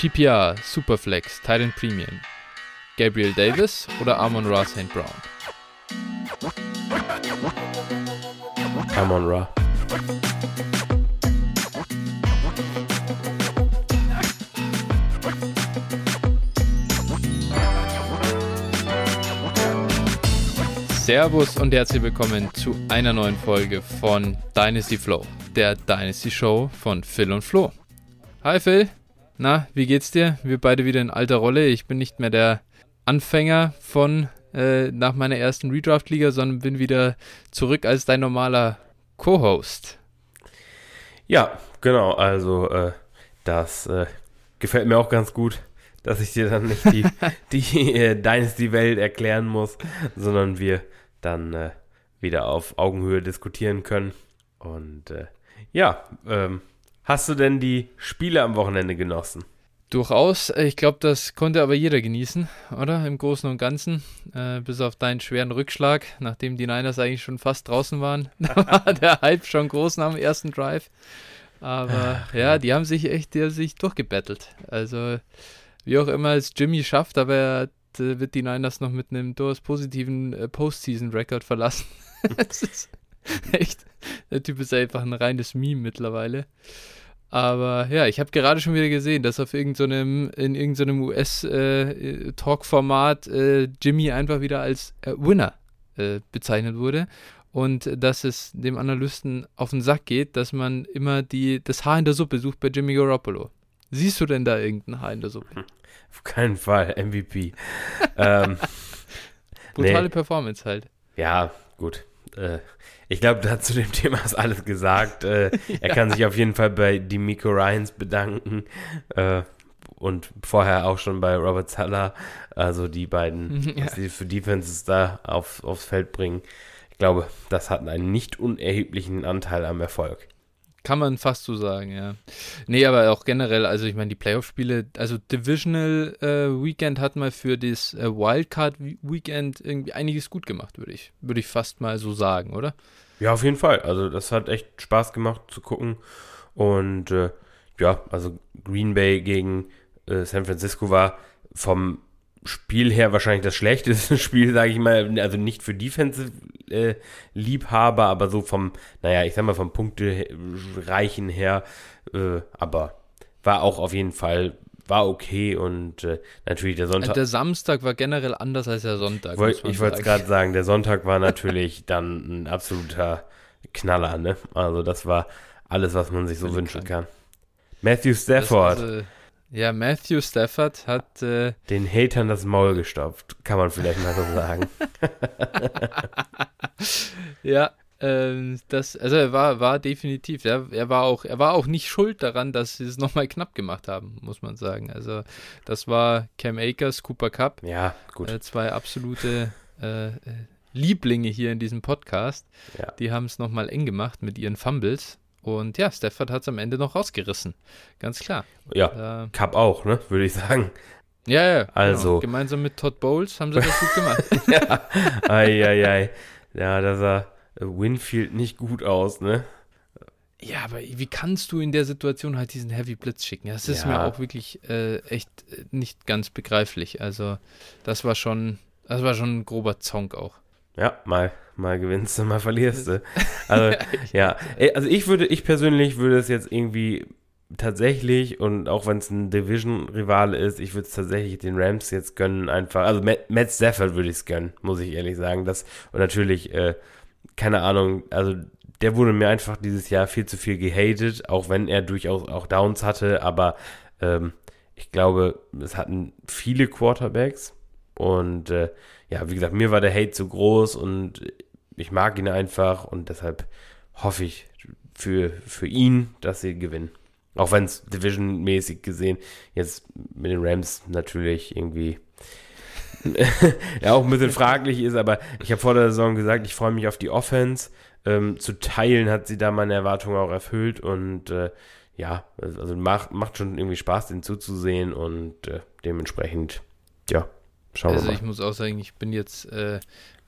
PPR, Superflex, Titan Premium. Gabriel Davis oder Amon Ra St. Brown? Amon Ra. Servus und herzlich willkommen zu einer neuen Folge von Dynasty Flow, der Dynasty Show von Phil und Flo. Hi Phil, na, wie geht's dir? Wir beide wieder in alter Rolle. Ich bin nicht mehr der Anfänger von äh, nach meiner ersten Redraft-Liga, sondern bin wieder zurück als dein normaler Co-Host. Ja, genau, also äh, das äh, gefällt mir auch ganz gut dass ich dir dann nicht die, die äh, Dynasty-Welt erklären muss, sondern wir dann äh, wieder auf Augenhöhe diskutieren können. Und äh, ja, ähm, hast du denn die Spiele am Wochenende genossen? Durchaus. Ich glaube, das konnte aber jeder genießen, oder? Im Großen und Ganzen. Äh, bis auf deinen schweren Rückschlag, nachdem die Niners eigentlich schon fast draußen waren. Da war der Hype schon groß nach dem ersten Drive. Aber Ach, ja, die haben sich echt die haben sich durchgebettelt. Also, wie auch immer es Jimmy schafft, aber er äh, wird die Niners noch mit einem durchaus positiven äh, Postseason-Record verlassen. das ist echt, der Typ ist einfach ein reines Meme mittlerweile. Aber ja, ich habe gerade schon wieder gesehen, dass auf irgendeinem, in irgendeinem US-Talk-Format äh, äh, Jimmy einfach wieder als äh, Winner äh, bezeichnet wurde und dass es dem Analysten auf den Sack geht, dass man immer die, das Haar in der Suppe sucht bei Jimmy Garoppolo. Siehst du denn da irgendein Haar in der Suppe? Auf keinen Fall, MVP. ähm, Brutale nee. Performance halt. Ja, gut. Äh, ich glaube, zu dem Thema ist alles gesagt. Äh, ja. Er kann sich auf jeden Fall bei Demico Ryans bedanken. Äh, und vorher auch schon bei Robert Zeller. Also die beiden, ja. was sie für Defenses da auf, aufs Feld bringen. Ich glaube, das hat einen nicht unerheblichen Anteil am Erfolg. Kann man fast so sagen, ja. Nee, aber auch generell, also ich meine, die Playoff-Spiele, also Divisional äh, Weekend hat mal für das äh, Wildcard Weekend irgendwie einiges gut gemacht, würde ich, würde ich fast mal so sagen, oder? Ja, auf jeden Fall. Also das hat echt Spaß gemacht zu gucken. Und äh, ja, also Green Bay gegen äh, San Francisco war vom Spiel her wahrscheinlich das schlechteste Spiel, sage ich mal. Also nicht für Defensive-Liebhaber, äh, aber so vom, naja, ich sag mal vom Punktereichen her. Äh, aber war auch auf jeden Fall, war okay und äh, natürlich der Sonntag. Der Samstag war generell anders als der Sonntag. Wollt, ich wollte es gerade sagen, der Sonntag war natürlich dann ein absoluter Knaller, ne? Also das war alles, was man sich so wünschen kann. Matthew Stafford. Das, also, ja, Matthew Stafford hat äh, den Hatern das Maul gestopft, kann man vielleicht mal so sagen. ja, ähm, das, also er war, war definitiv, ja, er war auch, er war auch nicht schuld daran, dass sie es nochmal knapp gemacht haben, muss man sagen. Also das war Cam Akers, Cooper Cup. Ja, gut. Äh, zwei absolute äh, Lieblinge hier in diesem Podcast. Ja. Die haben es nochmal eng gemacht mit ihren Fumbles. Und ja, Stafford hat es am Ende noch rausgerissen. Ganz klar. Ja, äh, Cup auch, ne, würde ich sagen. Ja, ja. Genau. Also. Genau. Gemeinsam mit Todd Bowles haben sie das gut gemacht. ja. Ei, ei, ei. Ja, da sah Winfield nicht gut aus, ne? Ja, aber wie kannst du in der Situation halt diesen Heavy Blitz schicken? Das ist ja. mir auch wirklich äh, echt äh, nicht ganz begreiflich. Also, das war schon, das war schon ein grober Zonk auch. Ja, mal, mal gewinnst du, mal verlierst du. Also, ja. Also ich würde, ich persönlich würde es jetzt irgendwie tatsächlich, und auch wenn es ein Division-Rivale ist, ich würde es tatsächlich den Rams jetzt gönnen, einfach. Also Matt, Matt Stafford würde ich es gönnen, muss ich ehrlich sagen. Das, und natürlich, äh, keine Ahnung, also der wurde mir einfach dieses Jahr viel zu viel gehatet, auch wenn er durchaus auch Downs hatte, aber ähm, ich glaube, es hatten viele Quarterbacks und äh, ja, wie gesagt, mir war der Hate zu groß und ich mag ihn einfach und deshalb hoffe ich für, für ihn, dass sie gewinnen. Auch wenn es Division-mäßig gesehen jetzt mit den Rams natürlich irgendwie ja auch ein bisschen fraglich ist, aber ich habe vor der Saison gesagt, ich freue mich auf die Offense. Ähm, zu teilen hat sie da meine Erwartungen auch erfüllt und äh, ja, also macht, macht schon irgendwie Spaß, den zuzusehen und äh, dementsprechend, ja, Schauen also wir mal. ich muss auch sagen, ich bin jetzt, äh,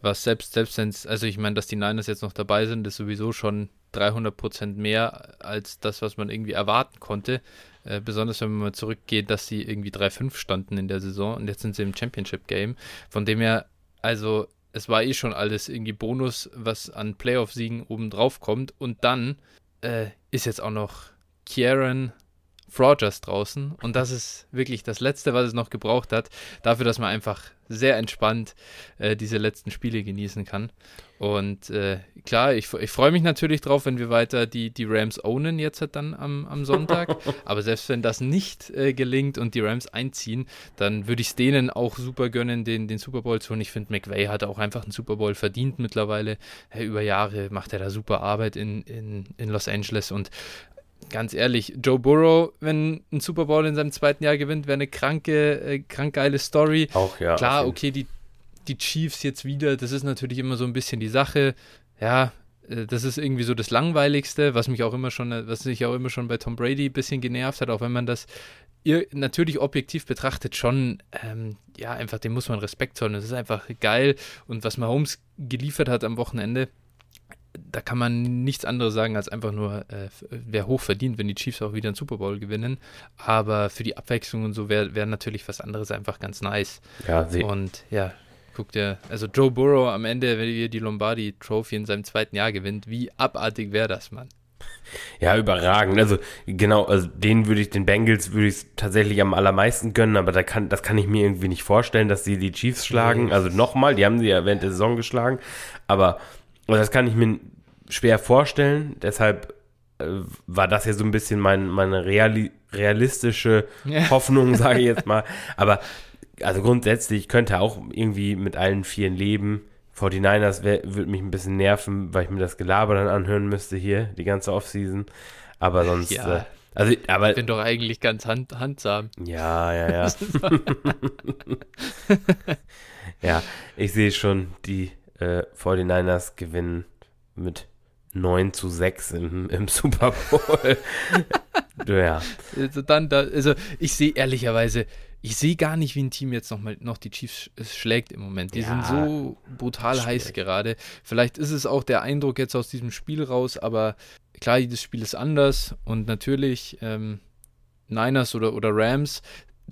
was selbst, selbst wenn also ich meine, dass die Niners jetzt noch dabei sind, ist sowieso schon 300 Prozent mehr als das, was man irgendwie erwarten konnte. Äh, besonders wenn man mal zurückgeht, dass sie irgendwie 3-5 standen in der Saison und jetzt sind sie im Championship-Game. Von dem her, also es war eh schon alles irgendwie Bonus, was an Playoff-Siegen obendrauf kommt. Und dann äh, ist jetzt auch noch Kieran Frogers draußen. Und das ist wirklich das Letzte, was es noch gebraucht hat, dafür, dass man einfach sehr entspannt äh, diese letzten Spiele genießen kann. Und äh, klar, ich, ich freue mich natürlich drauf, wenn wir weiter die, die Rams ownen jetzt halt dann am, am Sonntag. Aber selbst wenn das nicht äh, gelingt und die Rams einziehen, dann würde ich es denen auch super gönnen, den, den Super Bowl zu holen. Ich finde, McVay hat auch einfach einen Super Bowl verdient mittlerweile. Über Jahre macht er da super Arbeit in, in, in Los Angeles und ganz ehrlich, Joe Burrow, wenn ein Super Bowl in seinem zweiten Jahr gewinnt, wäre eine kranke, äh, krank geile Story. Auch ja. Klar, okay, die, die Chiefs jetzt wieder, das ist natürlich immer so ein bisschen die Sache. Ja, äh, das ist irgendwie so das Langweiligste, was mich auch immer schon, was mich auch immer schon bei Tom Brady ein bisschen genervt hat, auch wenn man das natürlich objektiv betrachtet schon, ähm, ja, einfach dem muss man Respekt zollen. Das ist einfach geil. Und was Mahomes geliefert hat am Wochenende, da kann man nichts anderes sagen als einfach nur, äh, wer hoch verdient, wenn die Chiefs auch wieder einen Super Bowl gewinnen. Aber für die Abwechslung und so wäre wär natürlich was anderes einfach ganz nice. Ja, sie und ja, guckt ihr, also Joe Burrow am Ende, wenn ihr die Lombardi Trophy in seinem zweiten Jahr gewinnt, wie abartig wäre das, Mann? Ja, überragend. Also genau, also den würde ich, den Bengals würde ich tatsächlich am allermeisten gönnen, aber da kann, das kann ich mir irgendwie nicht vorstellen, dass sie die Chiefs schlagen. Also nochmal, die haben sie ja während der Saison geschlagen, aber das kann ich mir schwer vorstellen. Deshalb äh, war das ja so ein bisschen mein, meine reali realistische ja. Hoffnung, sage ich jetzt mal. Aber also grundsätzlich könnte auch irgendwie mit allen Vieren leben. 49ers würde mich ein bisschen nerven, weil ich mir das Gelaber dann anhören müsste hier, die ganze Offseason. Aber sonst. Ja. Äh, also, aber, ich bin doch eigentlich ganz hand, handsam. Ja, ja, ja. ja, ich sehe schon, die äh, 49ers gewinnen mit 9 zu 6 im, im Super Bowl. ja. Also dann da, also ich sehe ehrlicherweise, ich sehe gar nicht, wie ein Team jetzt noch mal noch die Chiefs schlägt im Moment. Die ja, sind so brutal schwierig. heiß gerade. Vielleicht ist es auch der Eindruck jetzt aus diesem Spiel raus, aber klar, jedes Spiel ist anders und natürlich ähm, Niners oder, oder Rams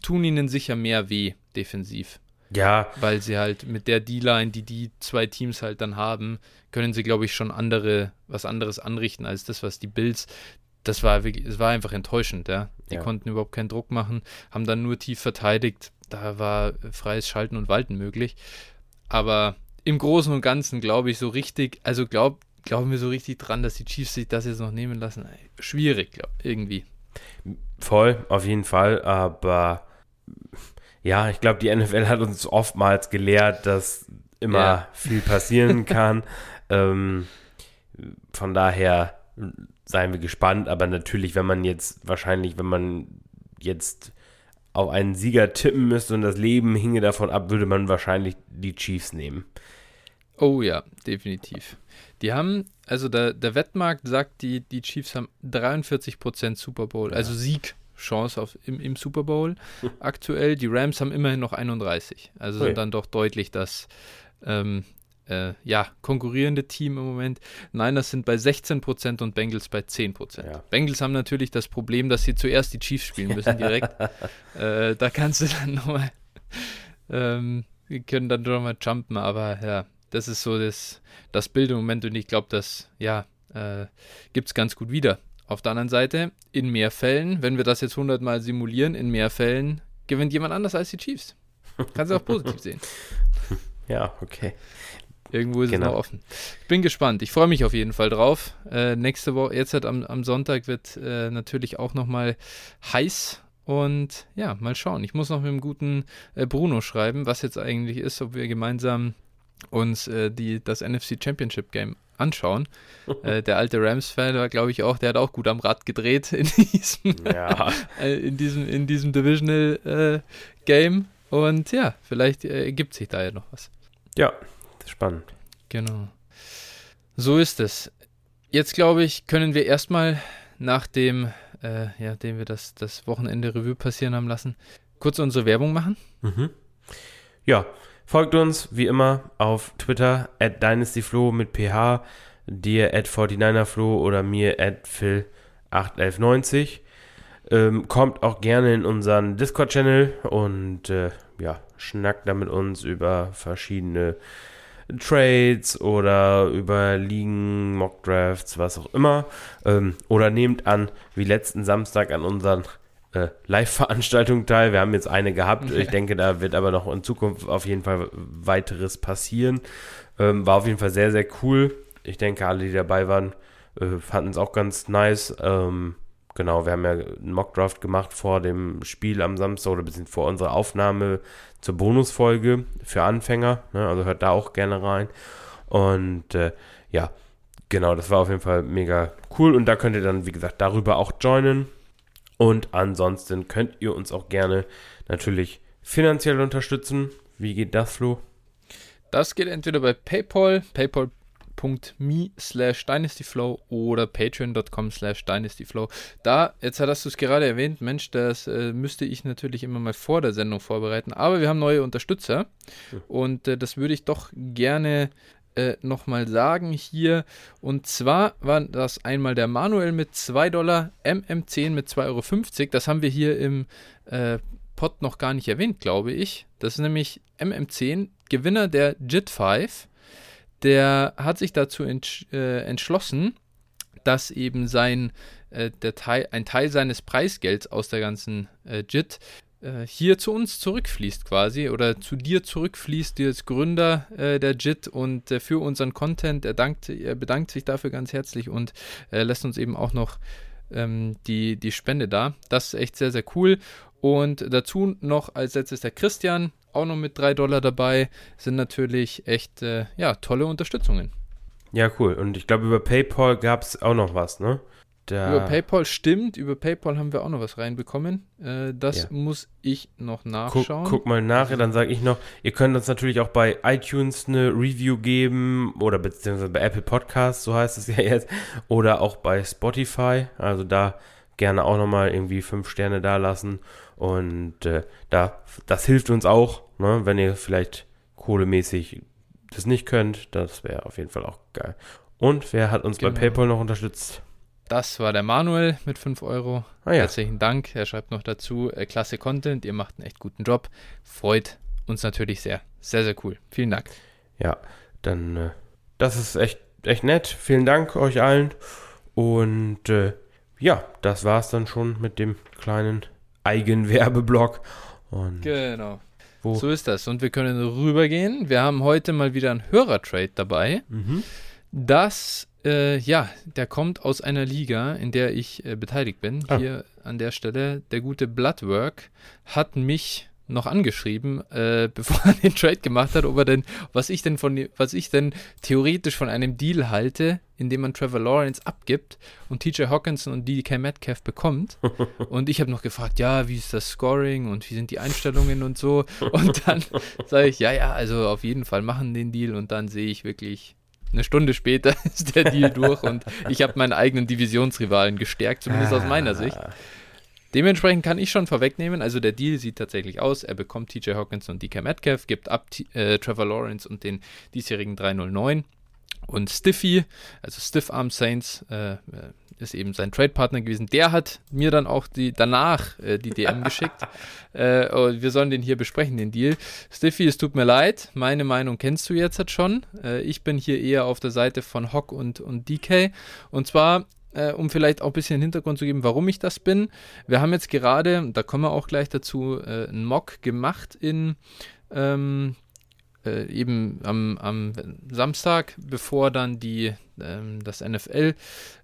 tun ihnen sicher mehr weh defensiv. Ja. Weil sie halt mit der D-Line, die die zwei Teams halt dann haben, können sie, glaube ich, schon andere, was anderes anrichten als das, was die Bills. Das war wirklich, es war einfach enttäuschend, ja. Die ja. konnten überhaupt keinen Druck machen, haben dann nur tief verteidigt. Da war freies Schalten und Walten möglich. Aber im Großen und Ganzen glaube ich so richtig, also glaub, glauben wir so richtig dran, dass die Chiefs sich das jetzt noch nehmen lassen. Schwierig, glaub, irgendwie. Voll, auf jeden Fall, aber ja, ich glaube, die NFL hat uns oftmals gelehrt, dass immer ja. viel passieren kann. ähm, von daher seien wir gespannt, aber natürlich, wenn man jetzt wahrscheinlich, wenn man jetzt auf einen Sieger tippen müsste und das Leben hinge davon ab, würde man wahrscheinlich die Chiefs nehmen. Oh ja, definitiv. Die haben, also der, der Wettmarkt sagt, die, die Chiefs haben 43% Super Bowl, also Sieg Chance auf, im, im Super Bowl aktuell. Die Rams haben immerhin noch 31. Also Ui. sind dann doch deutlich das ähm, äh, ja, konkurrierende Team im Moment. Niners sind bei 16% und Bengals bei 10%. Ja. Bengals haben natürlich das Problem, dass sie zuerst die Chiefs spielen müssen direkt. äh, da kannst du dann nochmal, ähm, wir können dann nochmal jumpen, aber ja, das ist so das, das Bild im Moment und ich glaube, das, ja, äh, gibt es ganz gut wieder. Auf der anderen Seite, in mehr Fällen, wenn wir das jetzt 100 Mal simulieren, in mehr Fällen gewinnt jemand anders als die Chiefs. Kannst du auch positiv sehen. Ja, okay. Irgendwo ist genau. es noch offen. Ich bin gespannt. Ich freue mich auf jeden Fall drauf. Äh, nächste Woche, jetzt halt am, am Sonntag wird äh, natürlich auch nochmal heiß. Und ja, mal schauen. Ich muss noch mit dem guten äh, Bruno schreiben, was jetzt eigentlich ist, ob wir gemeinsam uns äh, die, das NFC Championship Game anschauen. äh, der alte Rams-Fan war, glaube ich, auch, der hat auch gut am Rad gedreht in diesem, ja. äh, in diesem, in diesem Divisional äh, Game. Und ja, vielleicht äh, ergibt sich da ja noch was. Ja, spannend. Genau. So ist es. Jetzt, glaube ich, können wir erstmal, nachdem äh, ja, dem wir das, das Wochenende Revue passieren haben lassen, kurz unsere Werbung machen. Mhm. Ja, Folgt uns wie immer auf Twitter at dynastyflo mit ph, dir at 49erflo oder mir at phil81190. Ähm, kommt auch gerne in unseren Discord-Channel und äh, ja, schnackt da mit uns über verschiedene Trades oder über Ligen, Mockdrafts, was auch immer. Ähm, oder nehmt an, wie letzten Samstag an unseren äh, Live-Veranstaltungen teil. Wir haben jetzt eine gehabt. Ich denke, da wird aber noch in Zukunft auf jeden Fall weiteres passieren. Ähm, war auf jeden Fall sehr, sehr cool. Ich denke, alle, die dabei waren, äh, fanden es auch ganz nice. Ähm, genau, wir haben ja einen Mockdraft gemacht vor dem Spiel am Samstag oder beziehungsweise vor unserer Aufnahme zur Bonusfolge für Anfänger. Ne? Also hört da auch gerne rein. Und äh, ja, genau, das war auf jeden Fall mega cool. Und da könnt ihr dann, wie gesagt, darüber auch joinen. Und ansonsten könnt ihr uns auch gerne natürlich finanziell unterstützen. Wie geht das, Flo? Das geht entweder bei PayPal, PayPal patreon.me slash dynastyflow oder patreon.com slash dynastyflow. Da, jetzt hast du es gerade erwähnt, Mensch, das äh, müsste ich natürlich immer mal vor der Sendung vorbereiten, aber wir haben neue Unterstützer hm. und äh, das würde ich doch gerne äh, nochmal sagen hier. Und zwar war das einmal der Manuel mit 2 Dollar, MM10 mit 2,50 Euro. Das haben wir hier im äh, Pod noch gar nicht erwähnt, glaube ich. Das ist nämlich MM10, Gewinner der JIT 5 der hat sich dazu entsch äh, entschlossen, dass eben sein, äh, Teil, ein Teil seines Preisgelds aus der ganzen äh, JIT äh, hier zu uns zurückfließt quasi oder zu dir zurückfließt, dir als Gründer äh, der JIT und äh, für unseren Content. Er, dankt, er bedankt sich dafür ganz herzlich und lässt uns eben auch noch ähm, die, die Spende da. Das ist echt sehr, sehr cool. Und dazu noch als letztes der Christian, auch noch mit 3 Dollar dabei, sind natürlich echt, äh, ja, tolle Unterstützungen. Ja, cool. Und ich glaube, über PayPal gab es auch noch was, ne? Da über PayPal stimmt, über PayPal haben wir auch noch was reinbekommen. Äh, das ja. muss ich noch nachschauen. Guck, guck mal nach, dann sage ich noch, ihr könnt uns natürlich auch bei iTunes eine Review geben oder beziehungsweise bei Apple Podcasts, so heißt es ja jetzt, oder auch bei Spotify. Also da gerne auch nochmal irgendwie fünf Sterne da lassen. Und äh, da, das hilft uns auch, ne, wenn ihr vielleicht kohlemäßig das nicht könnt. Das wäre auf jeden Fall auch geil. Und wer hat uns genau. bei PayPal noch unterstützt? Das war der Manuel mit 5 Euro. Ah, ja. Herzlichen Dank. Er schreibt noch dazu, äh, klasse Content, ihr macht einen echt guten Job. Freut uns natürlich sehr. Sehr, sehr cool. Vielen Dank. Ja, dann, äh, das ist echt, echt nett. Vielen Dank euch allen. Und äh, ja, das war es dann schon mit dem kleinen Eigenwerbeblock. Und genau. Wo? So ist das. Und wir können rübergehen. Wir haben heute mal wieder einen Hörertrade dabei. Mhm. Das, äh, ja, der kommt aus einer Liga, in der ich äh, beteiligt bin. Ah. Hier an der Stelle. Der gute Bloodwork hat mich noch angeschrieben, äh, bevor er den Trade gemacht hat, ob er denn, was ich denn von, was ich denn theoretisch von einem Deal halte, in dem man Trevor Lawrence abgibt und TJ Hawkinson und DK Metcalf bekommt. und ich habe noch gefragt, ja, wie ist das Scoring und wie sind die Einstellungen und so. Und dann sage ich, ja, ja, also auf jeden Fall machen den Deal und dann sehe ich wirklich, eine Stunde später ist der Deal durch und ich habe meinen eigenen Divisionsrivalen gestärkt, zumindest aus meiner Sicht. Ah. Dementsprechend kann ich schon vorwegnehmen, also der Deal sieht tatsächlich aus, er bekommt TJ Hawkins und DK Metcalf, gibt ab äh, Trevor Lawrence und den diesjährigen 309 und Stiffy, also Stiff Arm Saints, äh, äh, ist eben sein Trade-Partner gewesen. Der hat mir dann auch die, danach äh, die DM geschickt. Äh, wir sollen den hier besprechen, den Deal. Stiffy, es tut mir leid. Meine Meinung kennst du jetzt schon. Äh, ich bin hier eher auf der Seite von Hock und, und DK. Und zwar äh, um vielleicht auch ein bisschen Hintergrund zu geben, warum ich das bin. Wir haben jetzt gerade, da kommen wir auch gleich dazu, äh, einen Mock gemacht in ähm, äh, eben am, am, Samstag, bevor dann die ähm, das NFL,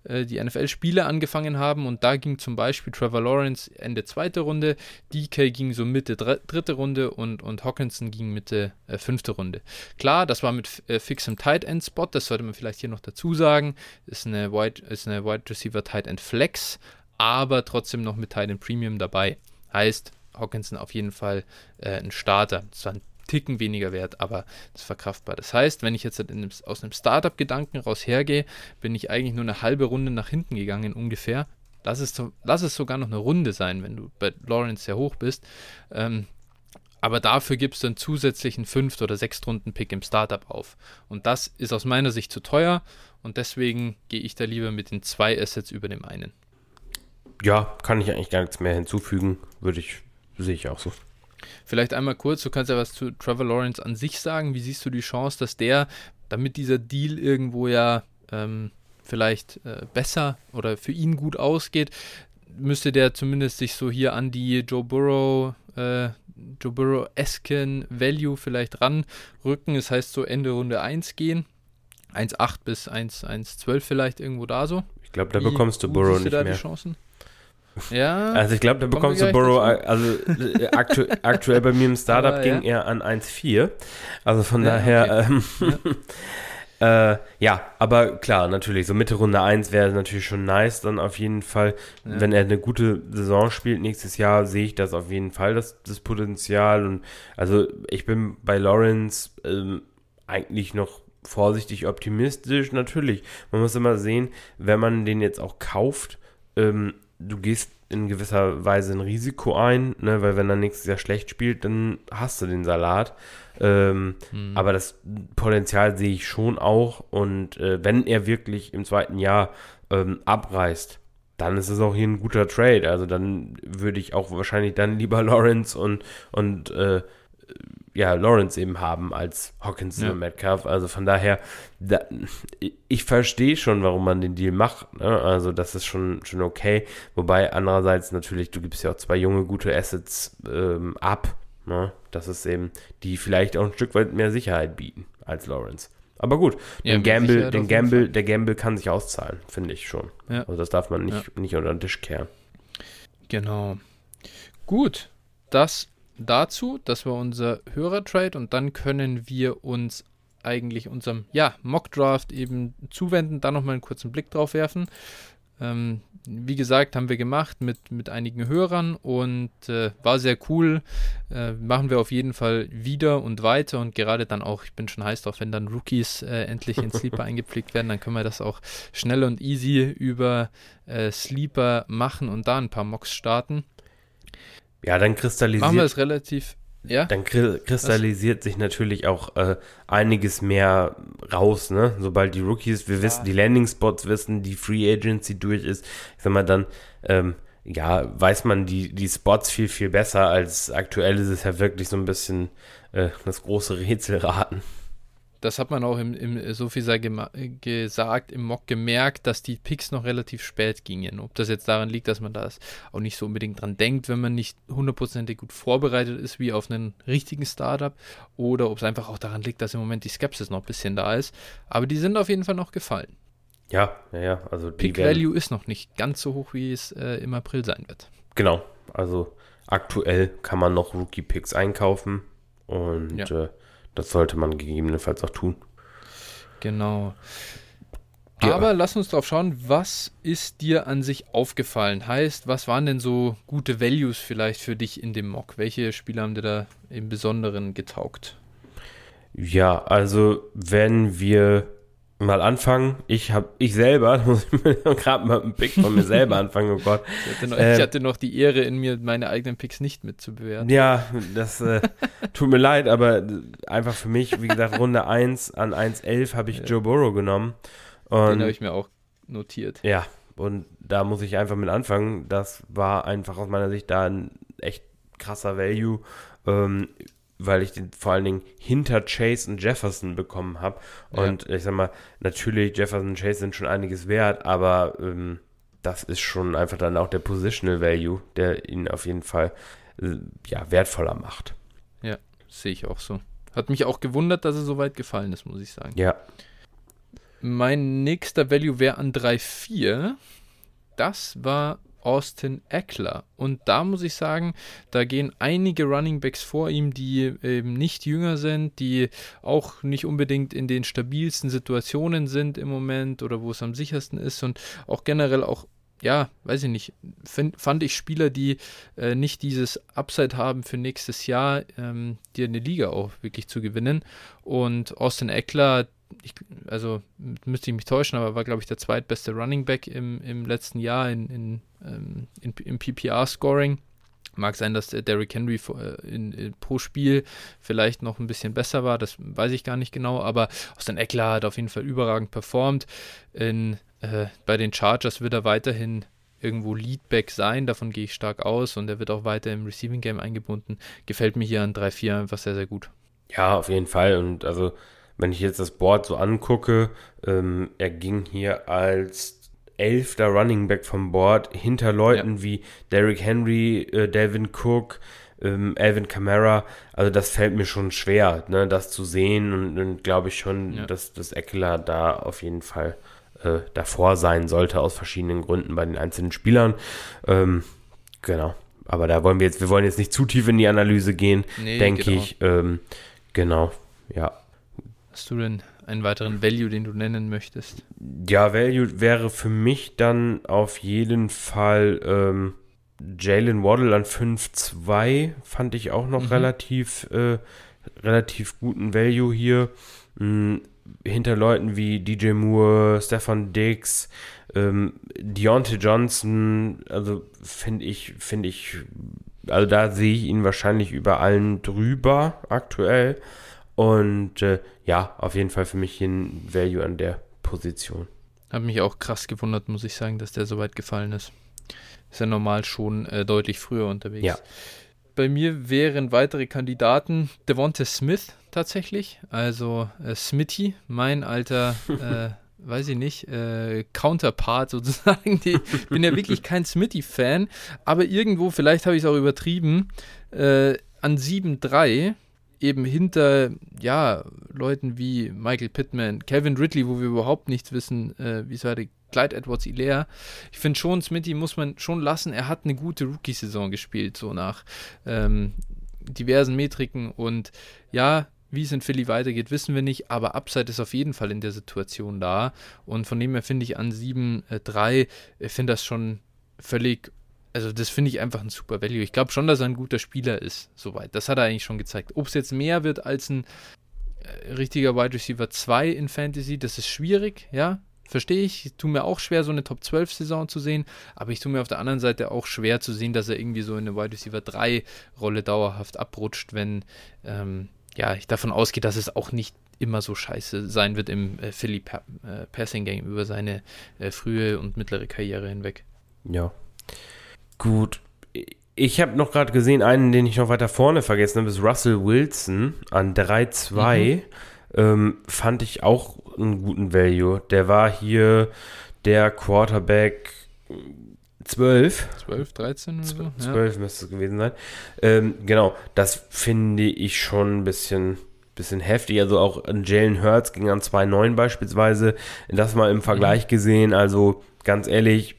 äh, die NFL-Spiele angefangen haben und da ging zum Beispiel Trevor Lawrence Ende zweite Runde, DK ging so Mitte dritte Runde und, und Hawkinson ging Mitte äh, fünfte Runde. Klar, das war mit äh, fixem Tight End Spot, das sollte man vielleicht hier noch dazu sagen, ist eine Wide, ist eine Wide Receiver Tight End Flex, aber trotzdem noch mit Tight End Premium dabei. Heißt, Hawkinson auf jeden Fall äh, ein Starter. Das war ein Ticken weniger wert, aber das ist verkraftbar. Das heißt, wenn ich jetzt einem, aus einem Startup-Gedanken raus hergehe, bin ich eigentlich nur eine halbe Runde nach hinten gegangen ungefähr. Lass es, lass es sogar noch eine Runde sein, wenn du bei Lawrence sehr hoch bist. Ähm, aber dafür gibst du einen zusätzlichen Fünft- oder Sechstrunden-Pick im Startup auf. Und das ist aus meiner Sicht zu teuer und deswegen gehe ich da lieber mit den zwei Assets über dem einen. ja, kann ich eigentlich gar nichts mehr hinzufügen. Würde ich, sehe ich auch so. Vielleicht einmal kurz, du kannst ja was zu Trevor Lawrence an sich sagen. Wie siehst du die Chance, dass der, damit dieser Deal irgendwo ja ähm, vielleicht äh, besser oder für ihn gut ausgeht, müsste der zumindest sich so hier an die Joe Burrow, äh, Joe Burrow-esken Value vielleicht ranrücken. Das heißt, so Ende Runde 1 gehen. 1,8 bis 1,12 vielleicht irgendwo da so. Ich glaube, da Wie bekommst du Burrow nicht da mehr. Ja. Also ich glaube, da bekommst du Burrow, also äh, aktu aktuell bei mir im Startup Aber, ging ja. er an 1,4. Also von ja, daher, okay. ähm, ja. Äh, ja, aber klar, natürlich, so Mitte Runde 1 wäre natürlich schon nice, dann auf jeden Fall. Ja. Wenn er eine gute Saison spielt nächstes Jahr, sehe ich das auf jeden Fall, das, das Potenzial. Und also ich bin bei Lawrence ähm, eigentlich noch vorsichtig optimistisch. Natürlich, man muss immer sehen, wenn man den jetzt auch kauft, ähm, du gehst in gewisser Weise ein Risiko ein, ne? weil wenn er nächstes Jahr schlecht spielt, dann hast du den Salat. Ähm, mhm. Aber das Potenzial sehe ich schon auch. Und äh, wenn er wirklich im zweiten Jahr ähm, abreißt, dann ist es auch hier ein guter Trade. Also dann würde ich auch wahrscheinlich dann lieber Lawrence und, und äh, ja, Lawrence eben haben als Hawkins ja. und Metcalf. Also von daher, da, ich verstehe schon, warum man den Deal macht. Ne? Also das ist schon, schon okay. Wobei andererseits natürlich, du gibst ja auch zwei junge, gute Assets ähm, ab. Ne? Das ist eben, die vielleicht auch ein Stück weit mehr Sicherheit bieten als Lawrence. Aber gut, ja, den Gamble, den Gamble, der Gamble kann sich auszahlen, finde ich schon. Ja. Also das darf man nicht, nicht unter den Tisch kehren. Genau. Gut, das dazu. Das war unser Hörertrade und dann können wir uns eigentlich unserem ja, Mock-Draft eben zuwenden, da nochmal einen kurzen Blick drauf werfen. Ähm, wie gesagt, haben wir gemacht mit, mit einigen Hörern und äh, war sehr cool. Äh, machen wir auf jeden Fall wieder und weiter und gerade dann auch, ich bin schon heiß drauf, wenn dann Rookies äh, endlich in Sleeper eingepflegt werden, dann können wir das auch schnell und easy über äh, Sleeper machen und da ein paar Mocks starten. Ja, dann kristallisiert. Machen wir es relativ ja? Dann kristallisiert Was? sich natürlich auch äh, einiges mehr raus, ne? Sobald die Rookies, wir ja. wissen, die Landing Spots wissen, die Free Agency durch ist, ich sag mal, dann, ähm, ja, weiß man die, die Spots viel, viel besser als aktuell ist es ja wirklich so ein bisschen äh, das große Rätselraten das hat man auch im, im so viel sei gesagt, im Mock gemerkt, dass die Picks noch relativ spät gingen. Ob das jetzt daran liegt, dass man das auch nicht so unbedingt dran denkt, wenn man nicht hundertprozentig gut vorbereitet ist, wie auf einen richtigen Startup, oder ob es einfach auch daran liegt, dass im Moment die Skepsis noch ein bisschen da ist. Aber die sind auf jeden Fall noch gefallen. Ja, ja, ja. Also Pick Value ist noch nicht ganz so hoch, wie es äh, im April sein wird. Genau. Also aktuell kann man noch Rookie-Picks einkaufen und ja. äh, das sollte man gegebenenfalls auch tun. Genau. Ja. Aber lass uns drauf schauen, was ist dir an sich aufgefallen? Heißt, was waren denn so gute Values vielleicht für dich in dem Mock? Welche Spiele haben dir da im Besonderen getaugt? Ja, also wenn wir mal anfangen. Ich habe, ich selber, muss ich gerade mal einen Pick von mir selber anfangen, oh Gott. Ich hatte, noch, ähm, ich hatte, noch, die Ehre in mir, meine eigenen Picks nicht mitzubewerten. Ja, das äh, tut mir leid, aber einfach für mich, wie gesagt, Runde 1 an 1.11 habe ich ja. Joe Burrow genommen. Und, Den habe ich mir auch notiert. Ja, und da muss ich einfach mit anfangen. Das war einfach aus meiner Sicht da ein echt krasser Value. Ähm, weil ich den vor allen Dingen hinter Chase und Jefferson bekommen habe. Und ja. ich sag mal, natürlich, Jefferson und Chase sind schon einiges wert, aber ähm, das ist schon einfach dann auch der Positional Value, der ihn auf jeden Fall äh, ja, wertvoller macht. Ja, sehe ich auch so. Hat mich auch gewundert, dass er so weit gefallen ist, muss ich sagen. Ja. Mein nächster Value wäre an 3,4. Das war Austin Eckler. Und da muss ich sagen, da gehen einige Running Backs vor ihm, die eben nicht jünger sind, die auch nicht unbedingt in den stabilsten Situationen sind im Moment oder wo es am sichersten ist und auch generell auch ja, weiß ich nicht, find, fand ich Spieler, die äh, nicht dieses Upside haben für nächstes Jahr, ähm, dir eine Liga auch wirklich zu gewinnen. Und Austin Eckler, ich, also müsste ich mich täuschen, aber war, glaube ich, der zweitbeste Running Back im, im letzten Jahr in, in, ähm, in, im PPR-Scoring. Mag sein, dass der Derrick Henry äh, in, in, pro Spiel vielleicht noch ein bisschen besser war, das weiß ich gar nicht genau, aber Austin Eckler hat auf jeden Fall überragend performt. In, äh, bei den Chargers wird er weiterhin irgendwo Leadback sein, davon gehe ich stark aus und er wird auch weiter im Receiving Game eingebunden. Gefällt mir hier an 3-4 einfach sehr, sehr gut. Ja, auf jeden Fall. Und also, wenn ich jetzt das Board so angucke, ähm, er ging hier als elfter Running Back vom Board hinter Leuten ja. wie Derrick Henry, äh, Devin Cook, ähm, Alvin Kamara. Also das fällt mir schon schwer, ne, das zu sehen und, und glaube ich schon, ja. dass das Eckler da auf jeden Fall äh, davor sein sollte aus verschiedenen Gründen bei den einzelnen Spielern. Ähm, genau. Aber da wollen wir jetzt, wir wollen jetzt nicht zu tief in die Analyse gehen, nee, denke genau. ich. Ähm, genau, ja. Hast du denn einen weiteren Value, den du nennen möchtest? Ja, Value wäre für mich dann auf jeden Fall ähm, Jalen Waddle an 5-2, fand ich auch noch mhm. relativ, äh, relativ guten Value hier. Mhm hinter Leuten wie DJ Moore, Stefan Diggs, ähm, Deontay Johnson, also finde ich, finde ich, also da sehe ich ihn wahrscheinlich über allen drüber aktuell. Und äh, ja, auf jeden Fall für mich ein Value an der Position. Hat mich auch krass gewundert, muss ich sagen, dass der so weit gefallen ist. Ist ja normal schon äh, deutlich früher unterwegs. Ja. Bei mir wären weitere Kandidaten Devonta Smith, tatsächlich. Also äh, Smitty, mein alter, äh, weiß ich nicht, äh, Counterpart sozusagen. Ich bin ja wirklich kein Smitty-Fan, aber irgendwo, vielleicht habe ich es auch übertrieben, äh, an 7-3 eben hinter, ja, Leuten wie Michael Pittman, Kevin Ridley, wo wir überhaupt nichts wissen, äh, wie es weiter Clyde Edwards Ilea. Ich finde schon, Smitty muss man schon lassen. Er hat eine gute Rookie-Saison gespielt, so nach ähm, diversen Metriken. Und ja, wie es in Philly weitergeht, wissen wir nicht, aber Upside ist auf jeden Fall in der Situation da. Und von dem her finde ich an 7-3, äh, ich finde das schon völlig, also das finde ich einfach ein super Value. Ich glaube schon, dass er ein guter Spieler ist, soweit. Das hat er eigentlich schon gezeigt. Ob es jetzt mehr wird als ein äh, richtiger Wide Receiver 2 in Fantasy, das ist schwierig, ja. Verstehe ich, tut mir auch schwer, so eine Top 12 Saison zu sehen, aber ich tue mir auf der anderen Seite auch schwer zu sehen, dass er irgendwie so in eine Wide Receiver 3 Rolle dauerhaft abrutscht, wenn ähm, ja, ich davon ausgehe, dass es auch nicht immer so scheiße sein wird im äh, Philly pa äh, Passing Game über seine äh, frühe und mittlere Karriere hinweg. Ja. Gut. Ich habe noch gerade gesehen, einen, den ich noch weiter vorne vergessen habe, ist Russell Wilson an 3-2. Mhm. Ähm, fand ich auch einen guten Value. Der war hier der Quarterback 12. 12, 13 oder so? 12 ja. müsste es gewesen sein. Ähm, genau, das finde ich schon ein bisschen, bisschen heftig. Also auch Jalen Hurts ging an 2,9 beispielsweise. Das mal im Vergleich mhm. gesehen. Also ganz ehrlich,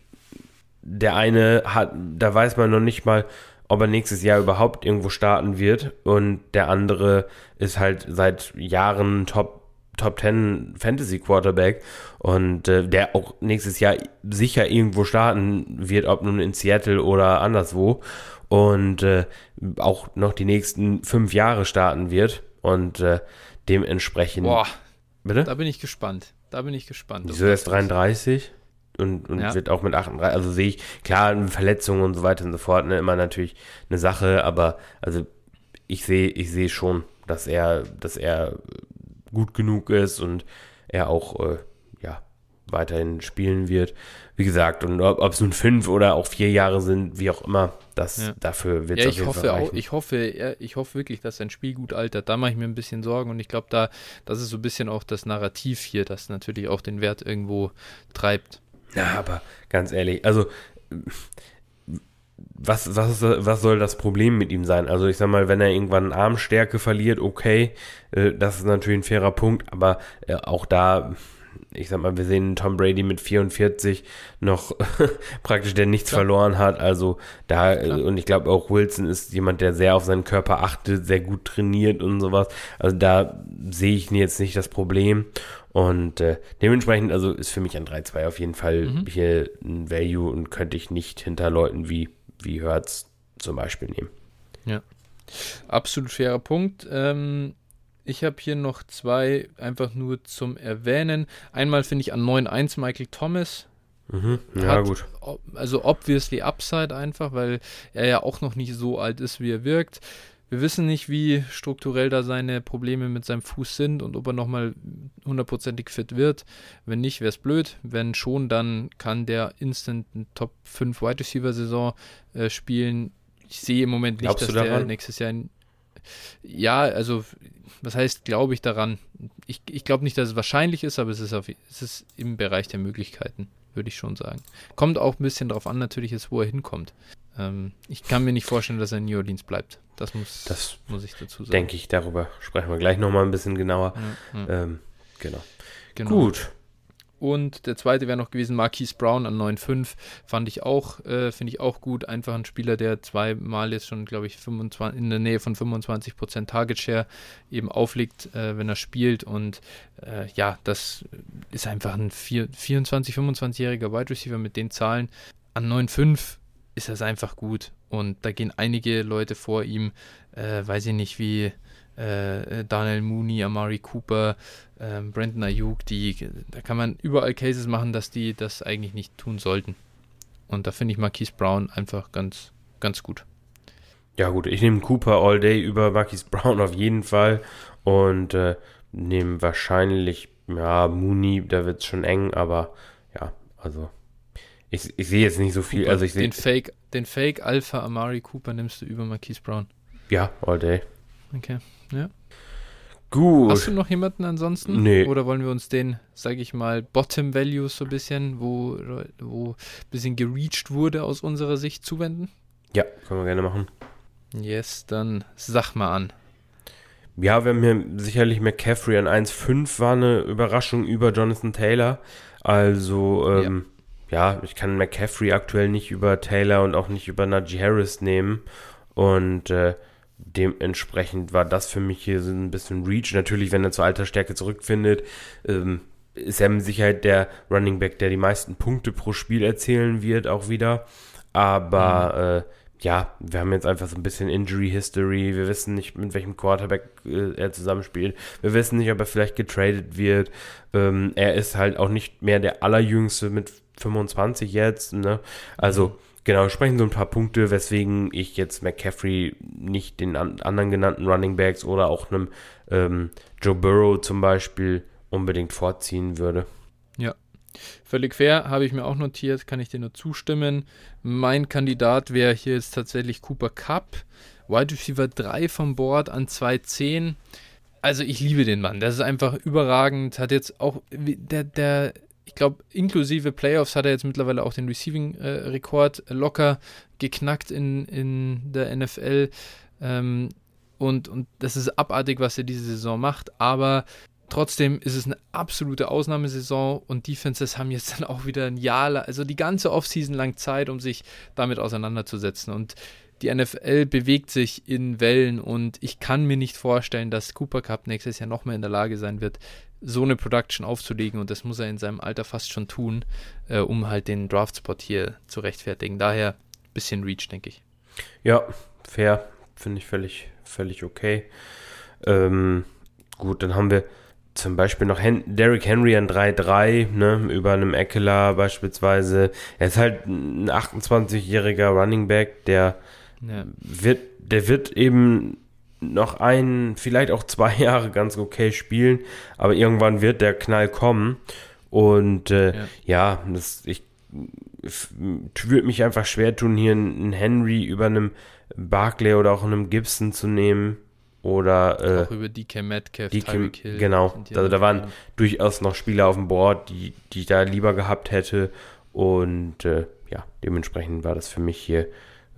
der eine hat, da weiß man noch nicht mal, ob er nächstes Jahr überhaupt irgendwo starten wird. Und der andere ist halt seit Jahren Top Top 10 Fantasy Quarterback und äh, der auch nächstes Jahr sicher irgendwo starten wird, ob nun in Seattle oder anderswo und äh, auch noch die nächsten fünf Jahre starten wird und äh, dementsprechend. Boah, bitte? Da bin ich gespannt. Da bin ich gespannt. Wieso erst 33? Und, und ja. wird auch mit 38, also sehe ich, klar, Verletzungen und so weiter und so fort, ne, immer natürlich eine Sache, aber also ich sehe, ich sehe schon, dass er, dass er gut genug ist und er auch äh, ja, weiterhin spielen wird. Wie gesagt, und ob es nun fünf oder auch vier Jahre sind, wie auch immer, das ja. dafür wird es ja, ich hoffe auch, ich hoffe, ich hoffe wirklich, dass sein Spiel gut altert. Da mache ich mir ein bisschen Sorgen und ich glaube, da, das ist so ein bisschen auch das Narrativ hier, das natürlich auch den Wert irgendwo treibt. Ja, aber ganz ehrlich, also was, was, was soll das Problem mit ihm sein? Also ich sag mal, wenn er irgendwann Armstärke verliert, okay, äh, das ist natürlich ein fairer Punkt, aber äh, auch da, ich sag mal, wir sehen Tom Brady mit 44 noch praktisch, der nichts Klar. verloren hat. Also da, Klar. und ich glaube auch Wilson ist jemand, der sehr auf seinen Körper achtet, sehr gut trainiert und sowas. Also da sehe ich jetzt nicht das Problem. Und äh, dementsprechend, also ist für mich ein 3-2 auf jeden Fall mhm. hier ein Value und könnte ich nicht hinter Leuten wie wie Hertz zum Beispiel nehmen. Ja, absolut fairer Punkt. Ähm, ich habe hier noch zwei einfach nur zum Erwähnen. Einmal finde ich an 9-1 Michael Thomas. Mhm. Ja, hat, gut. Also obviously Upside einfach, weil er ja auch noch nicht so alt ist, wie er wirkt. Wir wissen nicht, wie strukturell da seine Probleme mit seinem Fuß sind und ob er nochmal hundertprozentig fit wird. Wenn nicht, wäre es blöd. Wenn schon, dann kann der instant eine Top 5 Wide Receiver Saison äh, spielen. Ich sehe im Moment nicht, Glaubst dass der nächstes Jahr. In, ja, also, was heißt, glaube ich daran? Ich, ich glaube nicht, dass es wahrscheinlich ist, aber es ist, auf, es ist im Bereich der Möglichkeiten, würde ich schon sagen. Kommt auch ein bisschen darauf an, natürlich, ist, wo er hinkommt. Ähm, ich kann mir nicht vorstellen, dass er in New Orleans bleibt. Das muss, Das muss ich dazu sagen. denke ich, darüber sprechen wir gleich nochmal ein bisschen genauer. Ja, ja, Ähm, genau. genau. Gut. Und der zweite wäre noch gewesen Marquise Brown an 9,5. Fand ich auch, äh, finde ich auch gut. Einfach ein Spieler, der zweimal jetzt schon, glaube ich, 25, in der Nähe von 25% Target Share eben auflegt, äh, wenn er spielt. Und äh, ja, das ist einfach ein vier, 24, 25-jähriger Wide Receiver mit den Zahlen. An 9,5 ist das einfach gut. Und da gehen einige Leute vor ihm, äh, weiß ich nicht, wie äh, Daniel Mooney, Amari Cooper, ähm, Brandon Ayuk, die, da kann man überall Cases machen, dass die das eigentlich nicht tun sollten. Und da finde ich Marquise Brown einfach ganz, ganz gut. Ja gut, ich nehme Cooper all day über Marquis Brown auf jeden Fall und äh, nehme wahrscheinlich, ja, Mooney, da wird es schon eng, aber ja, also ich, ich sehe jetzt nicht so viel, Cooper, also ich sehe, den Fake, den Fake Alpha Amari Cooper nimmst du über Marquise Brown. ja, all day. Okay. Gut. Hast du noch jemanden ansonsten? Nee. Oder wollen wir uns den, sage ich mal, Bottom Values so ein bisschen, wo, wo ein bisschen gereached wurde aus unserer Sicht zuwenden? Ja, können wir gerne machen. Yes, dann sag mal an. Ja, wir haben hier sicherlich McCaffrey an 1,5 war eine Überraschung über Jonathan Taylor. Also, ähm, ja. ich kann McCaffrey aktuell nicht über Taylor und auch nicht über Najee Harris nehmen. Und äh, dementsprechend war das für mich hier so ein bisschen Reach. Natürlich, wenn er zur Altersstärke zurückfindet, ähm, ist er mit Sicherheit der Running Back, der die meisten Punkte pro Spiel erzielen wird, auch wieder. Aber äh, ja, wir haben jetzt einfach so ein bisschen Injury History. Wir wissen nicht, mit welchem Quarterback äh, er zusammenspielt. Wir wissen nicht, ob er vielleicht getradet wird. Ähm, er ist halt auch nicht mehr der allerjüngste mit 25 jetzt. Ne? Also, genau, sprechen so ein paar Punkte, weswegen ich jetzt McCaffrey nicht den an anderen genannten Running Backs oder auch einem ähm, Joe Burrow zum Beispiel unbedingt vorziehen würde. Völlig fair, habe ich mir auch notiert, kann ich dir nur zustimmen. Mein Kandidat wäre hier jetzt tatsächlich Cooper Cup, Wide Receiver 3 vom Board an 210. Also ich liebe den Mann, das ist einfach überragend, hat jetzt auch, der, der ich glaube, inklusive Playoffs hat er jetzt mittlerweile auch den Receiving-Rekord locker geknackt in, in der NFL. Ähm, und, und das ist abartig, was er diese Saison macht, aber Trotzdem ist es eine absolute Ausnahmesaison und Defenses haben jetzt dann auch wieder ein Jahr, also die ganze Offseason lang Zeit, um sich damit auseinanderzusetzen. Und die NFL bewegt sich in Wellen und ich kann mir nicht vorstellen, dass Cooper Cup nächstes Jahr noch mehr in der Lage sein wird, so eine Production aufzulegen und das muss er in seinem Alter fast schon tun, äh, um halt den Draftspot hier zu rechtfertigen. Daher ein bisschen Reach, denke ich. Ja, fair, finde ich völlig, völlig okay. Ähm, gut, dann haben wir zum Beispiel noch Hen Derrick Henry an 3-3, ne, über einem Eckler beispielsweise. Er ist halt ein 28-jähriger Running Back, der Ja. wird, der wird eben noch ein, vielleicht auch zwei Jahre ganz okay spielen, aber irgendwann wird der Knall kommen. Und äh, Ja. ja, das, ich würde mich einfach schwer tun, hier einen Henry über einem Barclay oder auch einem Gibson zu nehmen. Oder auch über DK Metcalf, DK Tyreek Hill. genau. Also da waren anderen. durchaus noch Spieler auf dem Board, die, die ich da lieber gehabt hätte. Und äh, ja, dementsprechend war das für mich hier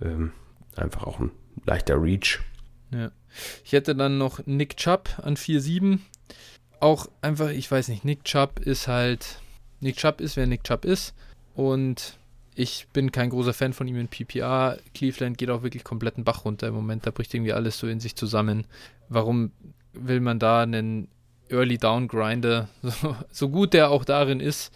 ähm, einfach auch ein leichter Reach. Ja. Ich hätte dann noch Nick Chubb an 4-7. Auch einfach, ich weiß nicht, Nick Chubb ist halt. Nick Chubb ist, wer Nick Chubb ist. Und ich bin kein großer Fan von ihm in PPR. Cleveland geht auch wirklich komplett einen Bach runter im Moment. Da bricht irgendwie alles so in sich zusammen. Warum will man da einen Early Down Grinder, so, so gut der auch darin ist,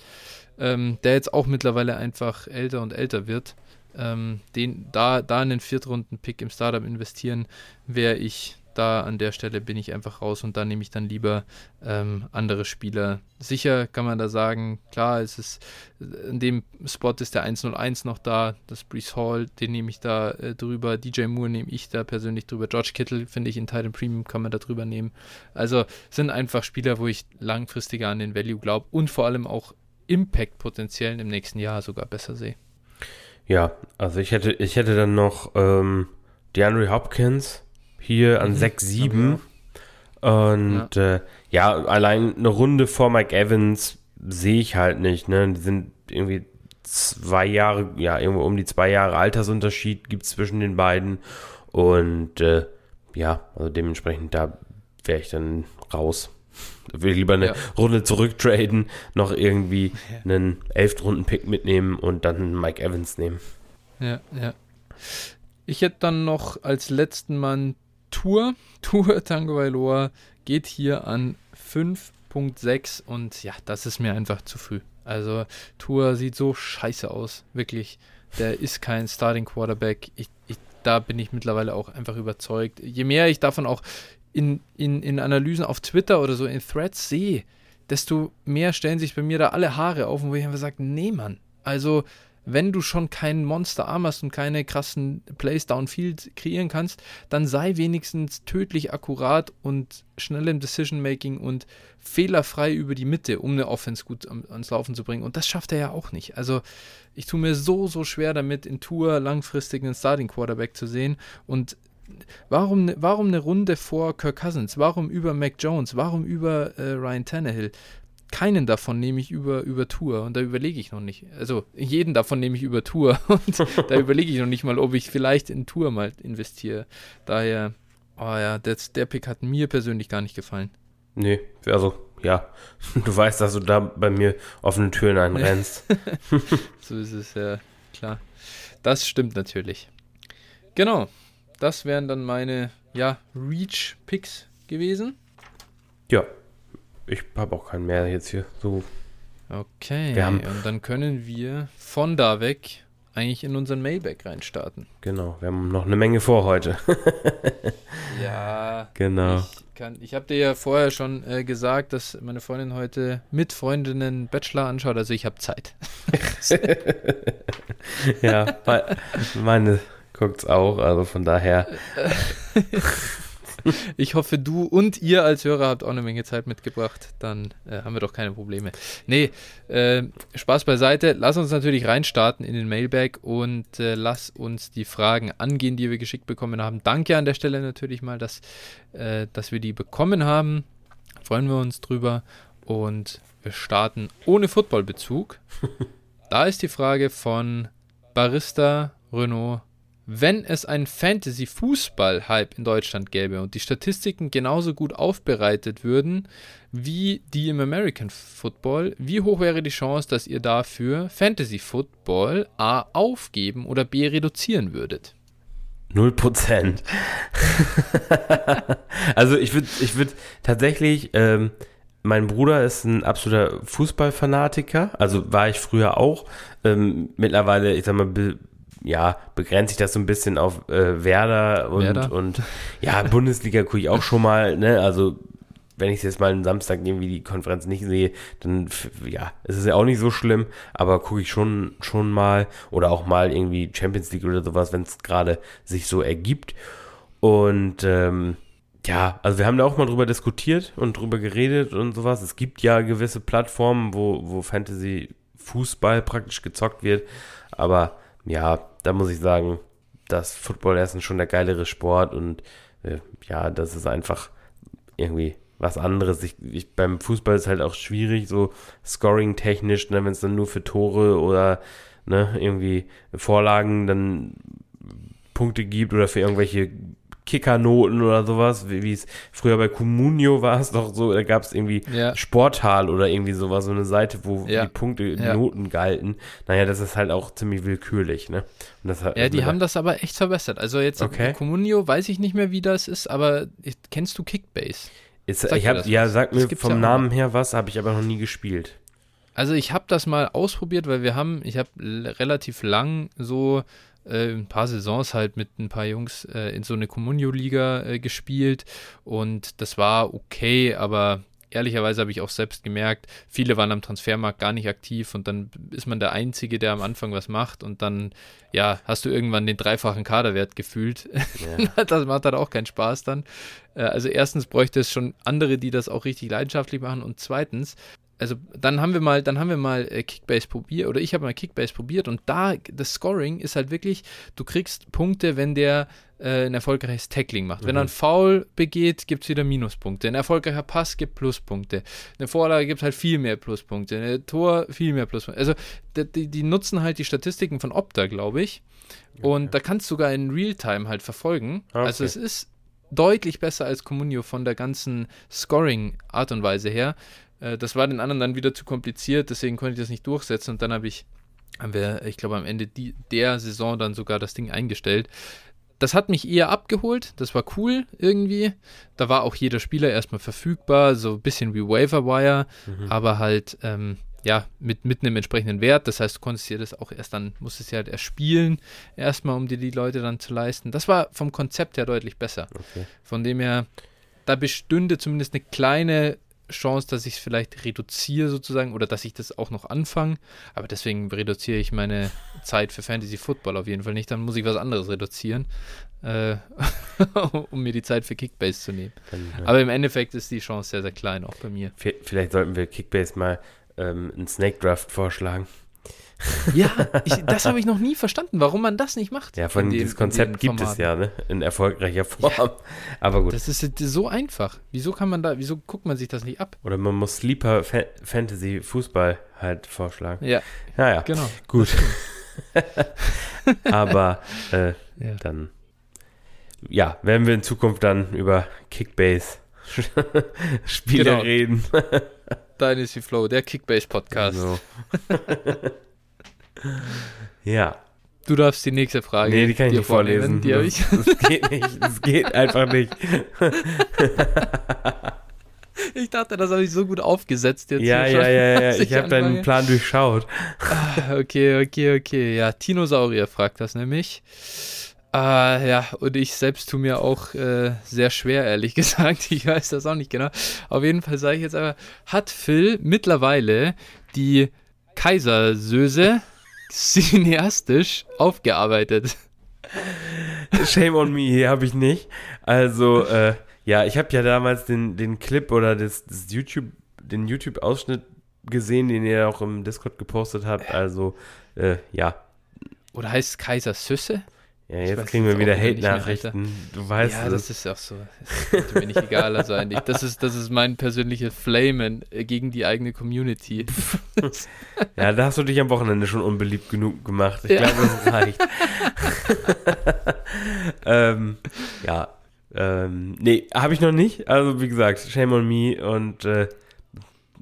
ähm, der jetzt auch mittlerweile einfach älter und älter wird, ähm, den, da, da einen Viertrunden-Pick im Startup investieren, wäre ich da an der Stelle bin ich einfach raus und da nehme ich dann lieber ähm, andere Spieler. Sicher kann man da sagen, klar, es ist in dem Spot ist der 101 noch da, das Brees Hall, den nehme ich da äh, drüber, DJ Moore nehme ich da persönlich drüber, George Kittle finde ich in Titan Premium kann man da drüber nehmen. Also sind einfach Spieler, wo ich langfristiger an den Value glaube und vor allem auch Impact-Potenziellen im nächsten Jahr sogar besser sehe. Ja, also ich hätte, ich hätte dann noch ähm, DeAndre Hopkins hier an mhm. 6-7. Und ja. Äh, ja, allein eine Runde vor Mike Evans sehe ich halt nicht. Ne? Die sind irgendwie zwei Jahre, ja, irgendwo um die zwei Jahre Altersunterschied gibt es zwischen den beiden. Und äh, ja, also dementsprechend, da wäre ich dann raus. Da würde ich lieber eine ja. Runde zurücktraden, noch irgendwie einen Elftrunden-Pick mitnehmen und dann Mike Evans nehmen. Ja, ja. Ich hätte dann noch als letzten Mann Tour. Tour Tango Vailoa geht hier an 5.6 und ja, das ist mir einfach zu früh. Also Tour sieht so scheiße aus, wirklich. Der ist kein Starting Quarterback. Ich, ich, da bin ich mittlerweile auch einfach überzeugt. Je mehr ich davon auch in, in, in Analysen auf Twitter oder so in Threads sehe, desto mehr stellen sich bei mir da alle Haare auf, wo ich einfach sage, nee, Mann. Also wenn du schon keinen Monster-Arm hast und keine krassen Plays downfield kreieren kannst, dann sei wenigstens tödlich akkurat und schnell im Decision-Making und fehlerfrei über die Mitte, um eine Offense gut ans Laufen zu bringen. Und das schafft er ja auch nicht. Also ich tue mir so, so schwer damit, in Tour langfristig einen Starting-Quarterback zu sehen. Und warum, warum eine Runde vor Kirk Cousins? Warum über Mac Jones? Warum über äh, Ryan Tannehill? keinen davon nehme ich über, über Tour und da überlege ich noch nicht. Also jeden davon nehme ich über Tour und da überlege ich noch nicht mal, ob ich vielleicht in Tour mal investiere. Daher, oh ja, der, der Pick hat mir persönlich gar nicht gefallen. Nee, also ja, du weißt, dass du da bei mir offene Türen einrennst. so ist es ja, klar. Das stimmt natürlich. Genau, das wären dann meine, ja, Reach-Picks gewesen. Ja, ich habe auch keinen mehr jetzt hier. So. Okay. Und dann können wir von da weg eigentlich in unseren Mailback reinstarten. Genau, wir haben noch eine Menge vor heute. ja. Genau. Ich, ich habe dir ja vorher schon äh, gesagt, dass meine Freundin heute mit Freundinnen Bachelor anschaut, also ich habe Zeit. ja, meine guckt es auch, also von daher. ich hoffe, du und ihr als Hörer habt auch eine Menge Zeit mitgebracht. Dann äh, haben wir doch keine Probleme. Nee, äh, Spaß beiseite. Lass uns natürlich reinstarten in den Mailbag und äh, lass uns die Fragen angehen, die wir geschickt bekommen haben. Danke an der Stelle natürlich mal, dass, äh, dass wir die bekommen haben. Freuen wir uns drüber. Und wir starten ohne Footballbezug. da ist die Frage von Barista Renault wenn es einen Fantasy-Fußball-Hype in Deutschland gäbe und die Statistiken genauso gut aufbereitet würden wie die im American Football, wie hoch wäre die Chance, dass ihr dafür Fantasy-Football A aufgeben oder B reduzieren würdet? Null Prozent. also ich würde ich würd tatsächlich, ähm, mein Bruder ist ein absoluter Fußballfanatiker, also war ich früher auch. Ähm, mittlerweile, ich sag mal, ja, begrenzt sich das so ein bisschen auf äh, Werder und, Werder? und ja, Bundesliga gucke ich auch schon mal, ne? Also wenn ich jetzt mal einen Samstag irgendwie die Konferenz nicht sehe, dann ja, ist es ja auch nicht so schlimm, aber gucke ich schon, schon mal oder auch mal irgendwie Champions League oder sowas, wenn es gerade sich so ergibt. Und ähm, ja, also wir haben da auch mal drüber diskutiert und drüber geredet und sowas. Es gibt ja gewisse Plattformen, wo, wo Fantasy Fußball praktisch gezockt wird, aber ja, da muss ich sagen, dass Football ist schon der geilere Sport und äh, ja, das ist einfach irgendwie was anderes. Ich, ich, beim Fußball ist halt auch schwierig, so scoring-technisch, ne, wenn es dann nur für Tore oder ne, irgendwie Vorlagen dann Punkte gibt oder für irgendwelche Kickernoten oder sowas, wie es früher bei Comunio war es doch so, da gab es irgendwie ja. Sporthal oder irgendwie sowas, so eine Seite, wo ja. die Punkte ja. Noten galten. Naja, das ist halt auch ziemlich willkürlich, ne? Hat, ja, die haben das aber echt verbessert. Also jetzt okay. Comunio weiß ich nicht mehr, wie das ist, aber kennst du Kickbase? Ist, ich hab, ja, sag mir vom Namen her was, habe ich aber noch nie gespielt. Also ich habe das mal ausprobiert, weil wir haben, ich habe relativ lang so äh, ein paar Saisons halt mit ein paar Jungs äh, in so eine Comunio-Liga äh, gespielt und das war okay, aber ehrlicherweise habe ich auch selbst gemerkt, viele waren am Transfermarkt gar nicht aktiv und dann ist man der Einzige, der am Anfang was macht und dann, ja, hast du irgendwann den dreifachen Kaderwert gefühlt. Ja. das macht halt auch keinen Spaß dann. Äh, also erstens bräuchte es schon andere, die das auch richtig leidenschaftlich machen und zweitens, also dann haben wir mal, dann haben wir mal äh, Kickbase probiert oder ich habe mal Kickbase probiert und da das Scoring ist halt wirklich, du kriegst Punkte, wenn der äh, ein erfolgreiches Tackling macht. Mhm. Wenn er einen Foul begeht, gibt es wieder Minuspunkte. Ein erfolgreicher Pass gibt Pluspunkte. Eine Vorlage gibt halt viel mehr Pluspunkte. Ein Tor viel mehr Pluspunkte. Also die, die nutzen halt die Statistiken von Opta, glaube ich. Und okay. da kannst du sogar in Realtime halt verfolgen. Okay. Also es ist deutlich besser als Comunio von der ganzen Scoring-Art und Weise her. Äh, das war den anderen dann wieder zu kompliziert, deswegen konnte ich das nicht durchsetzen und dann habe ich, haben wir, ich glaube, am Ende die, der Saison dann sogar das Ding eingestellt. Das hat mich eher abgeholt, das war cool irgendwie. Da war auch jeder Spieler erstmal verfügbar, so ein bisschen wie Waiver mhm. aber halt, ähm, ja, mit, mit einem entsprechenden Wert. Das heißt, du konntest dir das auch erst dann, musstest ja halt erst spielen, erstmal, um dir die Leute dann zu leisten. Das war vom Konzept her deutlich besser. Okay. Von dem her, da bestünde zumindest eine kleine Chance, dass ich es vielleicht reduziere sozusagen oder dass ich das auch noch anfange. Aber deswegen reduziere ich meine Zeit für Fantasy Football auf jeden Fall nicht. Dann muss ich was anderes reduzieren, äh, um mir die Zeit für Kickbase zu nehmen. Ja. Aber im Endeffekt ist die Chance sehr, sehr klein, auch bei mir. Vielleicht sollten wir Kickbase mal ähm, einen Snake Draft vorschlagen. Ja, ich, das habe ich noch nie verstanden, warum man das nicht macht. Ja, von dem, dieses Konzept gibt es ja, ne? In erfolgreicher Form. Ja, Aber gut. Das ist so einfach. Wieso kann man da, wieso guckt man sich das nicht ab? Oder man muss Sleeper Fa Fantasy Fußball halt vorschlagen. Ja. Ja, ja. Genau. Gut. Aber äh, ja. dann, ja, werden wir in Zukunft dann über Kickbase Spiele genau. reden. Dynasty Flow, der Kickbase Podcast. So. ja. Du darfst die nächste Frage. Nee, die kann ich nicht vorlesen. Die das, ich. das geht nicht. Das geht einfach nicht. Ich dachte, das habe ich so gut aufgesetzt jetzt. Ja, ja, ja, ja. Ich, ich habe deinen Plan durchschaut. Ah, okay, okay, okay. Ja, Tinosaurier fragt das nämlich. Ah, ja, und ich selbst tue mir auch äh, sehr schwer, ehrlich gesagt. Ich weiß das auch nicht genau. Auf jeden Fall sage ich jetzt aber, hat Phil mittlerweile die Kaisersöse cineastisch aufgearbeitet. Shame on me, habe ich nicht. Also, äh, ja, ich habe ja damals den, den Clip oder das, das YouTube, den YouTube-Ausschnitt gesehen, den ihr auch im Discord gepostet habt. Also, äh, ja. Oder heißt es Kaisersüsse? Ja, jetzt weiß, kriegen wir wieder Hate-Nachrichten. Du weißt Ja, das ist auch so. Das sollte mir nicht egaler sein. Ich, das, ist, das ist mein persönliches Flamen äh, gegen die eigene Community. ja, da hast du dich am Wochenende schon unbeliebt genug gemacht. Ich ja. glaube, das reicht. ähm, ja. Ähm, nee, habe ich noch nicht. Also, wie gesagt, shame on me und äh,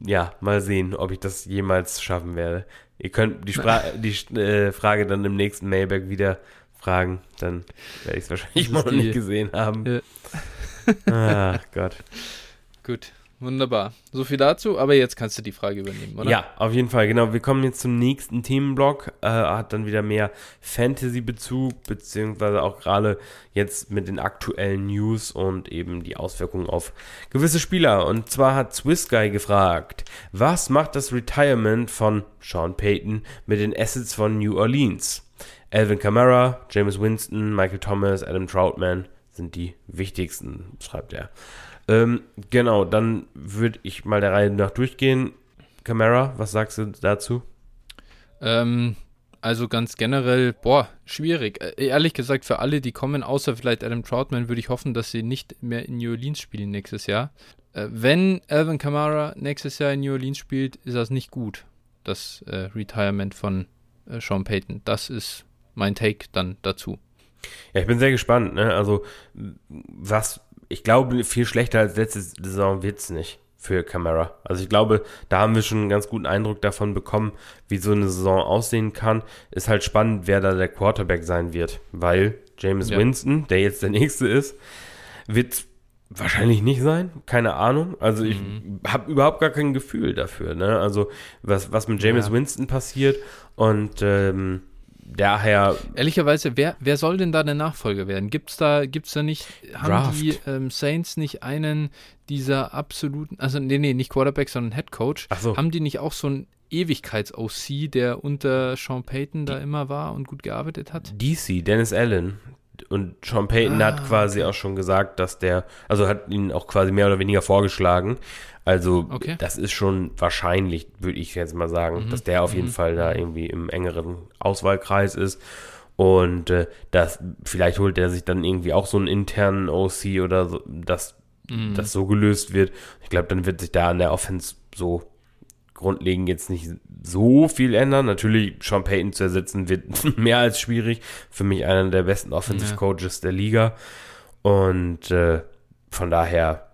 ja, mal sehen, ob ich das jemals schaffen werde. Ihr könnt die, Spra die äh, Frage dann im nächsten Mailback wieder fragen, dann werde ich es wahrscheinlich mal noch nicht gesehen haben. Ja. Ach Gott. Gut, wunderbar. So viel dazu, aber jetzt kannst du die Frage übernehmen, oder? Ja, auf jeden Fall, genau. Wir kommen jetzt zum nächsten Themenblock. Äh, hat dann wieder mehr Fantasy-Bezug, beziehungsweise auch gerade jetzt mit den aktuellen News und eben die Auswirkungen auf gewisse Spieler. Und zwar hat Swiss Guy gefragt, was macht das Retirement von Sean Payton mit den Assets von New Orleans? Alvin Kamara, James Winston, Michael Thomas, Adam Troutman sind die wichtigsten, schreibt er. Ähm, genau, dann würde ich mal der Reihe nach durchgehen. Kamara, was sagst du dazu? Ähm, also ganz generell, boah, schwierig. Äh, ehrlich gesagt, für alle, die kommen, außer vielleicht Adam Troutman, würde ich hoffen, dass sie nicht mehr in New Orleans spielen nächstes Jahr. Äh, wenn Alvin Kamara nächstes Jahr in New Orleans spielt, ist das nicht gut, das äh, Retirement von äh, Sean Payton. Das ist mein Take dann dazu. Ja, ich bin sehr gespannt. Ne? Also, was, ich glaube, viel schlechter als letzte Saison wird es nicht für Camara. Also ich glaube, da haben wir schon einen ganz guten Eindruck davon bekommen, wie so eine Saison aussehen kann. Ist halt spannend, wer da der Quarterback sein wird, weil James ja. Winston, der jetzt der nächste ist, wird wahrscheinlich nicht sein, keine Ahnung. Also ich mhm. habe überhaupt gar kein Gefühl dafür. Ne? Also was, was mit James ja. Winston passiert und ähm, daher. Ehrlicherweise, wer, wer soll denn da der Nachfolger werden? Gibt's da, gibt's da nicht, haben Draft. die ähm, Saints nicht einen dieser absoluten, also nee, nee, nicht Quarterback, sondern Head Coach, Ach so. haben die nicht auch so einen Ewigkeits-OC, der unter Sean Payton da immer war und gut gearbeitet hat? DC, Dennis Allen. Und Sean Payton Ah, hat quasi auch schon gesagt, dass der, also hat ihn auch quasi mehr oder weniger vorgeschlagen. Also Okay. das ist schon wahrscheinlich, würde ich jetzt mal sagen, Mhm. dass der auf jeden Mhm. Fall da irgendwie im engeren Auswahlkreis ist. Und äh, das, vielleicht holt er sich dann irgendwie auch so einen internen OC oder so, dass Mhm. das so gelöst wird. Ich glaube, dann wird sich da an der Offense so grundlegend jetzt nicht so viel ändern. Natürlich, Sean Payton zu ersetzen wird mehr als schwierig. Für mich einer der besten Offensive Ja. Coaches der Liga. Und äh, von daher,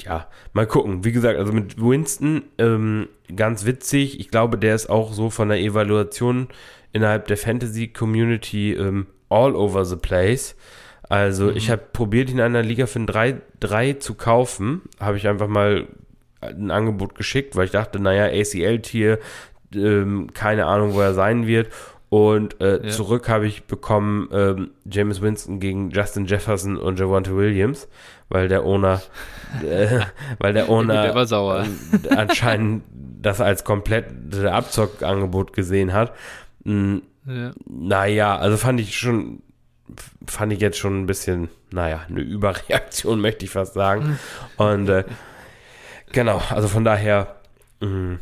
ja, mal gucken. Wie gesagt, also mit Winston ähm, ganz witzig. Ich glaube, der ist auch so von der Evaluation innerhalb der Fantasy-Community ähm, all over the place. Also Mhm. ich habe probiert, ihn in einer Liga für ein 3, 3 zu kaufen. Habe ich einfach mal ein Angebot geschickt, weil ich dachte, naja, ACL-Tier, ähm, keine Ahnung, wo er sein wird. Und äh, Ja. zurück habe ich bekommen ähm, James Winston gegen Justin Jefferson und Javante Williams, weil der Owner, äh, weil der Owner Der war sauer. äh, anscheinend das als komplette Abzockangebot gesehen hat. Mm, Ja. naja, also fand ich schon, fand ich jetzt schon ein bisschen, naja, eine Überreaktion, möchte ich fast sagen. Und äh, genau, also von daher, mm,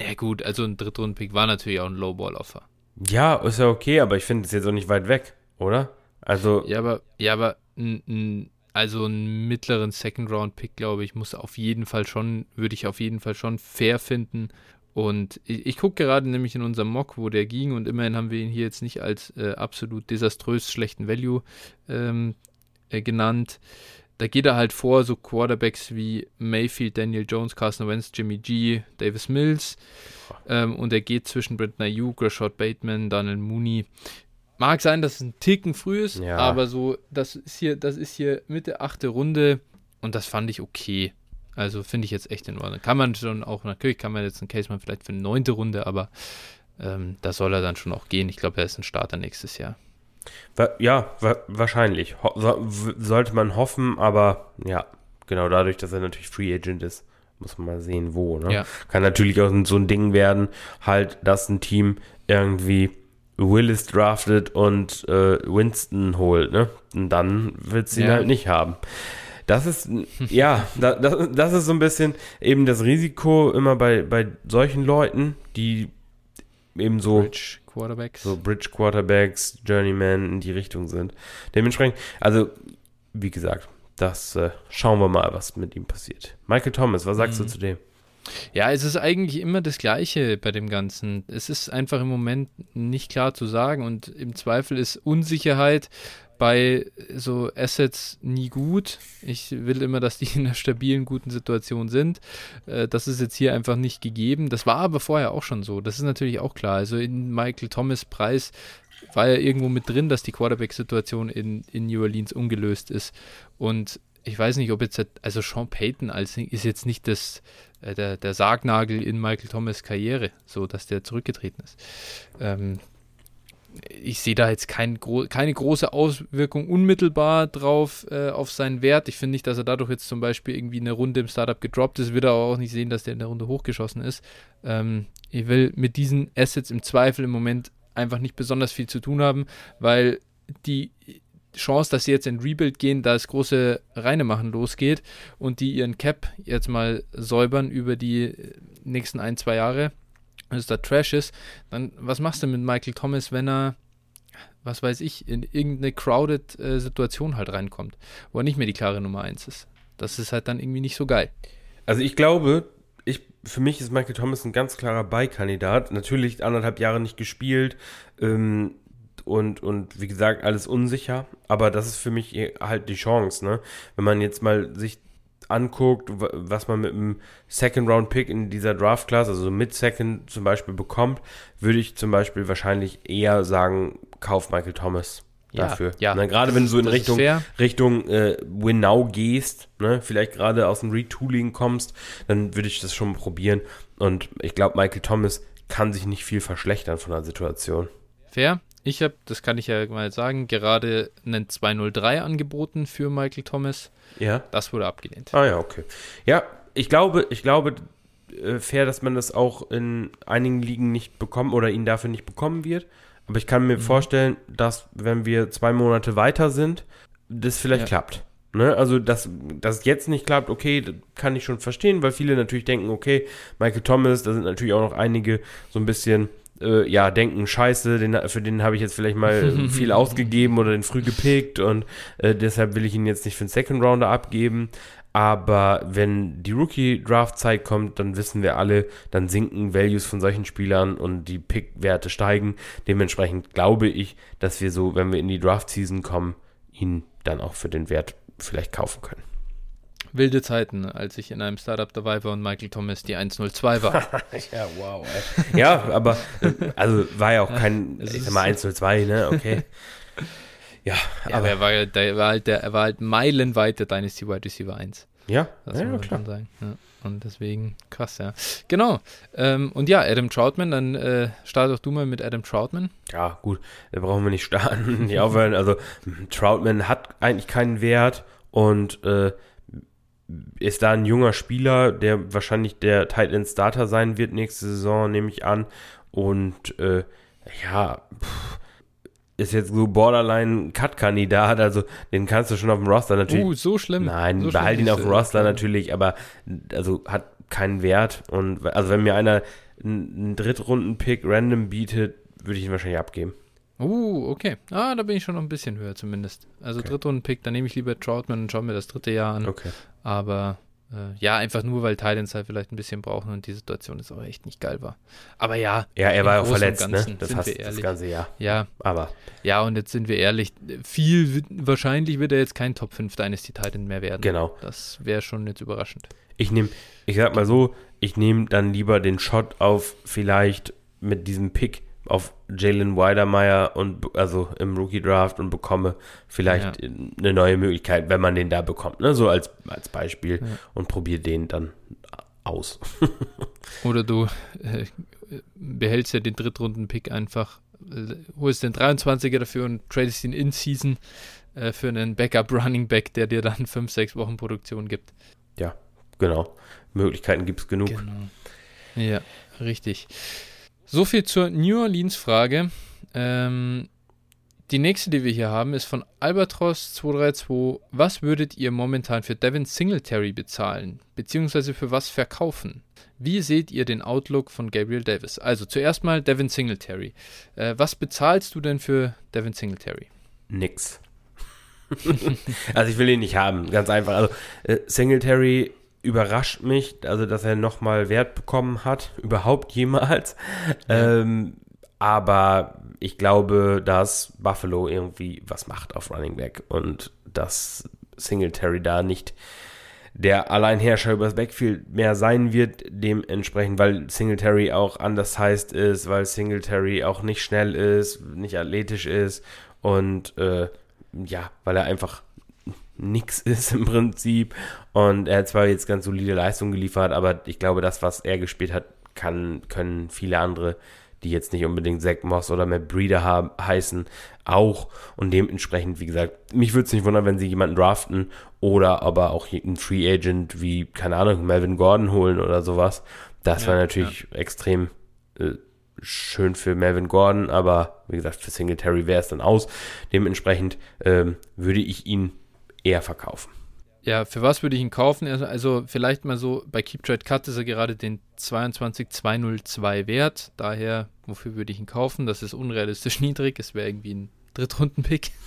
ja, gut, also ein Drittrunden-Pick war natürlich auch ein Lowball-Offer. ja, ist ja okay, aber ich finde es jetzt auch nicht weit weg, oder? Also, Ja, aber, ja, aber n, n, also einen mittleren Second-Round-Pick, glaube ich, muss auf jeden Fall schon, würde ich auf jeden Fall schon fair finden. Und ich, ich gucke gerade nämlich in unserem Mock, wo der ging, und immerhin haben wir ihn hier jetzt nicht als äh, absolut desaströs schlechten Value ähm, äh, genannt. Da geht er halt vor, so Quarterbacks wie Mayfield, Daniel Jones, Carson Wentz, Jimmy G, Davis Mills. Ähm, und er geht zwischen Brent Ayuk, Rashad Bateman, Daniel Mooney. Mag sein, dass es ein Ticken früh ist, Ja. aber so, das ist hier, das ist hier Mitte achte Runde und das fand ich okay. Also finde ich jetzt echt in Ordnung. Kann man schon auch, natürlich kann man jetzt einen Case machen, vielleicht für eine neunte Runde, aber ähm, da soll er dann schon auch gehen. Ich glaube, er ist ein Starter nächstes Jahr. Ja, wa wahrscheinlich. Sollte man hoffen, aber ja, genau dadurch, dass er natürlich Free Agent ist, muss man mal sehen, wo. Ne? Ja. Kann natürlich auch so ein Ding werden, halt, dass ein Team irgendwie Willis draftet und äh, Winston holt, ne? Und dann wird es ihn Ja. halt nicht haben. Das ist, ja, da, das, das ist so ein bisschen eben das Risiko immer bei, bei solchen Leuten, die eben so Bridge Quarterbacks. so Bridge Quarterbacks, Journeyman in die Richtung sind. Dementsprechend, also wie gesagt, das äh, schauen wir mal, was mit ihm passiert. Michael Thomas, was sagst Mhm. du zu dem? Ja, es ist eigentlich immer das Gleiche bei dem Ganzen. Es ist einfach im Moment nicht klar zu sagen und im Zweifel ist Unsicherheit bei so Assets nie gut. Ich will immer, dass die in einer stabilen, guten Situation sind. Äh, Das ist jetzt hier einfach nicht gegeben. Das war aber vorher auch schon so. Das ist natürlich auch klar. Also in Michael Thomas Preis war ja irgendwo mit drin, dass die Quarterback-Situation in, in New Orleans ungelöst ist. Und ich weiß nicht, ob jetzt, also Sean Payton als ist jetzt nicht das, äh, der, der Sargnagel in Michael Thomas Karriere, so dass der zurückgetreten ist. Ähm, ich sehe da jetzt kein, keine große Auswirkung unmittelbar drauf äh, auf seinen Wert. Ich finde nicht, dass er dadurch jetzt zum Beispiel irgendwie eine Runde im Startup gedroppt ist. Wird aber auch nicht sehen, dass der in der Runde hochgeschossen ist. Ähm, ich will mit diesen Assets im Zweifel im Moment einfach nicht besonders viel zu tun haben, weil die Chance, dass sie jetzt in Rebuild gehen, da das große Reinemachen losgeht und die ihren Cap jetzt mal säubern über die nächsten ein, zwei Jahre, dass da Trash ist, dann was machst du mit Michael Thomas, wenn er, was weiß ich, in irgendeine crowded äh, Situation halt reinkommt, wo er nicht mehr die klare Nummer eins ist. Das ist halt dann irgendwie nicht so geil. Also ich glaube, ich, für mich ist Michael Thomas ein ganz klarer Beikandidat. Natürlich anderthalb Jahre nicht gespielt ähm, und, und wie gesagt, alles unsicher. Aber das ist für mich halt die Chance, ne? Wenn man jetzt mal sich anguckt, wa- was man mit einem Second-Round-Pick in dieser Draft-Class, also mit Second zum Beispiel bekommt, würde ich zum Beispiel wahrscheinlich eher sagen, kauf Michael Thomas Ja, dafür. ja. Ne? Gerade wenn du so in Das Richtung. Richtung äh, Win Now gehst, ne, vielleicht gerade aus dem Retooling kommst, dann würde ich das schon probieren. Und ich glaube, Michael Thomas kann sich nicht viel verschlechtern von der Situation. Fair. Ich habe, das kann ich ja mal sagen, gerade einen 203 angeboten für Michael Thomas. Ja. Das wurde abgelehnt. Ah ja, okay. Ja, ich glaube, ich glaube, äh, fair, dass man das auch in einigen Ligen nicht bekommen oder ihn dafür nicht bekommen wird. Aber ich kann mir mhm. vorstellen, dass wenn wir zwei Monate weiter sind, das vielleicht ja. klappt. Ne? Also, dass das jetzt nicht klappt, okay, kann ich schon verstehen, weil viele natürlich denken, okay, Michael Thomas, da sind natürlich auch noch einige so ein bisschen, äh, ja, denken, scheiße, den, für den habe ich jetzt vielleicht mal viel ausgegeben oder den früh gepickt und äh, deshalb will ich ihn jetzt nicht für den Second Rounder abgeben. Aber wenn die Rookie-Draft-Zeit kommt, dann wissen wir alle, dann sinken Values von solchen Spielern und die Pick-Werte steigen. Dementsprechend glaube ich, dass wir so, wenn wir in die Draft-Season kommen, ihn dann auch für den Wert vielleicht kaufen können. Wilde Zeiten, als ich in einem Startup dabei war und Michael Thomas die 102 war. ja, wow. Ey. Ja, aber äh, also war ja auch kein, ich sag mal 102, ne? Okay. Ja, ja aber er war, der, war halt der, er war halt meilenweit der Dynasty Wide Receiver 1. Ja, das ja, muss man sagen. Ja. Und deswegen krass, ja. Genau. Ähm, und ja, Adam Troutman, dann äh, starte doch du mal mit Adam Troutman. Ja, gut, da brauchen wir nicht starten, nicht aufhören. Also Troutman hat eigentlich keinen Wert und äh, ist da ein junger Spieler, der wahrscheinlich der Tight End Starter sein wird nächste Saison, nehme ich an. Und äh, ja, pff, ist jetzt so Borderline-Cut-Kandidat, also den kannst du schon auf dem Roster natürlich. Uh, so schlimm. Nein, so behalt ihn auf dem Roster natürlich, aber also hat keinen Wert. Und also wenn mir einer einen Drittrunden-Pick random bietet, würde ich ihn wahrscheinlich abgeben. Uh, okay. Ah, da bin ich schon noch ein bisschen höher zumindest. Also okay. Drittrunden-Pick, dann nehme ich lieber Troutman und schaue mir das dritte Jahr an. Okay. Aber äh, ja, einfach nur, weil Titans halt vielleicht ein bisschen brauchen und die Situation ist auch echt nicht geil war. Aber ja. Ja, er war auch verletzt, ne? Das hast das ganze Jahr. Ja. Aber. Ja, und jetzt sind wir ehrlich, viel, wahrscheinlich wird er jetzt kein Top 5 Dynasty Titan mehr werden. Genau. Das wäre schon jetzt überraschend. Ich nehme, ich sag mal so, ich nehme dann lieber den Shot auf vielleicht mit diesem Pick auf Jalen Weidermeyer und also im Rookie Draft und bekomme vielleicht ja. eine neue Möglichkeit, wenn man den da bekommt, ne? So als, als Beispiel ja. und probiere den dann aus. Oder du äh, behältst ja den Drittrunden-Pick einfach, äh, holst den 23er dafür und tradest ihn in Season äh, für einen Backup Running Back, der dir dann 5, 6 Wochen Produktion gibt. Ja, genau. Möglichkeiten gibt es genug. Genau. Ja, richtig. So viel zur New Orleans-Frage. Ähm, die nächste, die wir hier haben, ist von Albatros232. Was würdet ihr momentan für Devin Singletary bezahlen? Beziehungsweise für was verkaufen? Wie seht ihr den Outlook von Gabriel Davis? Also zuerst mal Devin Singletary. Äh, was bezahlst du denn für Devin Singletary? Nix. also ich will ihn nicht haben, ganz einfach. Also äh, Singletary überrascht mich, also dass er nochmal Wert bekommen hat, überhaupt jemals. Ja. Ähm, aber ich glaube, dass Buffalo irgendwie was macht auf Running Back und dass Singletary da nicht der Alleinherrscher übers Backfield mehr sein wird, dementsprechend, weil Singletary auch undersized ist, weil Singletary auch nicht schnell ist, nicht athletisch ist und äh, ja, weil er einfach nix ist im Prinzip. Und er hat zwar jetzt ganz solide Leistung geliefert, aber ich glaube, das, was er gespielt hat, kann, können viele andere, die jetzt nicht unbedingt Zach Moss oder Matt Breeder haben, heißen, auch. Und dementsprechend, wie gesagt, mich würde es nicht wundern, wenn sie jemanden draften oder aber auch einen Free Agent wie, keine Ahnung, Melvin Gordon holen oder sowas. Das ja, wäre natürlich ja. extrem äh, schön für Melvin Gordon, aber wie gesagt, für Singletary wäre es dann aus. Dementsprechend ähm, würde ich ihn eher verkaufen. Ja, für was würde ich ihn kaufen? Also, also vielleicht mal so, bei Keep Trade Cut ist er gerade den 22,202 wert. Daher, wofür würde ich ihn kaufen? Das ist unrealistisch niedrig. Es wäre irgendwie ein Drittrunden-Pick.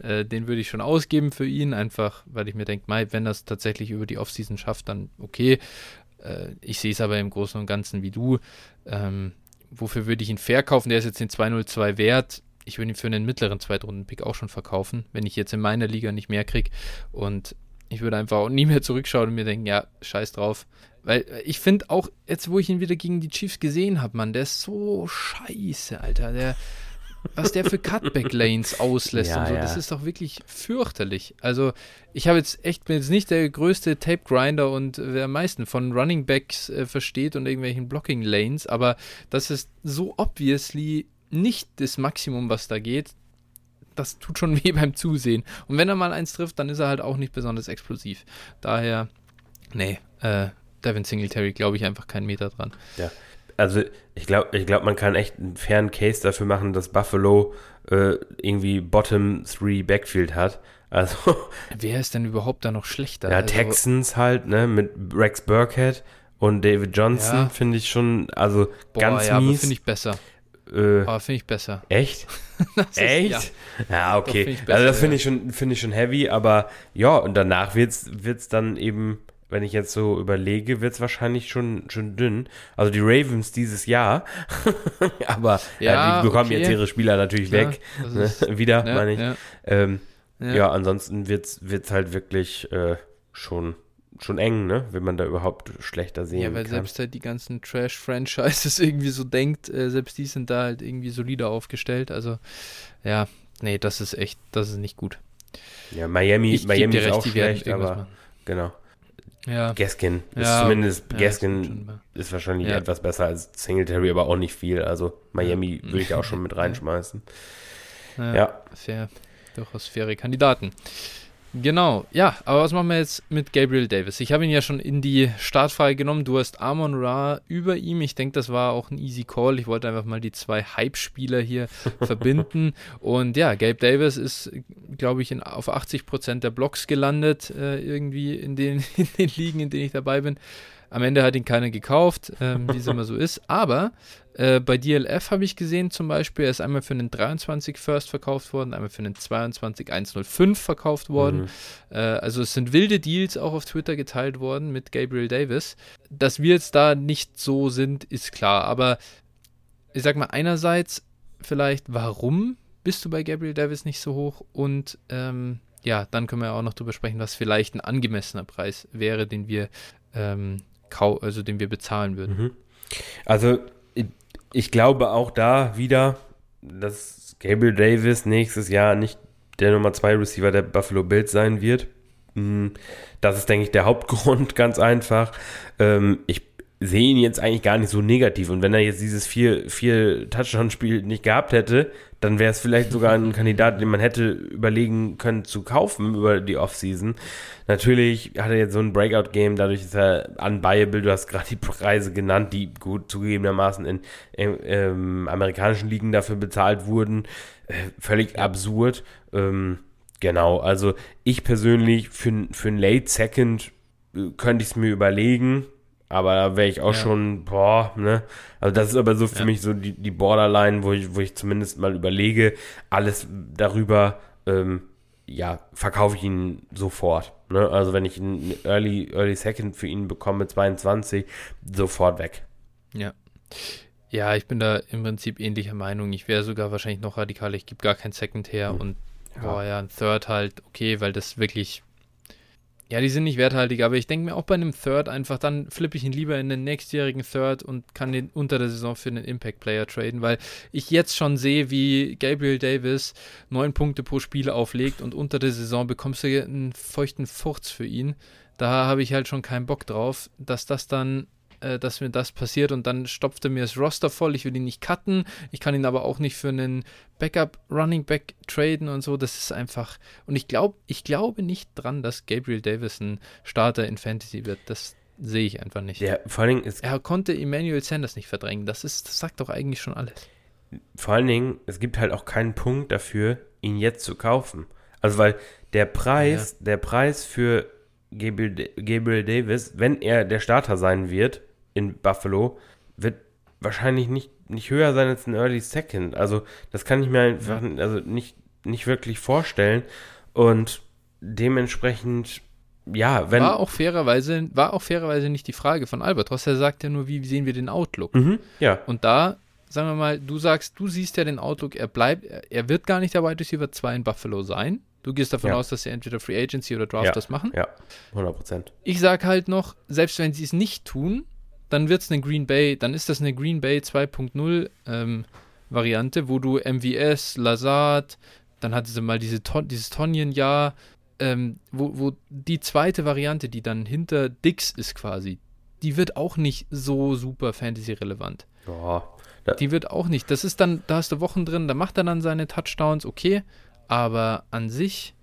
Äh, den würde ich schon ausgeben für ihn, einfach weil ich mir denke, wenn das tatsächlich über die Offseason schafft, dann okay. Äh, ich sehe es aber im Großen und Ganzen wie du. Ähm, wofür würde ich ihn verkaufen? Der ist jetzt den 202 wert ich würde ihn für einen mittleren Zweitrunden-Pick auch schon verkaufen, wenn ich jetzt in meiner Liga nicht mehr kriege. Und ich würde einfach auch nie mehr zurückschauen und mir denken, ja, scheiß drauf. Weil äh, ich finde auch, jetzt wo ich ihn wieder gegen die Chiefs gesehen habe, Mann, der ist so scheiße, Alter. Der, was der für Cutback-Lanes auslässt ja, und so, ja. das ist doch wirklich fürchterlich. Also, ich habe jetzt echt, bin jetzt nicht der größte Tape-Grinder und wer am meisten von Running Backs äh, versteht und irgendwelchen Blocking-Lanes, aber das ist so obviously nicht das Maximum, was da geht. Das tut schon weh beim Zusehen. Und wenn er mal eins trifft, dann ist er halt auch nicht besonders explosiv. Daher, nee, äh, Devin Singletary glaube ich einfach keinen Meter dran. Ja, also ich glaube, ich glaub, man kann echt einen fairen Case dafür machen, dass Buffalo äh, irgendwie Bottom 3 Backfield hat. Also. Wer ist denn überhaupt da noch schlechter? Ja, also, Texans halt, ne, mit Rex Burkhead und David Johnson Ja. finde ich schon, also boah, ganz ja, mies. finde ich besser. Äh, Aber finde ich besser. echt? Das ist- Echt? Ja. Ja, okay. find ich besser, also das finde ja. ich schon, finde ich schon heavy, aber ja, und danach wird's, wird's dann eben, wenn ich jetzt so überlege, wird's wahrscheinlich schon, schon dünn. Also die Ravens dieses Jahr, aber ja, Ja, die bekommen okay. jetzt ihre Spieler natürlich Klar, weg. das Ne? ist- Wieder, ja, meine ich. ja, Ähm, ja. ja. ansonsten wird's, wird's halt wirklich äh, schon, schon eng, ne? Wenn man da überhaupt schlechter sehen Ja, weil kann. selbst halt die ganzen Trash-Franchises irgendwie so denkt, äh, selbst die sind da halt irgendwie solider aufgestellt. Also, ja, nee, das ist echt, das ist nicht gut. ja, Miami, Ich Miami ist recht, auch schlecht, aber machen. genau. Ja, Gaskin ist Ja, zumindest, ja, Gaskin ist wahrscheinlich Ja. etwas besser als Singletary, aber auch nicht viel. Also Miami würde ich auch schon mit reinschmeißen. ja, Ja. fair, durchaus faire Kandidaten. Genau, ja, aber was machen wir jetzt mit Gabriel Davis? Ich habe ihn ja schon in die Startfrage genommen. Du hast Amon Ra über ihm. Ich denke, das war auch ein easy Call. Ich wollte einfach mal die zwei Hype-Spieler hier verbinden. Und ja, Gabe Davis ist, glaube ich, in, auf 80% der Blocks gelandet, äh, irgendwie in den, in den Ligen, in denen ich dabei bin. Am Ende hat ihn keiner gekauft, ähm, wie es immer so ist. Aber äh, bei DLF habe ich gesehen zum Beispiel, er ist einmal für einen 23 First verkauft worden, einmal für einen 22 105 verkauft worden. Mhm. Äh, also es sind wilde Deals auch auf Twitter geteilt worden mit Gabriel Davis. Dass wir jetzt da nicht so sind, ist klar. Aber ich sag mal, einerseits vielleicht, warum bist du bei Gabriel Davis nicht so hoch? Und ähm, ja, dann können wir auch noch drüber sprechen, was vielleicht ein angemessener Preis wäre, den wir ähm, also den wir bezahlen würden. Mhm. Also ich, glaube auch da wieder, dass Gabriel Davis nächstes Jahr nicht der Nummer 2 Receiver der Buffalo Bills sein wird. Mm, Das ist, denke ich, der Hauptgrund, ganz einfach. Ähm, Ich sehe ihn jetzt eigentlich gar nicht so negativ. Und wenn er jetzt dieses vier, vier Touchdown-Spiel nicht gehabt hätte, dann wäre es vielleicht sogar ein Kandidat, den man hätte überlegen können zu kaufen über die Offseason. Natürlich hat er jetzt so ein Breakout-Game, dadurch ist er unbuyable. Du hast gerade die Preise genannt, die gut zugegebenermaßen in, in ähm, amerikanischen Ligen dafür bezahlt wurden. Äh, völlig absurd. Ähm, genau, also ich persönlich für, für ein Late Second äh, könnte ich es mir überlegen. Aber da wäre ich auch Ja. schon, boah, ne? Also das ist aber so für Ja. mich so die, die Borderline, wo ich, wo ich zumindest mal überlege, alles darüber, ähm, ja, verkaufe ich ihn sofort. Ne? Also wenn ich einen Early, Early Second für ihn bekomme, 22, sofort weg. Ja. Ja, ich bin da im Prinzip ähnlicher Meinung. Ich wäre sogar wahrscheinlich noch radikaler. Ich gebe gar kein Second her Hm. und Ja. boah, ja, ein Third halt okay, weil das wirklich. Ja, die sind nicht werthaltig, aber ich denke mir auch bei einem Third einfach, dann flippe ich ihn lieber in den nächstjährigen Third und kann den unter der Saison für einen Impact-Player traden, weil ich jetzt schon sehe, wie Gabriel Davis neun Punkte pro Spiel auflegt und unter der Saison bekommst du einen feuchten Furz für ihn. Da habe ich halt schon keinen Bock drauf, dass das dann äh, dass mir das passiert und dann stopft er mir das Roster voll. Ich will ihn nicht cutten. Ich kann ihn aber auch nicht für einen Backup Running Back traden und so. Das ist einfach. Und ich glaube, ich glaube nicht dran, dass Gabriel Davis ein Starter in Fantasy wird. Das sehe ich einfach nicht. Der, vor allen Dingen, ist, Er konnte Emmanuel Sanders nicht verdrängen. Das ist, das sagt doch eigentlich schon alles. vor allen Dingen, es gibt halt auch keinen Punkt dafür, ihn jetzt zu kaufen. Also weil der Preis, der Preis für Gabriel, Gabriel Davis, wenn er der Starter sein wird in Buffalo, wird wahrscheinlich nicht, nicht höher sein als ein Early Second. Also das kann ich mir einfach also nicht, nicht wirklich vorstellen. Und dementsprechend, ja, wenn. war auch fairerweise, war auch fairerweise nicht die Frage von Albatros. Er sagt ja nur, wie sehen wir den Outlook? Mhm, ja, Und da, sagen wir mal, du sagst, du siehst ja den Outlook, er bleibt, er, wird gar nicht der Wide Receiver 2 in Buffalo sein. Du gehst davon Ja. aus, dass sie entweder Free Agency oder Draft Ja. das machen. ja, 100 Prozent. Ich sag halt noch, selbst wenn sie es nicht tun, dann wird es eine Green Bay, dann ist das eine Green Bay 2.0 ähm, Variante, wo du MVS, Lazard, dann hatte sie mal diese Ton dieses Tonjen-Jahr, ähm, wo, wo die zweite Variante, die dann hinter Dix ist quasi, die wird auch nicht so super Fantasy-relevant. Ja, die wird auch nicht. Das ist dann, da hast du Wochen drin, da macht er dann seine Touchdowns, okay. Aber an sich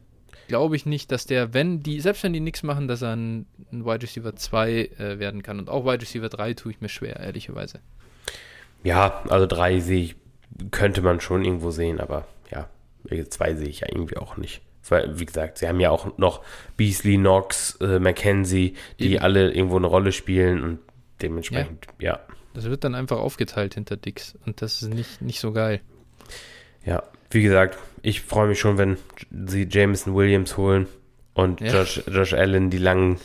glaube ich nicht, dass der, wenn die, selbst wenn die nichts machen, dass er ein, ein Wide Receiver 2 äh, werden kann. Und auch Wide Receiver 3 tue ich mir schwer, ehrlicherweise. Ja, also 3 sehe ich, könnte man schon irgendwo sehen, aber ja, 2 sehe ich ja irgendwie auch nicht. Weil, wie gesagt, sie haben ja auch noch Beasley, Knox, äh, McKenzie, die Eben. alle irgendwo eine Rolle spielen und dementsprechend, ja. ja. Das wird dann einfach aufgeteilt hinter Dix und das ist nicht, nicht so geil. Ja, wie gesagt, ich freue mich schon, wenn sie Jameson Williams holen und ja. Josh, Josh Allen die langen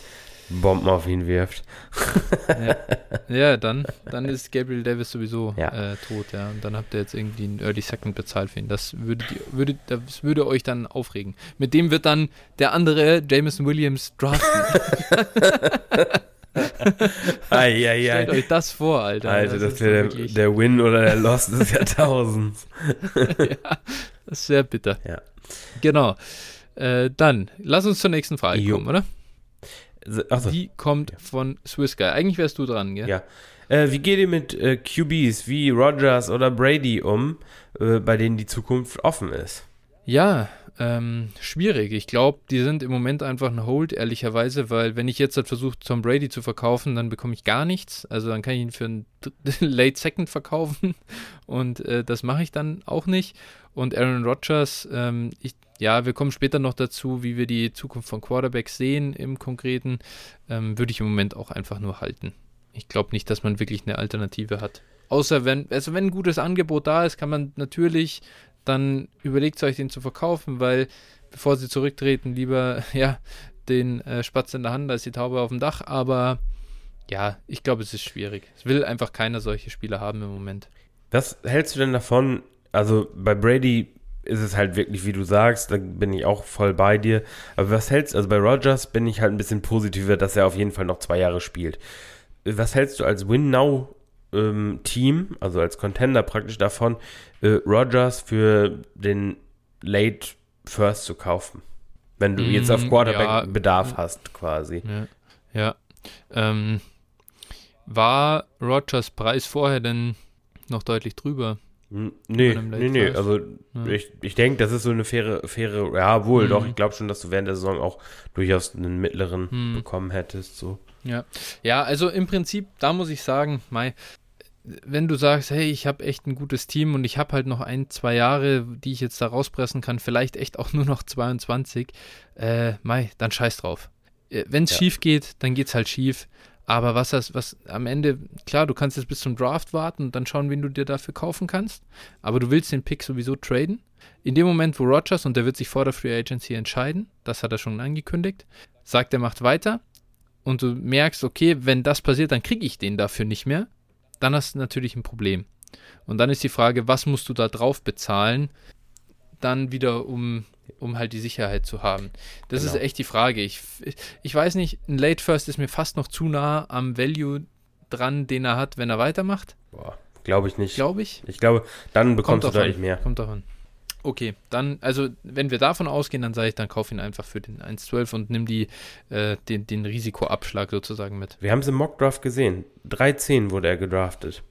Bomben auf ihn wirft. ja. ja, dann, dann ist Gabriel Davis sowieso ja. äh, tot, ja. Und dann habt ihr jetzt irgendwie einen Early Second bezahlt für ihn. Das würde, würde, das würde euch dann aufregen. Mit dem wird dann der andere Jameson Williams draften. ai, ai, Stellt euch das vor, Alter. Alter, das, das wäre der, der, Win oder der Loss des Jahrtausends. ja, das ist sehr bitter. Ja. Genau. Äh, dann, lass uns zur nächsten Frage jo. kommen, oder? Achso. Die kommt von Swiss Guy. Eigentlich wärst du dran, gell? Ja. Äh, wie geht ihr mit äh, QBs wie Rogers oder Brady um, äh, bei denen die Zukunft offen ist? Ja, ähm, schwierig. Ich glaube, die sind im Moment einfach ein Hold, ehrlicherweise, weil wenn ich jetzt halt versuche, Tom Brady zu verkaufen, dann bekomme ich gar nichts. Also dann kann ich ihn für einen Late Second verkaufen und äh, das mache ich dann auch nicht. Und Aaron Rodgers, ähm, ich, ja, wir kommen später noch dazu, wie wir die Zukunft von Quarterbacks sehen im Konkreten, ähm, würde ich im Moment auch einfach nur halten. Ich glaube nicht, dass man wirklich eine Alternative hat. Außer wenn, also wenn ein gutes Angebot da ist, kann man natürlich dann überlegt euch den zu verkaufen, weil bevor sie zurücktreten, lieber ja den äh, Spatz in der Hand als die Taube auf dem Dach. Aber ja, ich glaube, es ist schwierig. Es will einfach keiner solche Spieler haben im Moment. Was hältst du denn davon? Also bei Brady ist es halt wirklich, wie du sagst, da bin ich auch voll bei dir. Aber was hältst du, also bei Rogers bin ich halt ein bisschen positiver, dass er auf jeden Fall noch zwei Jahre spielt. Was hältst du als Win-Now ähm, Team, also als Contender praktisch davon, äh, Rogers für den Late First zu kaufen. Wenn du mm, jetzt auf mm, Quarterback ja, Bedarf hast, quasi. Ja. ja. Ähm, war Rogers Preis vorher denn noch deutlich drüber? Nee, nee, nee. Also ja. ich, ich denke, das ist so eine faire, faire, ja wohl, mhm. doch, ich glaube schon, dass du während der Saison auch durchaus einen mittleren mhm. bekommen hättest. So. Ja. Ja, also im Prinzip, da muss ich sagen, Mai, wenn du sagst, hey, ich habe echt ein gutes Team und ich habe halt noch ein, zwei Jahre, die ich jetzt da rauspressen kann, vielleicht echt auch nur noch 22, äh, Mai, dann scheiß drauf. Äh, wenn es ja. schief geht, dann geht es halt schief. Aber was das, was am Ende, klar, du kannst jetzt bis zum Draft warten und dann schauen, wen du dir dafür kaufen kannst. Aber du willst den Pick sowieso traden. In dem Moment, wo Rogers, und der wird sich vor der Free Agency entscheiden, das hat er schon angekündigt, sagt, er macht weiter. Und du merkst, okay, wenn das passiert, dann kriege ich den dafür nicht mehr dann hast du natürlich ein Problem. Und dann ist die Frage, was musst du da drauf bezahlen, dann wieder, um, um halt die Sicherheit zu haben. Das genau. ist echt die Frage. Ich, ich weiß nicht, ein Late First ist mir fast noch zu nah am Value dran, den er hat, wenn er weitermacht. Boah, glaube ich nicht. Glaube ich? Ich glaube, dann bekommst Kommt du deutlich mehr. Kommt davon. Okay, dann, also wenn wir davon ausgehen, dann sage ich, dann kauf ihn einfach für den 1,12 und nimm die, äh, den, den Risikoabschlag sozusagen mit. Wir haben es im Mockdraft gesehen. 3,10 wurde er gedraftet.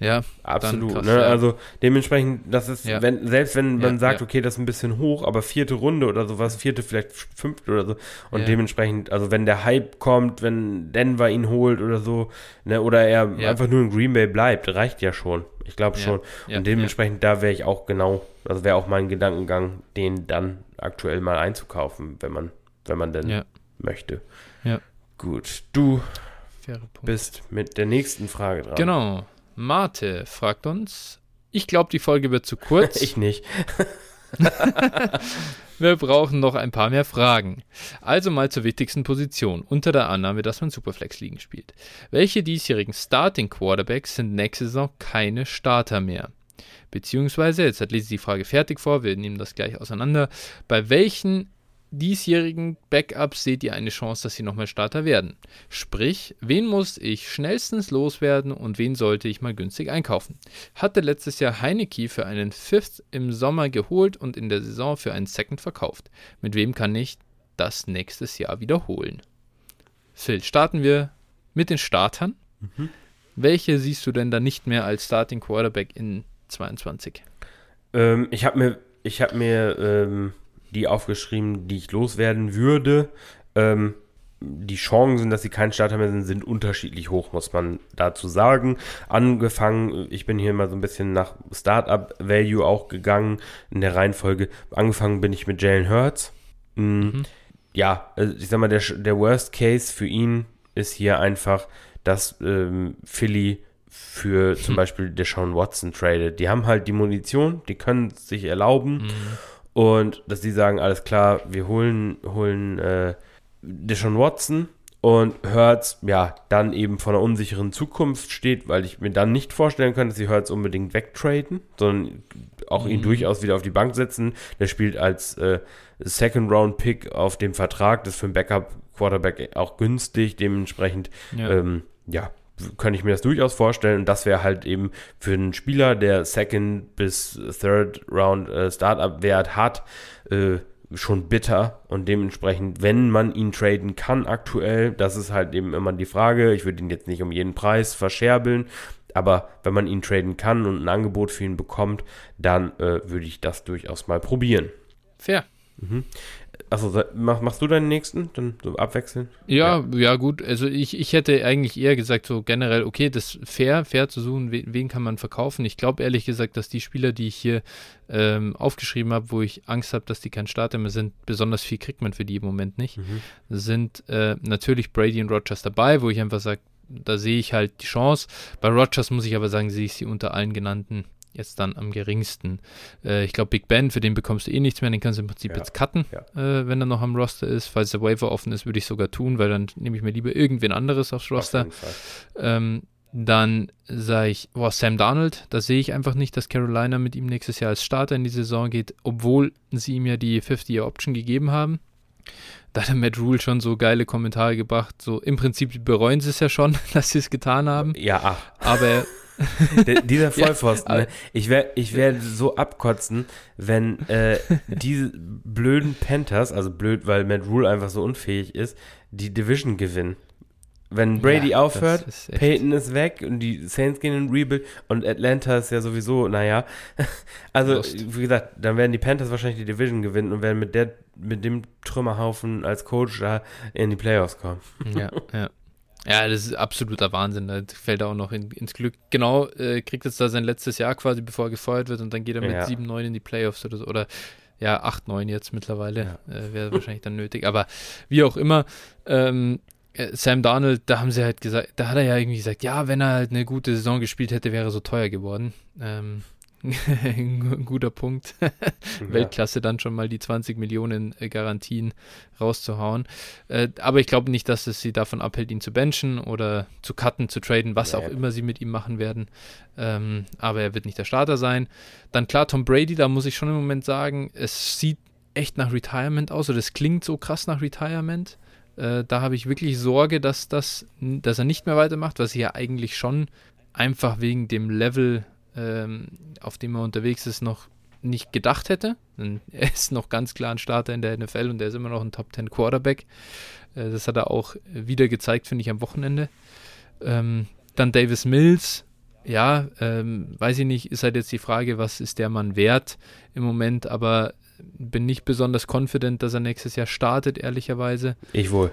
Ja, absolut. Krass, ne? ja. Also dementsprechend, das ist, ja. wenn, selbst wenn man sagt, okay, das ist ein bisschen hoch, aber vierte Runde oder sowas, vierte, vielleicht fünfte oder so. Und dementsprechend, also wenn der Hype kommt, wenn Denver ihn holt oder so, ne, oder er einfach nur in Green Bay bleibt, reicht ja schon. Ich glaube schon. Und dementsprechend, da wäre ich auch genau, also wäre auch mein Gedankengang, den dann aktuell mal einzukaufen, wenn man, wenn man denn möchte. Ja. Gut, du bist mit der nächsten Frage dran. Genau. Mate fragt uns, ich glaube, die Folge wird zu kurz. ich nicht. Wir brauchen noch ein paar mehr Fragen. Also mal zur wichtigsten Position, unter der Annahme, dass man Superflex-Ligen spielt. Welche diesjährigen Starting Quarterbacks sind nächste Saison keine Starter mehr? Beziehungsweise, jetzt lese ich die Frage fertig vor, wir nehmen das gleich auseinander. Bei welchen diesjährigen Backups seht ihr eine Chance, dass sie nochmal Starter werden. Sprich, wen muss ich schnellstens loswerden und wen sollte ich mal günstig einkaufen? Hatte letztes Jahr Heineke für einen Fifth im Sommer geholt und in der Saison für einen Second verkauft. Mit wem kann ich das nächstes Jahr wiederholen? Phil, starten wir mit den Startern. Mhm. Welche siehst du denn da nicht mehr als Starting Quarterback in 22? Ähm, ich habe mir, ich hab mir ähm, die aufgeschrieben, die ich loswerden würde. Ähm, die Chancen, dass sie kein Starter mehr sind, sind unterschiedlich hoch, muss man dazu sagen. Angefangen, ich bin hier mal so ein bisschen nach Startup Value auch gegangen in der Reihenfolge. Angefangen bin ich mit Jalen Hurts. Mm, mhm. Ja, also ich sag mal, der, der Worst Case für ihn ist hier einfach, dass ähm, Philly für zum Beispiel Deshaun Watson tradet. Die haben halt die Munition, die können es sich erlauben. Mhm. Und dass die sagen, alles klar, wir holen, holen äh, Deshaun Watson. Und Hurts, ja, dann eben von einer unsicheren Zukunft steht, weil ich mir dann nicht vorstellen kann, dass sie Hurts unbedingt wegtraden, sondern auch mhm. ihn durchaus wieder auf die Bank setzen. Der spielt als äh, Second-Round-Pick auf dem Vertrag, das ist für einen Backup-Quarterback auch günstig, dementsprechend, ja, ähm, ja kann ich mir das durchaus vorstellen. Und das wäre halt eben für einen Spieler, der Second bis Third Round äh, Startup-Wert hat, äh, schon bitter und dementsprechend, wenn man ihn traden kann aktuell, das ist halt eben immer die Frage. Ich würde ihn jetzt nicht um jeden Preis verscherbeln, aber wenn man ihn traden kann und ein Angebot für ihn bekommt, dann äh, würde ich das durchaus mal probieren. Fair. Mhm. Achso, mach, machst du deinen nächsten? Dann so abwechseln? Ja, ja, ja, gut. Also ich, ich hätte eigentlich eher gesagt, so generell, okay, das fair, fair zu suchen, wen, wen kann man verkaufen. Ich glaube ehrlich gesagt, dass die Spieler, die ich hier ähm, aufgeschrieben habe, wo ich Angst habe, dass die kein Starter mehr sind, besonders viel kriegt man für die im Moment nicht. Mhm. Sind äh, natürlich Brady und Rogers dabei, wo ich einfach sage, da sehe ich halt die Chance. Bei Rogers muss ich aber sagen, sehe ich sie unter allen genannten jetzt dann am geringsten. Äh, ich glaube, Big Ben, für den bekommst du eh nichts mehr, den kannst du im Prinzip ja, jetzt cutten, ja. äh, wenn er noch am Roster ist. Falls der Waiver offen ist, würde ich sogar tun, weil dann nehme ich mir lieber irgendwen anderes aufs Roster. Auf ähm, dann sage ich, boah, Sam Darnold, da sehe ich einfach nicht, dass Carolina mit ihm nächstes Jahr als Starter in die Saison geht, obwohl sie ihm ja die 50-Year-Option gegeben haben. Da hat der Matt Rule schon so geile Kommentare gebracht, so im Prinzip bereuen sie es ja schon, dass sie es getan haben. Ja, ach. Dieser Vollpfosten, ja, ne? ich werde ich werd so abkotzen, wenn äh, diese blöden Panthers, also blöd, weil Matt Rule einfach so unfähig ist, die Division gewinnen. Wenn Brady ja, aufhört, ist Peyton ist weg und die Saints gehen in Rebuild und Atlanta ist ja sowieso, naja. Also, Lust. wie gesagt, dann werden die Panthers wahrscheinlich die Division gewinnen und werden mit der, mit dem Trümmerhaufen als Coach da in die Playoffs kommen. Ja, ja. Ja, das ist absoluter Wahnsinn. Da fällt er auch noch in, ins Glück. Genau, äh, kriegt jetzt da sein letztes Jahr quasi, bevor er gefeuert wird und dann geht er mit ja. 7-9 in die Playoffs oder so. Oder ja, 8-9 jetzt mittlerweile. Ja. Äh, Wäre wahrscheinlich dann nötig. Aber wie auch immer, ähm, äh, Sam Darnold, da haben sie halt gesagt, da hat er ja irgendwie gesagt, ja, wenn er halt eine gute Saison gespielt hätte, wäre er so teuer geworden. Ähm, ein guter Punkt. ja. Weltklasse dann schon mal die 20 Millionen äh, Garantien rauszuhauen. Äh, aber ich glaube nicht, dass es sie davon abhält, ihn zu benchen oder zu cutten, zu traden, was ja, auch ja. immer sie mit ihm machen werden. Ähm, aber er wird nicht der Starter sein. Dann klar, Tom Brady, da muss ich schon im Moment sagen, es sieht echt nach Retirement aus oder es klingt so krass nach Retirement. Äh, da habe ich wirklich Sorge, dass, das, dass er nicht mehr weitermacht, was ich ja eigentlich schon einfach wegen dem Level ähm, auf dem er unterwegs ist, noch nicht gedacht hätte. Er ist noch ganz klar ein Starter in der NFL und er ist immer noch ein Top 10 Quarterback. Äh, das hat er auch wieder gezeigt, finde ich, am Wochenende. Ähm, dann Davis Mills. Ja, ähm, weiß ich nicht, ist halt jetzt die Frage, was ist der Mann wert im Moment, aber bin nicht besonders confident, dass er nächstes Jahr startet, ehrlicherweise. Ich wohl.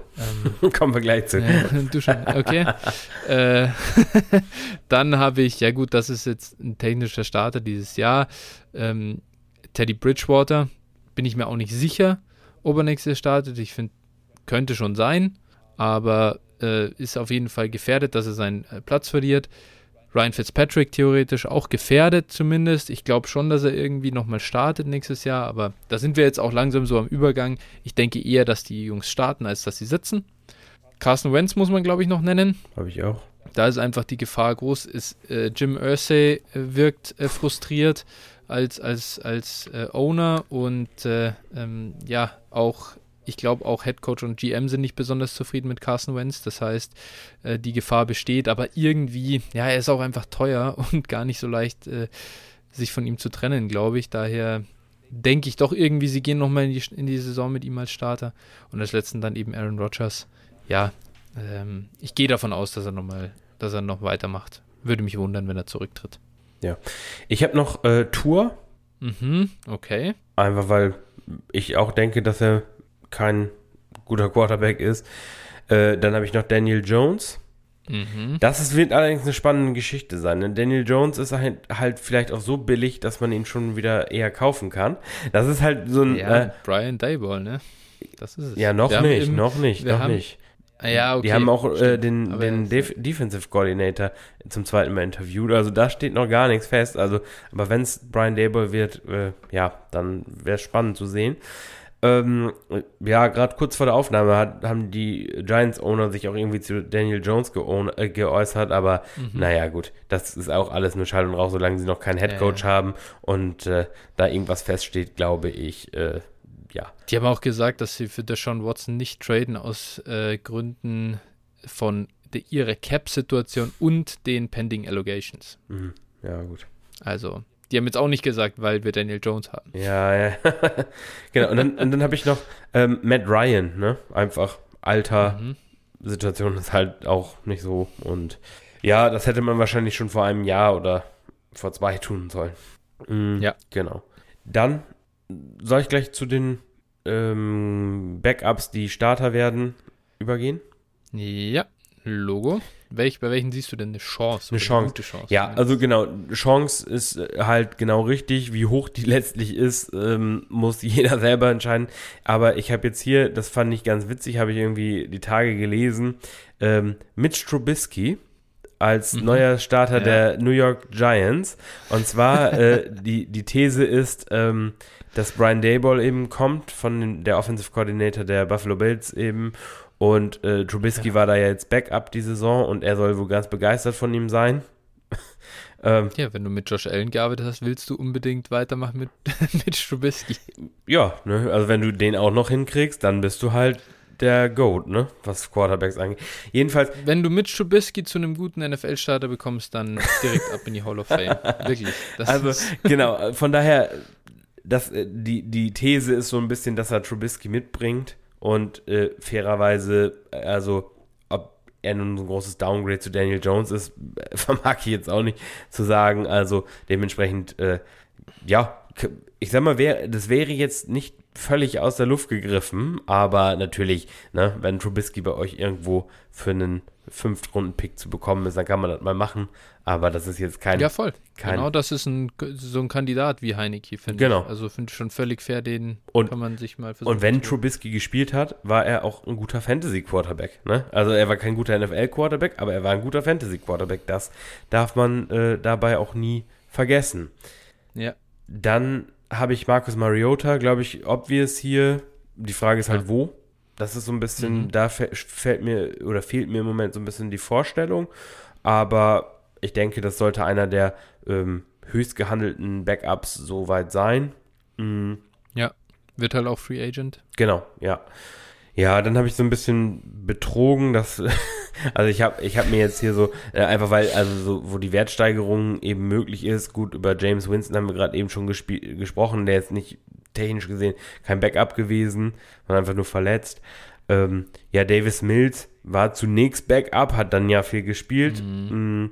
Ähm, Kommen wir gleich zu. Ja, du schon, okay. äh, dann habe ich, ja gut, das ist jetzt ein technischer Starter dieses Jahr. Ähm, Teddy Bridgewater, bin ich mir auch nicht sicher, ob er nächstes Jahr startet. Ich finde, könnte schon sein, aber äh, ist auf jeden Fall gefährdet, dass er seinen äh, Platz verliert. Ryan Fitzpatrick theoretisch auch gefährdet zumindest. Ich glaube schon, dass er irgendwie nochmal startet nächstes Jahr, aber da sind wir jetzt auch langsam so am Übergang. Ich denke eher, dass die Jungs starten, als dass sie sitzen. Carson Wentz muss man, glaube ich, noch nennen. Habe ich auch. Da ist einfach die Gefahr groß. Ist, äh, Jim Irsay äh, wirkt äh, frustriert als, als, als äh, Owner und äh, ähm, ja, auch ich glaube auch Head Coach und GM sind nicht besonders zufrieden mit Carson Wentz. Das heißt, äh, die Gefahr besteht, aber irgendwie, ja, er ist auch einfach teuer und gar nicht so leicht, äh, sich von ihm zu trennen, glaube ich. Daher denke ich doch irgendwie, sie gehen nochmal in die, in die Saison mit ihm als Starter. Und als letzten dann eben Aaron Rodgers. Ja, ähm, ich gehe davon aus, dass er nochmal dass er noch weitermacht. Würde mich wundern, wenn er zurücktritt. Ja. Ich habe noch äh, Tour. Mhm, okay. Einfach weil ich auch denke, dass er kein guter Quarterback ist. Äh, dann habe ich noch Daniel Jones. Mhm. Das ist, wird allerdings eine spannende Geschichte sein. Denn Daniel Jones ist halt, halt vielleicht auch so billig, dass man ihn schon wieder eher kaufen kann. Das ist halt so ein. Ja, äh, Brian Dayball, ne? Das ist es. ja, noch Wir nicht, im- noch nicht, noch haben- nicht. Ah, Ja, okay. Die haben auch äh, den, Aber den Def Defensive Coordinator zum zweiten Mal interviewt. Also da steht noch gar nichts fest. Also, aber wenn es Brian Dable wird, äh, ja, dann wäre es spannend zu sehen. Ähm, ja, gerade kurz vor der Aufnahme hat, haben die Giants-Owner sich auch irgendwie zu Daniel Jones äh, geäußert, aber Mhm. naja, gut, das ist auch alles nur Schall und Rauch, solange sie noch keinen Headcoach Ja, haben und äh, da irgendwas feststeht, glaube ich, äh, ja. Die haben auch gesagt, dass sie für Deshaun Watson nicht traden aus äh, Gründen von ihrer Cap-Situation und den Pending Allegations. Mhm. Ja, gut. Also, die haben jetzt auch nicht gesagt, weil wir Daniel Jones haben. Ja, ja. genau. Und dann, und dann habe ich noch ähm, Matt Ryan, ne? Einfach Alter, Mhm. Situation ist halt auch nicht so. Und ja, das hätte man wahrscheinlich schon vor einem Jahr oder vor zwei tun sollen. Mhm, Ja. Genau. Dann soll ich gleich zu den ähm, Backups, die Starter werden, übergehen? Ja, Logo. Welch, bei welchen siehst du denn eine Chance? Eine Chance. gute Chance. Ja, also genau, Chance ist äh, halt genau richtig. Wie hoch die letztlich ist, ähm, muss jeder selber entscheiden. Aber ich habe jetzt hier, das fand ich ganz witzig, habe ich irgendwie die Tage gelesen, ähm, Mitch Trubisky als Mhm. neuer Starter Ja. der New York Giants. Und zwar, äh, die, die These ist, ähm, dass Brian Dayball eben kommt, von der Offensive Coordinator der Buffalo Bills eben. Und äh, Trubisky war da ja jetzt Backup die Saison und er soll wohl ganz begeistert von ihm sein. ähm, Ja, wenn du mit Josh Allen gearbeitet hast, willst du unbedingt weitermachen mit, mit Strubisky. ja, ne, also wenn du den auch noch hinkriegst, dann bist du halt der Goat, ne, was Quarterbacks angeht. Jedenfalls, Wenn du mit Strubisky zu einem guten NFL-Starter bekommst, dann direkt ab in die Hall of Fame. Wirklich. Also genau, äh, von daher, das, äh, die, die These ist so ein bisschen, dass er Trubisky mitbringt und äh, fairerweise, also ob er nun so ein großes Downgrade zu Daniel Jones ist, vermag ich jetzt auch nicht zu sagen. Also dementsprechend, äh, ja, ich sag mal, wär, das wäre jetzt nicht völlig aus der Luft gegriffen, aber natürlich, ne, wenn Trubisky bei euch irgendwo für einen Fünftrunden-Pick zu bekommen ist, dann kann man das mal machen. Aber das ist jetzt kein ja, voll. kein- genau, das ist ein, so ein Kandidat wie Heineke, finde Genau. ich. Also finde ich schon völlig fair, den Und- kann man sich mal versuchen. Und wenn Trubisky gespielt hat, war er auch ein guter Fantasy-Quarterback. Ne? Also er war kein guter NFL-Quarterback, aber er war ein guter Fantasy-Quarterback. Das darf man äh, dabei auch nie vergessen. Ja, Dann habe ich Marcus Mariota, glaube ich, obvious hier. Die Frage ist halt, Ja. wo? Das ist so ein bisschen, Mhm. da fä- fällt mir oder fehlt mir im Moment so ein bisschen die Vorstellung. Aber ich denke, das sollte einer der ähm, höchst gehandelten Backups soweit sein. Mhm. wird halt auch Free Agent. Genau, ja. Ja, dann habe ich so ein bisschen betrogen, dass, also ich habe ich hab mir jetzt hier so, äh, einfach weil, also so, wo die Wertsteigerung eben möglich ist, gut, über James Winston haben wir gerade eben schon gesprochen, der ist nicht technisch gesehen kein Backup gewesen, sondern einfach nur verletzt. Ähm, ja, Davis Mills war zunächst Backup, hat dann ja viel gespielt. Mm,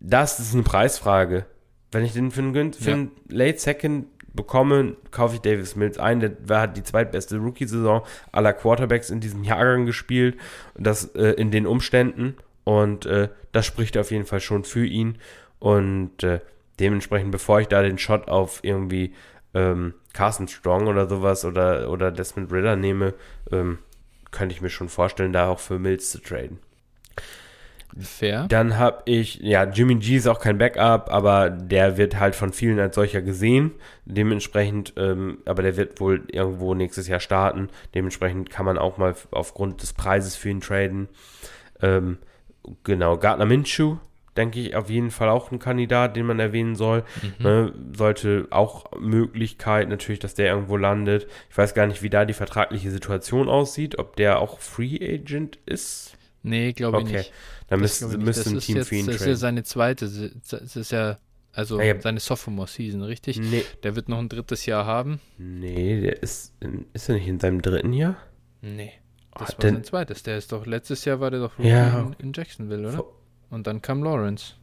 Das ist eine Preisfrage. Wenn ich den für einen, für Ja. einen Late Second bekomme, kaufe ich Davis Mills ein. Der war, hat die zweitbeste Rookie-Saison aller Quarterbacks in diesem Jahrgang gespielt. Das äh, in den Umständen. Und äh, das spricht auf jeden Fall schon für ihn. Und äh, dementsprechend, bevor ich da den Shot auf irgendwie ähm, Carson Strong oder sowas oder, oder Desmond Ritter nehme, ähm, könnte ich mir schon vorstellen, da auch für Mills zu traden. Fair. Dann habe ich, ja, Jimmy G ist auch kein Backup, aber der wird halt von vielen als solcher gesehen. Dementsprechend, ähm, aber der wird wohl irgendwo nächstes Jahr starten. Dementsprechend kann man auch mal aufgrund des Preises für ihn traden. Ähm, genau, Gardner Minshew, denke ich, auf jeden Fall auch ein Kandidat, den man erwähnen soll. Mhm. Ne, sollte auch Möglichkeit natürlich, dass der irgendwo landet. Ich weiß gar nicht, wie da die vertragliche Situation aussieht, ob der auch Free Agent ist. Nee, glaube ich Okay. müsste, ich nicht. müsste Das ein Team jetzt, für ihn Das ist ja seine zweite, das ist ja, also Ah, ja. seine Sophomore-Season, richtig? Nee, Der wird noch ein drittes Jahr haben. nee, der ist, ist er nicht in seinem dritten Jahr? Nee. Das Ah, war denn- sein zweites. Der ist doch, letztes Jahr war der doch Ja. in, in Jacksonville, oder? Vor- Und dann kam Lawrence.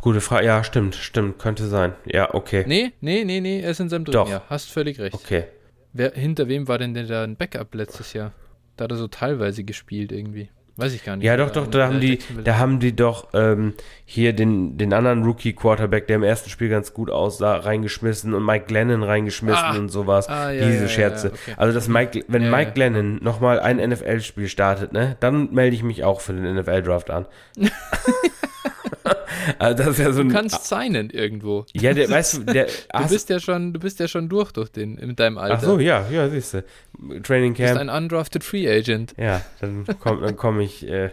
Gute Frage. Ja, stimmt, stimmt. Könnte sein. Ja, okay. Nee, nee, nee, nee, er ist in seinem dritten Doch. Jahr. Hast völlig recht. Okay. Wer, hinter wem war denn der da ein Backup letztes Jahr? Da hat er so teilweise gespielt irgendwie. Weiß ich gar nicht. Ja, doch, doch, da äh, haben die, da haben die doch ähm, hier den, den anderen Rookie-Quarterback, der im ersten Spiel ganz gut aussah, reingeschmissen und Mike Glennon reingeschmissen Ah. und sowas. Ah, ja, Diese ja, Scherze. ja, okay. Also, das Mike, wenn Mike. Glennon nochmal ein NFL-Spiel startet, ne, dann melde ich mich auch für den NFL-Draft an. also, das ist ja so ein. Du kannst signen irgendwo. ja, der, weißt du, der. Du bist ja schon, du bist ja schon durch durch den mit deinem Alter. ach so, ja, ja, siehst du. Training Du bist Camp. ein undrafted Free Agent. Ja, dann komme dann komm ich äh,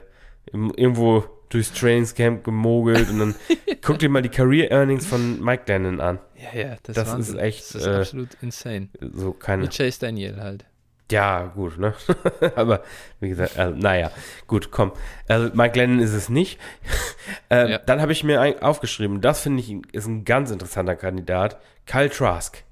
irgendwo durchs Trainingscamp gemogelt und dann guck dir mal die Career Earnings von Mike Glennon an. Ja, ja, das, Das ist echt, Das ist äh, absolut insane. So keine. Mit Chase Daniel halt. Ja, gut, ne? Aber wie gesagt, also, naja, gut, komm. Also Mike Glennon ist es nicht. ähm, Ja. Dann habe ich mir ein, aufgeschrieben, das finde ich ist ein ganz interessanter Kandidat. Kyle Trask.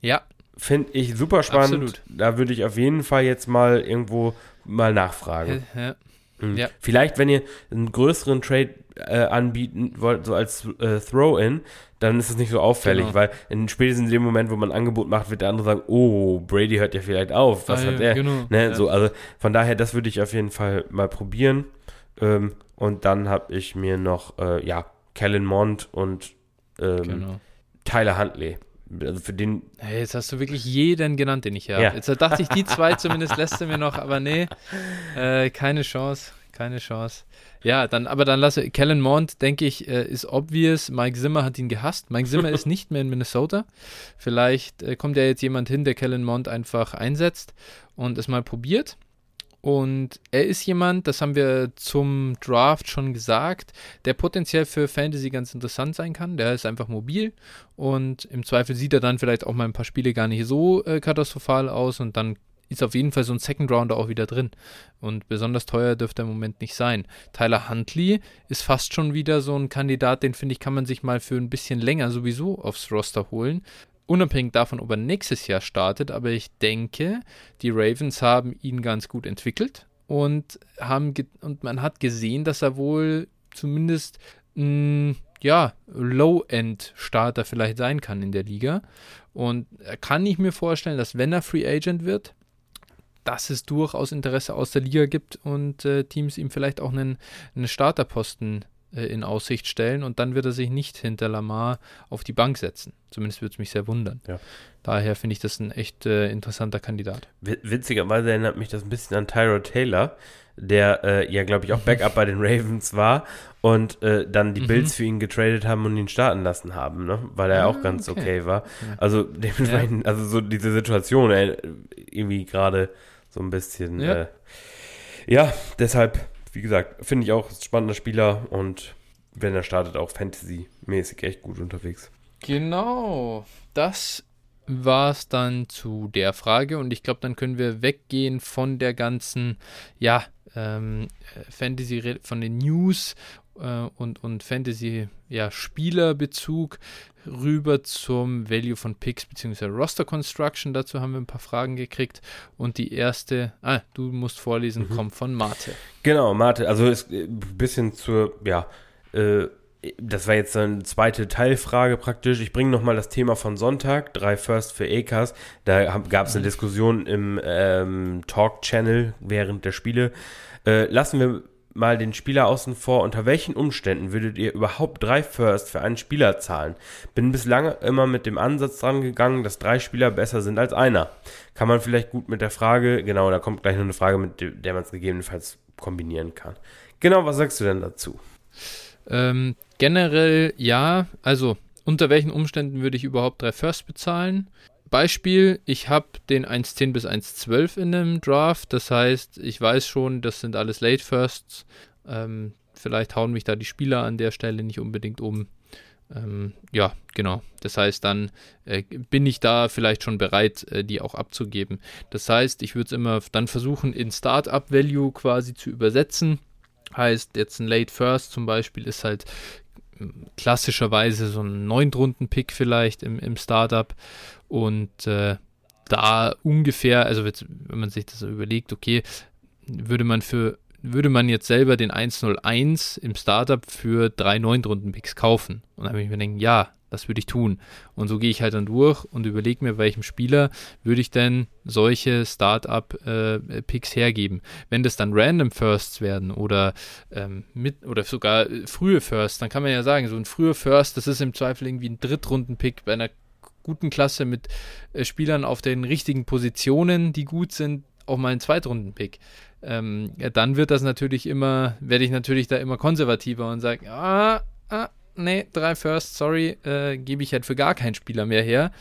Ja, Finde ich super spannend. Absolut. Da würde ich auf jeden Fall jetzt mal irgendwo mal nachfragen. ja. Mhm. Ja. Vielleicht, wenn ihr einen größeren Trade äh, anbieten wollt, so als äh, Throw-In, dann ist es nicht so auffällig, Genau. weil in spätestens in dem Moment, wo man ein Angebot macht, wird der andere sagen, oh, Brady hört ja vielleicht auf, was Ah, hat ja, er? genau. Ne, Ja. so, also von daher, das würde ich auf jeden Fall mal probieren. Ähm, und dann habe ich mir noch, äh, ja, Kellen Mond und ähm, Genau. Tyler Huntley. Also für den, Hey, jetzt hast du wirklich jeden genannt, den ich hier Ja. habe. Jetzt dachte ich, die zwei zumindest lässt du mir noch, aber nee, äh, keine Chance, keine Chance. Ja, dann, aber dann lasse Kellen Mond, denke ich, äh, ist obvious. Mike Zimmer hat ihn gehasst. Mike Zimmer ist nicht mehr in Minnesota. Vielleicht äh, kommt ja jetzt jemand hin, der Kellen Mond einfach einsetzt und es mal probiert. Und er ist jemand, das haben wir zum Draft schon gesagt, der potenziell für Fantasy ganz interessant sein kann. Der ist einfach mobil und im Zweifel sieht er dann vielleicht auch mal ein paar Spiele gar nicht so äh, katastrophal aus und dann ist auf jeden Fall so ein Second Rounder auch wieder drin. Und besonders teuer dürfte er im Moment nicht sein. Tyler Huntley ist fast schon wieder so ein Kandidat, den finde ich, kann man sich mal für ein bisschen länger sowieso aufs Roster holen. Unabhängig davon, ob er nächstes Jahr startet, aber ich denke, die Ravens haben ihn ganz gut entwickelt und haben und man hat gesehen, dass er wohl zumindest mh, ja, Low-End-Starter vielleicht sein kann in der Liga. Und äh, kann ich mir vorstellen, dass wenn er Free Agent wird, dass es durchaus Interesse aus der Liga gibt und äh, Teams ihm vielleicht auch einen, einen Starterposten äh, in Aussicht stellen und dann wird er sich nicht hinter Lamar auf die Bank setzen. Zumindest würde es mich sehr wundern. Ja. Daher finde ich das ein echt äh, interessanter Kandidat. wi- witzigerweise erinnert mich das ein bisschen an Tyrod Taylor, der äh, ja, glaube ich, auch Backup bei den Ravens war und äh, dann die Mhm. Bills für ihn getradet haben und ihn starten lassen haben, ne? weil er Ah, auch ganz okay, okay. war. Ja. Also dementsprechend, also so diese Situation, äh, irgendwie gerade so ein bisschen, Ja. äh, ja, deshalb, wie gesagt, finde ich auch spannender Spieler und wenn er startet, auch Fantasy-mäßig echt gut unterwegs. Genau, das war es dann zu der Frage und ich glaube, dann können wir weggehen von der ganzen, ja, ähm, äh, Fantasy, von den News äh, und, und Fantasy, ja, Spielerbezug rüber zum Value von Picks bzw. Roster Construction. Dazu haben wir ein paar Fragen gekriegt und die erste, ah, du musst vorlesen, Mhm. kommt von Mate. Genau, Mate, also ist äh, ein bisschen zur, ja, äh, das war jetzt eine zweite Teilfrage praktisch. Ich bringe nochmal das Thema von Sonntag, drei First für Acres. Da gab es eine Diskussion im ähm, Talk-Channel während der Spiele. Äh, lassen wir mal den Spieler außen vor. Unter welchen Umständen würdet ihr überhaupt drei First für einen Spieler zahlen? Bin bislang immer mit dem Ansatz dran gegangen, dass drei Spieler besser sind als einer. Kann man vielleicht gut mit der Frage, genau, da kommt gleich noch eine Frage, mit der, man es gegebenenfalls kombinieren kann. Genau, was sagst du denn dazu? Ähm, generell ja, also unter welchen Umständen würde ich überhaupt drei First bezahlen? Beispiel, ich habe den 1.10 bis 1.12 in einem Draft, das heißt, ich weiß schon, das sind alles Late Firsts. Ähm, vielleicht hauen mich da die Spieler an der Stelle nicht unbedingt um. Ähm, ja, genau. Das heißt, dann äh, bin ich da vielleicht schon bereit, äh, die auch abzugeben. Das heißt, ich würde es immer dann versuchen, in Startup Value quasi zu übersetzen. Heißt, jetzt ein Late First zum Beispiel ist halt klassischerweise so ein Neuntrunden-Pick vielleicht im, im Startup. Und äh, da ungefähr, also wenn man sich das überlegt, okay, würde man für würde man jetzt selber den 101 im Startup für drei Neuntrunden-Picks kaufen? Und dann würde ich mir denken, ja, das würde ich tun. Und so gehe ich halt dann durch und überlege mir, welchem Spieler würde ich denn solche Startup-Picks äh, hergeben. Wenn das dann Random Firsts werden oder ähm, mit oder sogar frühe Firsts, dann kann man ja sagen, so ein früher First, das ist im Zweifel irgendwie ein Drittrunden-Pick bei einer guten Klasse mit äh, Spielern auf den richtigen Positionen, die gut sind, auch mal ein Zweitrunden-Pick ähm, dann wird das natürlich immer, werde ich natürlich da immer konservativer und sage, ah, ah, nee, drei First, sorry, äh, gebe ich halt für gar keinen Spieler mehr her.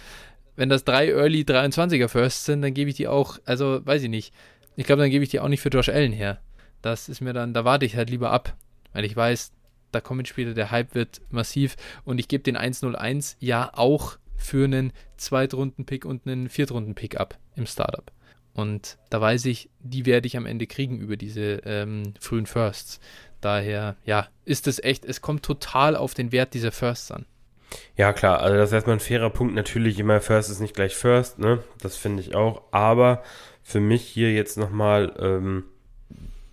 Wenn das drei Early 23er Firsts sind, dann gebe ich die auch, also weiß ich nicht. Ich glaube, dann gebe ich die auch nicht für Josh Allen her. Das ist mir dann, da warte ich halt lieber ab, weil ich weiß, da kommen Spieler, der Hype wird massiv und ich gebe den 101 ja auch für einen Zweitrunden-Pick und einen Viertrunden-Pick ab im Startup. Und da weiß ich, die werde ich am Ende kriegen über diese ähm, frühen Firsts. Daher, ja, ist es echt, es kommt total auf den Wert dieser Firsts an. Ja, klar, also das ist erstmal ein fairer Punkt. Natürlich, immer First ist nicht gleich First, ne? Das finde ich auch. Aber für mich hier jetzt nochmal ähm,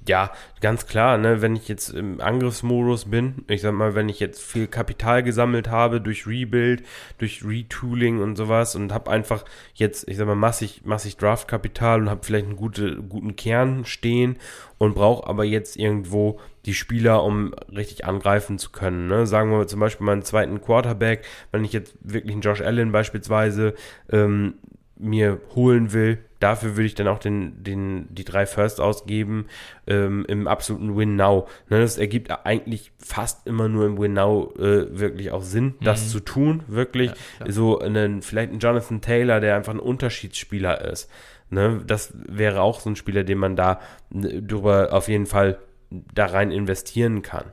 ja, ganz klar, ne, wenn ich jetzt im Angriffsmodus bin, ich sag mal, wenn ich jetzt viel Kapital gesammelt habe durch Rebuild, durch Retooling und sowas und habe einfach jetzt, ich sag mal, massig, massig Draftkapital und habe vielleicht einen gute, guten Kern stehen und brauche aber jetzt irgendwo die Spieler, um richtig angreifen zu können. Ne? Sagen wir zum Beispiel meinen zweiten Quarterback, wenn ich jetzt wirklich einen Josh Allen beispielsweise ähm, mir holen will, dafür würde ich dann auch den, den, die drei First ausgeben ähm, im absoluten Win Now. Ne, das ergibt eigentlich fast immer nur im Win Now äh, wirklich auch Sinn, mhm. das zu tun, wirklich. Ja, so einen, vielleicht ein Jonathan Taylor, der einfach ein Unterschiedsspieler ist. Ne, das wäre auch so ein Spieler, den man da äh, drüber auf jeden Fall da rein investieren kann.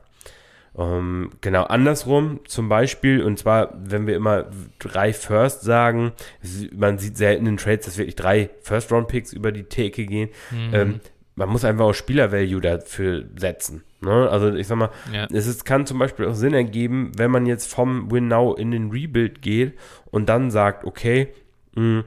Ähm, genau, andersrum zum Beispiel, und zwar, wenn wir immer drei First sagen, man sieht selten in Trades, dass wirklich drei First-Round-Picks über die Theke gehen. Mhm. Ähm, man muss einfach auch Spieler-Value dafür setzen. Ne? Also ich sag mal, ja. es ist, kann zum Beispiel auch Sinn ergeben, wenn man jetzt vom Win Now in den Rebuild geht und dann sagt, okay, mh, hm,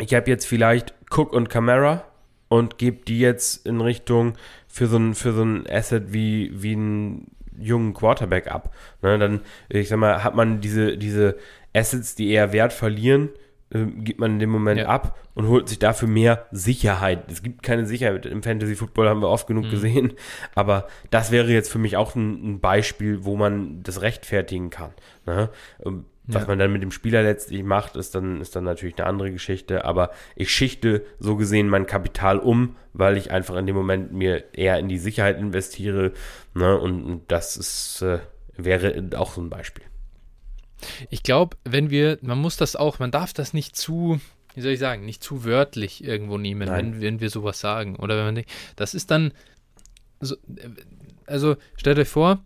ich habe jetzt vielleicht Cook und Camara und gebe die jetzt in Richtung für so ein, für so ein Asset wie, wie ein jungen Quarterback ab. Ne, dann, ich sag mal, hat man diese, diese Assets, die eher Wert verlieren, äh, gibt man in dem Moment ja. ab und holt sich dafür mehr Sicherheit. Es gibt keine Sicherheit im Fantasy Football, haben wir oft genug mhm. gesehen. Aber das wäre jetzt für mich auch ein, ein Beispiel, wo man das rechtfertigen kann. Ne? Was ja. man dann mit dem Spieler letztlich macht, ist dann, ist dann natürlich eine andere Geschichte. Aber ich schichte so gesehen mein Kapital um, weil ich einfach in dem Moment mir eher in die Sicherheit investiere. Ne? Und, und das ist, äh, wäre auch so ein Beispiel. Ich glaube, wenn wir, man muss das auch, man darf das nicht zu, wie soll ich sagen, nicht zu wörtlich irgendwo nehmen, wenn, wenn wir sowas sagen. Oder wenn man denkt, das ist dann, so, also stellt euch vor,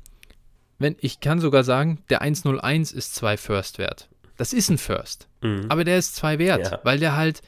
wenn ich kann sogar sagen, der 101 ist 2 First wert. Das ist ein First. Mhm. Aber der ist 2 wert, ja. weil der halt,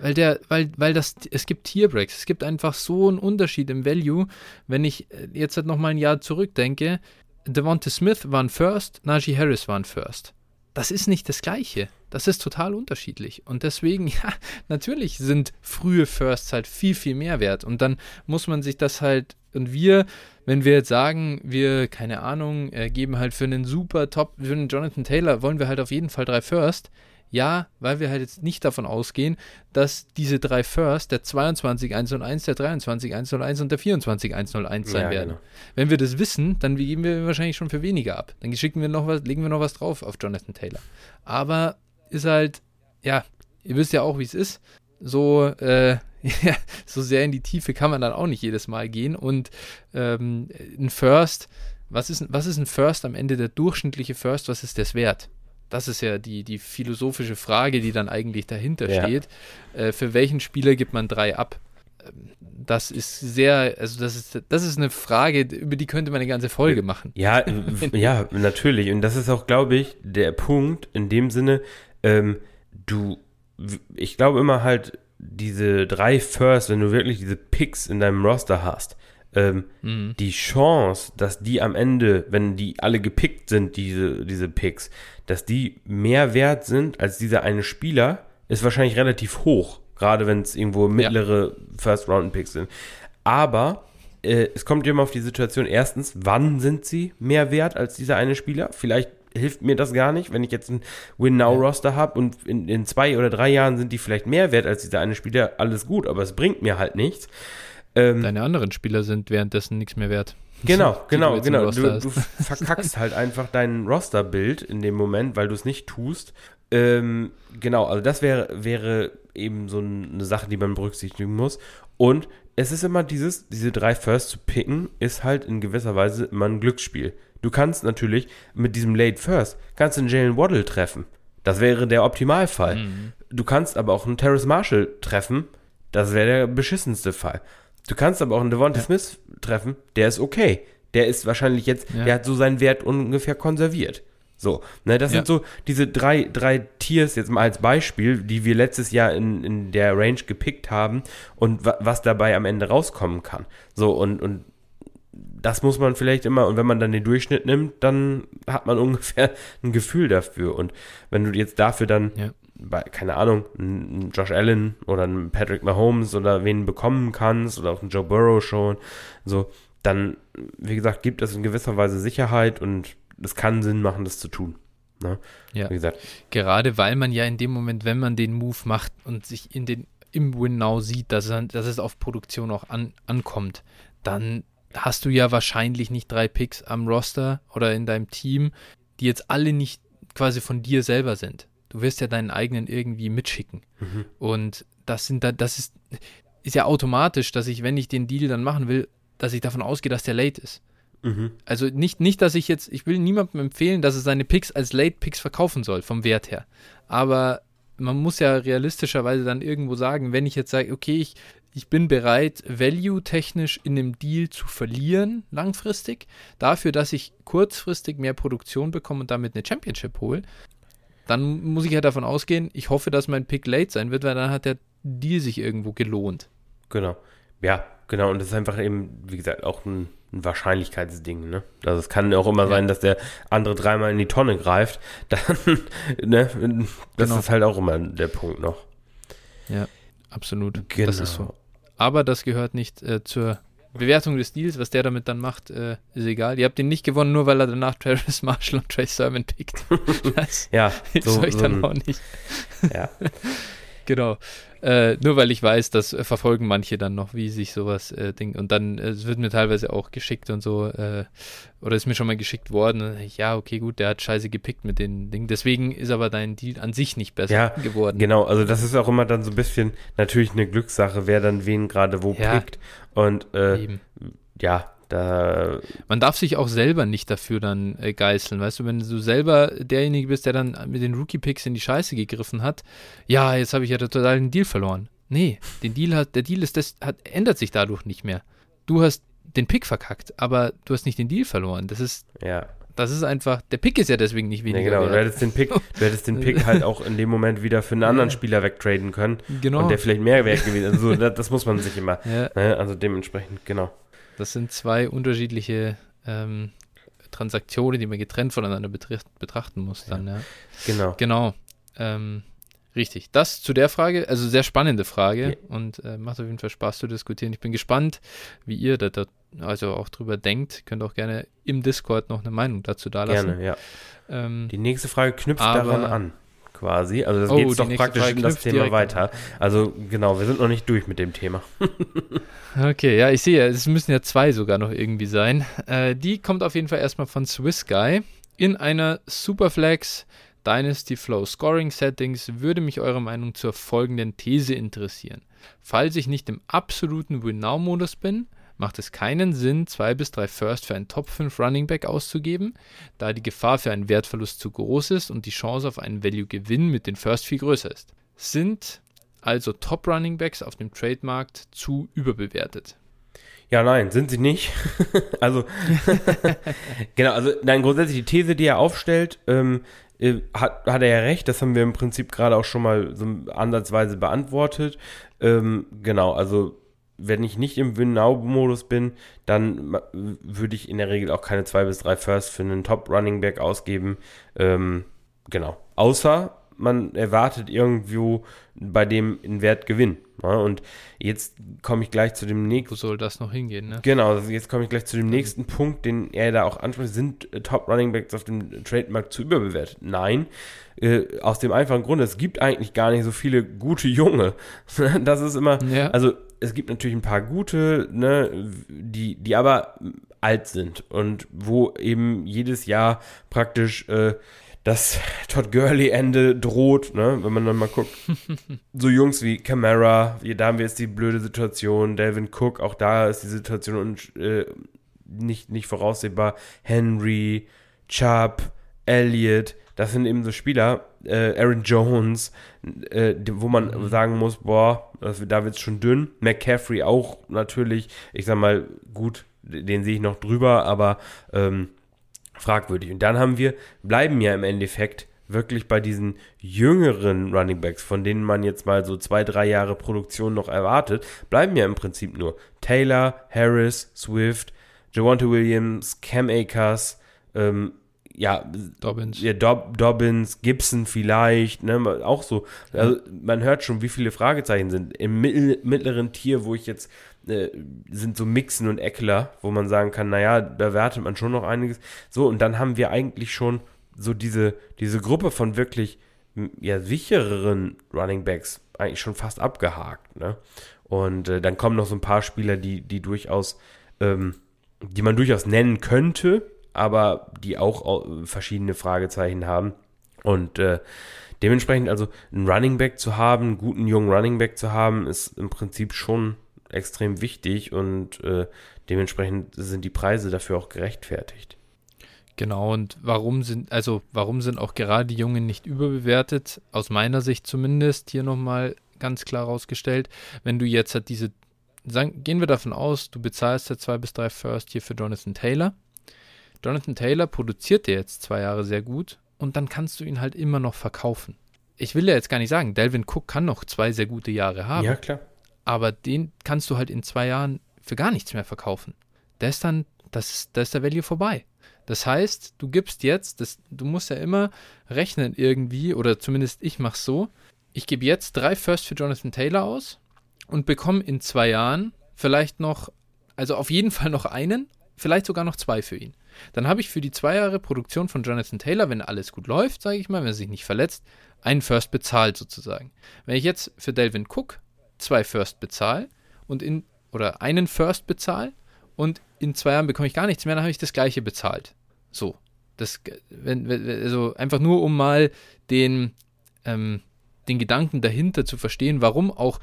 weil der, weil, weil das, es gibt Tierbreaks. Es gibt einfach so einen Unterschied im Value. Wenn ich äh, jetzt halt nochmal ein Jahr zurückdenke, Devonta Smith war ein First, Najee Harris war ein First. Das ist nicht das Gleiche. Das ist total unterschiedlich. Und deswegen, ja, natürlich sind frühe Firsts halt viel, viel mehr wert. Und dann muss man sich das halt, und wir, wenn wir jetzt sagen, wir, keine Ahnung, äh, geben halt für einen super Top, für einen Jonathan Taylor, wollen wir halt auf jeden Fall drei First. Ja, weil wir halt jetzt nicht davon ausgehen, dass diese drei First, der 22 101, der 23 101 und der 24 101 sein ja, werden. Genau. Wenn wir das wissen, dann geben wir wahrscheinlich schon für weniger ab. Dann schicken wir noch was, legen wir noch was drauf auf Jonathan Taylor. Aber ist halt, ja, ihr wisst ja auch, wie es ist. So, äh, ja, so sehr in die Tiefe kann man dann auch nicht jedes Mal gehen. Und ähm, ein First, was ist, was ist ein First am Ende der durchschnittliche First, was ist das wert? Das ist ja die, die philosophische Frage, die dann eigentlich dahinter ja. steht. Äh, für welchen Spieler gibt man drei ab? Ähm, das ist sehr, also das ist, das ist eine Frage, über die könnte man eine ganze Folge machen. Ja, ja, natürlich. Und das ist auch, glaube ich, der Punkt in dem Sinne, ähm, du, ich glaube immer halt, diese drei First, wenn du wirklich diese Picks in deinem Roster hast, ähm, mhm. die Chance, dass die am Ende, wenn die alle gepickt sind, diese, diese Picks, dass die mehr wert sind als dieser eine Spieler, ist wahrscheinlich relativ hoch. Gerade wenn es irgendwo mittlere ja. First-Round-Picks sind. Aber äh, es kommt immer auf die Situation, erstens, wann sind sie mehr wert als dieser eine Spieler? Vielleicht hilft mir das gar nicht, wenn ich jetzt ein Win-Now-Roster habe und in, in, zwei oder drei Jahren sind die vielleicht mehr wert als dieser eine Spieler, alles gut, aber es bringt mir halt nichts. Ähm, Deine anderen Spieler sind währenddessen nichts mehr wert. Genau, genau, genau. Du, du, verkackst halt einfach dein Roster-Bild in dem Moment, weil du es nicht tust. Ähm, genau, also das wäre, wäre eben so eine Sache, die man berücksichtigen muss. Und es ist immer dieses, diese drei First zu picken, ist halt in gewisser Weise immer ein Glücksspiel. Du kannst natürlich mit diesem Late First, kannst einen Jalen Waddle treffen. Das wäre der Optimalfall. Mhm. Du kannst aber auch einen Terrace Marshall treffen. Das wäre der beschissenste Fall. Du kannst aber auch einen Devonta ja. Smith treffen, der ist okay. Der ist wahrscheinlich jetzt, ja. der hat so seinen Wert ungefähr konserviert. So, ne, das ja. sind so diese drei, drei Tiers jetzt mal als Beispiel, die wir letztes Jahr in, in der Range gepickt haben und wa was dabei am Ende rauskommen kann. So, und, und das muss man vielleicht immer, und wenn man dann den Durchschnitt nimmt, dann hat man ungefähr ein Gefühl dafür. Und wenn du jetzt dafür dann ja keine Ahnung, einen Josh Allen oder einen Patrick Mahomes oder wen bekommen kannst oder auch einen Joe Burrow schon, so, dann, wie gesagt, gibt es in gewisser Weise Sicherheit und es kann Sinn machen, das zu tun. Ne? Ja. Wie gesagt. Gerade weil man ja in dem Moment, wenn man den Move macht und sich in den im Win Now sieht, dass, er, dass es auf Produktion auch an, ankommt, dann hast du ja wahrscheinlich nicht drei Picks am Roster oder in deinem Team, die jetzt alle nicht quasi von dir selber sind. Du wirst ja deinen eigenen irgendwie mitschicken. Mhm. Und das sind da, das ist, ist ja automatisch, dass ich, wenn ich den Deal dann machen will, dass ich davon ausgehe, dass der late ist. Mhm. Also nicht, nicht, dass ich jetzt, ich will niemandem empfehlen, dass er seine Picks als Late Picks verkaufen soll, vom Wert her. Aber man muss ja realistischerweise dann irgendwo sagen, wenn ich jetzt sage, okay, ich, ich bin bereit, value-technisch in dem Deal zu verlieren, langfristig, dafür, dass ich kurzfristig mehr Produktion bekomme und damit eine Championship hole, dann muss ich ja davon ausgehen, ich hoffe, dass mein Pick late sein wird, weil dann hat der Deal sich irgendwo gelohnt. Genau. Ja, genau. Und das ist einfach eben, wie gesagt, auch ein, ein Wahrscheinlichkeitsding. Ne? Also es kann auch immer ja. sein, dass der andere dreimal in die Tonne greift. Dann, ne, das genau. ist halt auch immer der Punkt noch. Ja, absolut. Genau. Das ist so. Aber das gehört nicht äh, zur Bewertung des Deals, was der damit dann macht, äh, ist egal. Ihr habt ihn nicht gewonnen, nur weil er danach Travis Marshall und Trey Sermon pickt. Das ja, so, euch dann so auch nicht. Ja. genau. Äh, nur weil ich weiß, das äh, verfolgen manche dann noch, wie sich sowas äh, Ding. Und dann äh, es wird mir teilweise auch geschickt und so, äh, oder ist mir schon mal geschickt worden. Ja, okay, gut, der hat scheiße gepickt mit den Dingen. Deswegen ist aber dein Deal an sich nicht besser ja, geworden. Genau, also das ist auch immer dann so ein bisschen natürlich eine Glückssache, wer dann wen gerade wo ja, pickt. Und äh, ja, da Man darf sich auch selber nicht dafür dann äh, geißeln, weißt du, wenn du selber derjenige bist, der dann mit den Rookie-Picks in die Scheiße gegriffen hat, ja, jetzt habe ich ja total den Deal verloren. Nee, den Deal hat, der Deal ist das, hat, ändert sich dadurch nicht mehr. Du hast den Pick verkackt, aber du hast nicht den Deal verloren. Das ist, ja. das ist einfach, der Pick ist ja deswegen nicht weniger. Ja, genau, wert. du hättest den Pick, du hättest den Pick halt auch in dem Moment wieder für einen anderen Spieler wegtraden können. Genau. Und der vielleicht mehr wert gewesen. Also das, das muss man sich immer, ja. ne? also dementsprechend, genau. Das sind zwei unterschiedliche ähm, Transaktionen, die man getrennt voneinander betracht, betrachten muss dann, ja. Genau. Genau. Ähm, richtig. Das zu der Frage, also sehr spannende Frage ja. und äh, macht auf jeden Fall Spaß zu diskutieren. Ich bin gespannt, wie ihr da, da also auch drüber denkt. Könnt auch gerne im Discord noch eine Meinung dazu da lassen. Gerne, ja. Ähm, Die nächste Frage knüpft daran an quasi. Also das oh, geht doch praktisch in das Thema weiter. Also genau, wir sind noch nicht durch mit dem Thema. okay, ja, ich sehe, es müssen ja zwei sogar noch irgendwie sein. Äh, die kommt auf jeden Fall erstmal von Swiss Guy. In einer Superflex Dynasty Flow Scoring Settings würde mich eure Meinung zur folgenden These interessieren. Falls ich nicht im absoluten Win-Now-Modus bin, macht es keinen Sinn, zwei bis drei First für einen Top 5 Running Back auszugeben, da die Gefahr für einen Wertverlust zu groß ist und die Chance auf einen Value-Gewinn mit den First viel größer ist. Sind also Top Running Backs auf dem Trademarkt zu überbewertet? Ja, nein, sind sie nicht. also, genau, also, nein, grundsätzlich die These, die er aufstellt, ähm, äh, hat, hat er ja recht, das haben wir im Prinzip gerade auch schon mal so ansatzweise beantwortet. Ähm, genau, also wenn ich nicht im Win-Now-Modus bin, dann würde ich in der Regel auch keine zwei bis drei First für einen Top-Running-Back ausgeben. Ähm, genau. Außer man erwartet irgendwo bei dem einen Wertgewinn. Ja, und jetzt komme ich gleich zu dem nächsten. Wo soll das noch hingehen, ne? Genau, also jetzt komme ich gleich zu dem nächsten Punkt, den er da auch anspricht. Sind äh, Top Running Backs auf dem Trademark zu überbewertet? Nein. Äh, aus dem einfachen Grund, es gibt eigentlich gar nicht so viele gute Junge. das ist immer, ja. also es gibt natürlich ein paar gute, ne, die, die aber alt sind und wo eben jedes Jahr praktisch äh, das Todd Gurley-Ende droht, ne, wenn man dann mal guckt. so Jungs wie Camara, da haben wir jetzt die blöde Situation, Delvin Cook, auch da ist die Situation und, äh, nicht, nicht voraussehbar. Henry, Chubb, Elliott, das sind eben so Spieler, äh, Aaron Jones, äh, wo man mhm. sagen muss, boah, da wird es schon dünn. McCaffrey auch natürlich, ich sag mal, gut, den sehe ich noch drüber, aber ähm, fragwürdig. Und dann haben wir, bleiben ja im Endeffekt wirklich bei diesen jüngeren Running Backs, von denen man jetzt mal so zwei, drei Jahre Produktion noch erwartet, bleiben ja im Prinzip nur Taylor, Harris, Swift, Javante Williams, Cam Akers, ähm, ja, Dobbins, ja, Dob Dobbins, Gibson vielleicht, ne, auch so. Also man hört schon, wie viele Fragezeichen sind. Im mittleren Tier, wo ich jetzt äh, sind so Mixen und Eckler, wo man sagen kann, naja, da wertet man schon noch einiges. So, und dann haben wir eigentlich schon so diese, diese Gruppe von wirklich ja, sichereren Running Backs eigentlich schon fast abgehakt. Ne? Und äh, dann kommen noch so ein paar Spieler, die, die durchaus, ähm, die man durchaus nennen könnte, aber die auch verschiedene Fragezeichen haben. Und äh, dementsprechend also einen Running Back zu haben, einen guten jungen Running Back zu haben, ist im Prinzip schon extrem wichtig und äh, dementsprechend sind die Preise dafür auch gerechtfertigt. Genau, und warum sind, also warum sind auch gerade die Jungen nicht überbewertet? Aus meiner Sicht zumindest hier nochmal ganz klar rausgestellt. Wenn du jetzt halt diese, sagen, gehen wir davon aus, du bezahlst ja zwei bis drei First hier für Jonathan Taylor Jonathan Taylor produziert dir jetzt zwei Jahre sehr gut und dann kannst du ihn halt immer noch verkaufen. Ich will ja jetzt gar nicht sagen, Delvin Cook kann noch zwei sehr gute Jahre haben. Ja, klar. Aber den kannst du halt in zwei Jahren für gar nichts mehr verkaufen. Da ist dann, das da ist der Value vorbei. Das heißt, du gibst jetzt, das, du musst ja immer rechnen irgendwie, oder zumindest ich mache so, ich gebe jetzt drei First für Jonathan Taylor aus und bekomme in zwei Jahren vielleicht noch, also auf jeden Fall noch einen, vielleicht sogar noch zwei für ihn. Dann habe ich für die zwei Jahre Produktion von Jonathan Taylor, wenn alles gut läuft, sage ich mal, wenn er sich nicht verletzt, einen First bezahlt sozusagen. Wenn ich jetzt für Delvin Cook zwei First bezahle und in oder einen First bezahle und in zwei Jahren bekomme ich gar nichts mehr, dann habe ich das gleiche bezahlt. So. Das, wenn, also einfach nur um mal den, ähm, den Gedanken dahinter zu verstehen, warum auch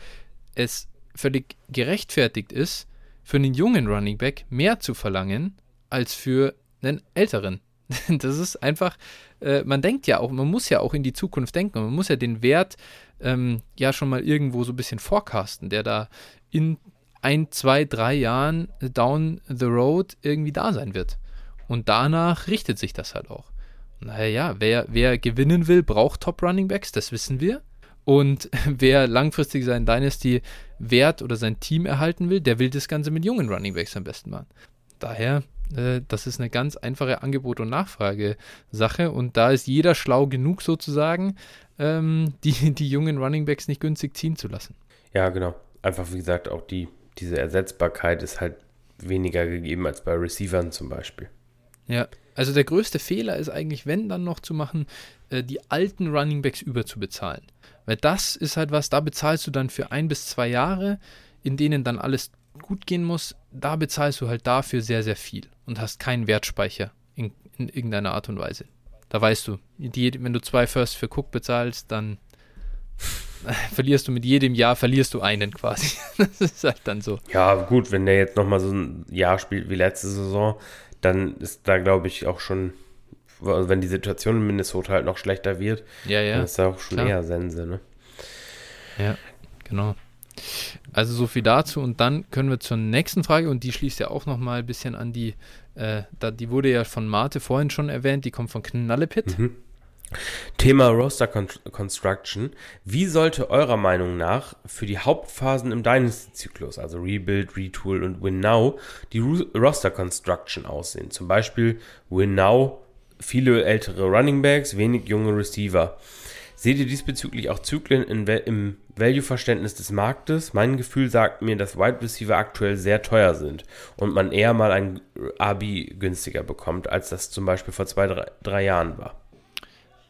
es völlig gerechtfertigt ist, für einen jungen Running Back mehr zu verlangen, als für einen älteren. Das ist einfach, äh, man denkt ja auch, man muss ja auch in die Zukunft denken. Man muss ja den Wert ähm, ja schon mal irgendwo so ein bisschen forecasten, der da in ein, zwei, drei Jahren down the road irgendwie da sein wird. Und danach richtet sich das halt auch. Naja, wer, wer gewinnen will, braucht Top Running Backs, das wissen wir. Und wer langfristig seinen Dynasty-Wert oder sein Team erhalten will, der will das Ganze mit jungen Running Backs am besten machen. Daher äh, das ist eine ganz einfache Angebot- und Nachfrage-Sache und da ist jeder schlau genug sozusagen, ähm, die, die jungen Runningbacks nicht günstig ziehen zu lassen. Ja, genau. Einfach wie gesagt, auch die, diese Ersetzbarkeit ist halt weniger gegeben als bei Receivern zum Beispiel. Ja, also der größte Fehler ist eigentlich, wenn dann noch zu machen, äh, die alten Runningbacks überzubezahlen. Weil das ist halt was, da bezahlst du dann für ein bis zwei Jahre, in denen dann alles gut gehen muss, da bezahlst du halt dafür sehr, sehr viel und hast keinen Wertspeicher in, in irgendeiner Art und Weise. Da weißt du, die, wenn du zwei First für Cook bezahlst, dann verlierst du mit jedem Jahr, verlierst du einen quasi. das ist halt dann so. Ja, gut, wenn der jetzt nochmal so ein Jahr spielt wie letzte Saison, dann ist da, glaube ich, auch schon, wenn die Situation in Minnesota halt noch schlechter wird, ja, ja, dann ist da auch schon klar. eher Sense, ne? Ja, genau. Also so viel dazu und dann können wir zur nächsten Frage und die schließt ja auch nochmal ein bisschen an die, äh, da, die wurde ja von Mate vorhin schon erwähnt, die kommt von Knallepit. Mhm. Thema Roster Construction. Wie sollte eurer Meinung nach für die Hauptphasen im Dynasty-Zyklus, also Rebuild, Retool und Win Now, die Roster Construction aussehen? Zum Beispiel Win Now, viele ältere Running Backs, wenig junge Receiver. Seht ihr diesbezüglich auch Zyklen im Value-Verständnis des Marktes? Mein Gefühl sagt mir, dass Wide Receiver aktuell sehr teuer sind und man eher mal ein RB günstiger bekommt, als das zum Beispiel vor zwei, drei, drei Jahren war.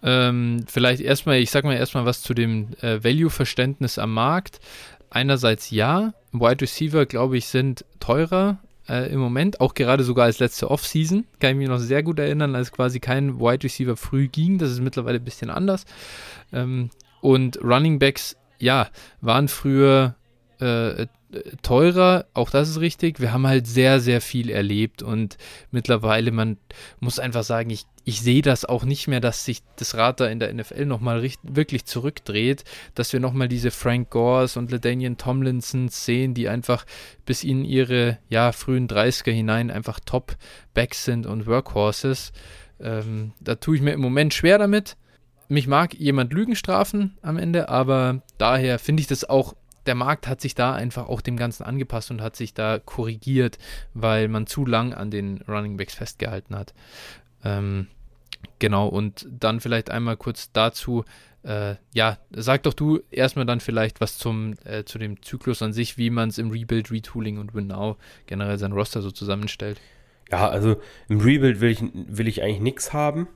Ähm, vielleicht erstmal, ich sag mal erstmal was zu dem äh, Value-Verständnis am Markt. Einerseits ja, Wide Receiver, glaube ich, sind teurer äh, im Moment, auch gerade sogar als letzte Offseason. Kann ich mich noch sehr gut erinnern, als quasi kein Wide Receiver früh ging. Das ist mittlerweile ein bisschen anders. Ähm, und Running Backs, ja, waren früher äh, teurer, auch das ist richtig. Wir haben halt sehr, sehr viel erlebt und mittlerweile, man muss einfach sagen, ich, ich sehe das auch nicht mehr, dass sich das Rad da in der NFL nochmal wirklich zurückdreht, dass wir nochmal diese Frank Gores und LaDainian Tomlinsons sehen, die einfach bis in ihre ja, frühen 30er hinein einfach Top-Backs sind und Workhorses. Ähm, da tue ich mir im Moment schwer damit. Mich mag jemand Lügen strafen am Ende, aber daher finde ich das auch der Markt hat sich da einfach auch dem Ganzen angepasst und hat sich da korrigiert, weil man zu lang an den Running Backs festgehalten hat. Ähm, genau, und dann vielleicht einmal kurz dazu, äh, ja, sag doch du erstmal dann vielleicht was zum, äh, zu dem Zyklus an sich, wie man es im Rebuild, Retooling und Winnow generell sein Roster so zusammenstellt. Ja, also im Rebuild will ich, will ich eigentlich nichts haben.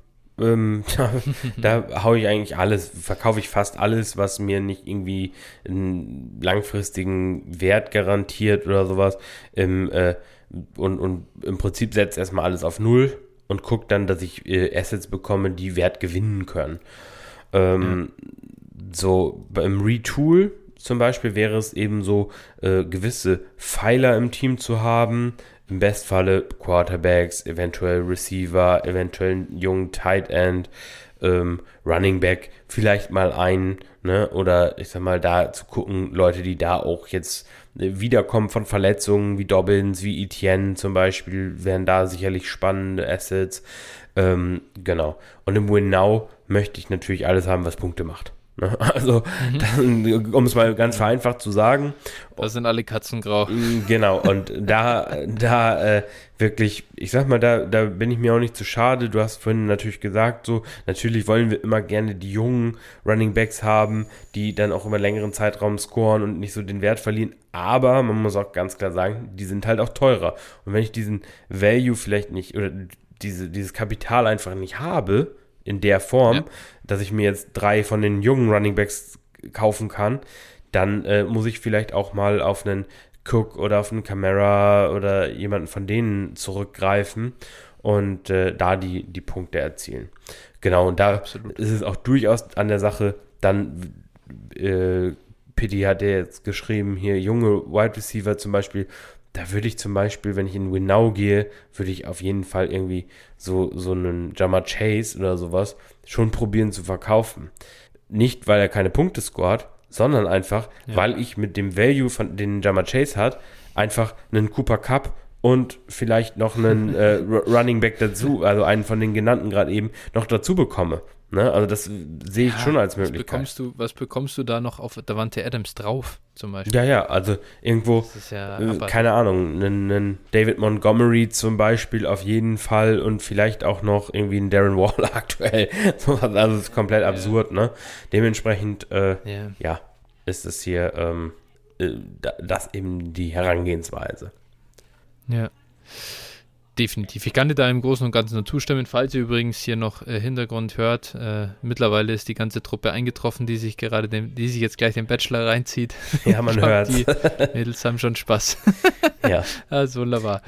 Ähm, da, da haue ich eigentlich alles, verkaufe ich fast alles, was mir nicht irgendwie einen langfristigen Wert garantiert oder sowas. Im, äh, und, und im Prinzip setzt erstmal alles auf Null und guckt dann, dass ich äh, Assets bekomme, die Wert gewinnen können. Ähm, ja. So beim Retool zum Beispiel wäre es eben so, äh, gewisse Pfeiler im Team zu haben, im Bestfalle Quarterbacks, eventuell Receiver, eventuell einen jungen Tight End, ähm, Running Back, vielleicht mal einen, ne, oder ich sag mal, da zu gucken, Leute, die da auch jetzt äh, wiederkommen von Verletzungen, wie Dobbins, wie Etienne zum Beispiel, wären da sicherlich spannende Assets. Ähm, genau. Und im Win Now möchte ich natürlich alles haben, was Punkte macht. Ne? Also, mhm. um es mal ganz vereinfacht zu sagen. Da sind alle Katzen grau. Mm, genau, und da, da äh, wirklich, ich sag mal, da, da bin ich mir auch nicht zu schade. Du hast vorhin natürlich gesagt, so, natürlich wollen wir immer gerne die jungen Running Backs haben, die dann auch über längeren Zeitraum scoren und nicht so den Wert verlieren. Aber man muss auch ganz klar sagen, die sind halt auch teurer. Und wenn ich diesen Value vielleicht nicht oder diese, dieses Kapital einfach nicht habe, in der Form, ja. dass ich mir jetzt drei von den jungen Running Backs kaufen kann, dann äh, muss ich vielleicht auch mal auf einen Cook oder auf einen Camera oder jemanden von denen zurückgreifen und äh, da die, die Punkte erzielen. Genau, und da Absolut. ist es auch durchaus an der Sache, dann äh, Pitti hat ja jetzt geschrieben, hier junge Wide Receiver zum Beispiel da würde ich zum Beispiel, wenn ich in Winnow gehe, würde ich auf jeden Fall irgendwie so, so einen Jammer Chase oder sowas schon probieren zu verkaufen. Nicht, weil er keine Punkte scored, sondern einfach, ja. weil ich mit dem Value, von den Jammer Chase hat, einfach einen Cooper Cup und vielleicht noch einen äh, Running Back dazu, also einen von den genannten gerade eben, noch dazu bekomme. Ne? Also das sehe ich ja, schon als Möglichkeit. Was bekommst, du, was bekommst du da noch auf Davante Adams drauf, zum Beispiel? Ja, ja, also irgendwo, ja äh, keine Ahnung, einen, einen, David Montgomery zum Beispiel auf jeden Fall und vielleicht auch noch irgendwie einen Darren Waller aktuell. also das ist komplett absurd, ja. ne? Dementsprechend, äh, ja. ja. ist es hier ähm, äh, das eben die Herangehensweise. Ja. Definitiv. Ich kann dir da im Großen und Ganzen nur zustimmen. Falls ihr übrigens hier noch äh, Hintergrund hört, äh, mittlerweile ist die ganze Truppe eingetroffen, die sich gerade, den, die sich jetzt gleich den Bachelor reinzieht. Ja, man hört. Die Mädels haben schon Spaß. ja. Also wunderbar.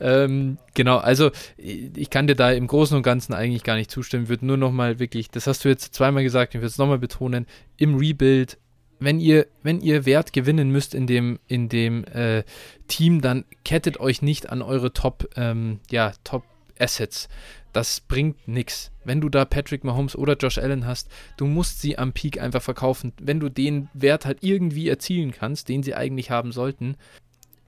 Ähm, genau, also ich kann dir da im Großen und Ganzen eigentlich gar nicht zustimmen. Ich würde nur nochmal wirklich, das hast du jetzt zweimal gesagt, ich würde es nochmal betonen, im Rebuild wenn ihr, wenn ihr Wert gewinnen müsst in dem, in dem äh, Team, dann kettet euch nicht an eure Top, ähm, ja, Top Assets. Das bringt nichts. Wenn du da Patrick Mahomes oder Josh Allen hast, du musst sie am Peak einfach verkaufen. Wenn du den Wert halt irgendwie erzielen kannst, den sie eigentlich haben sollten,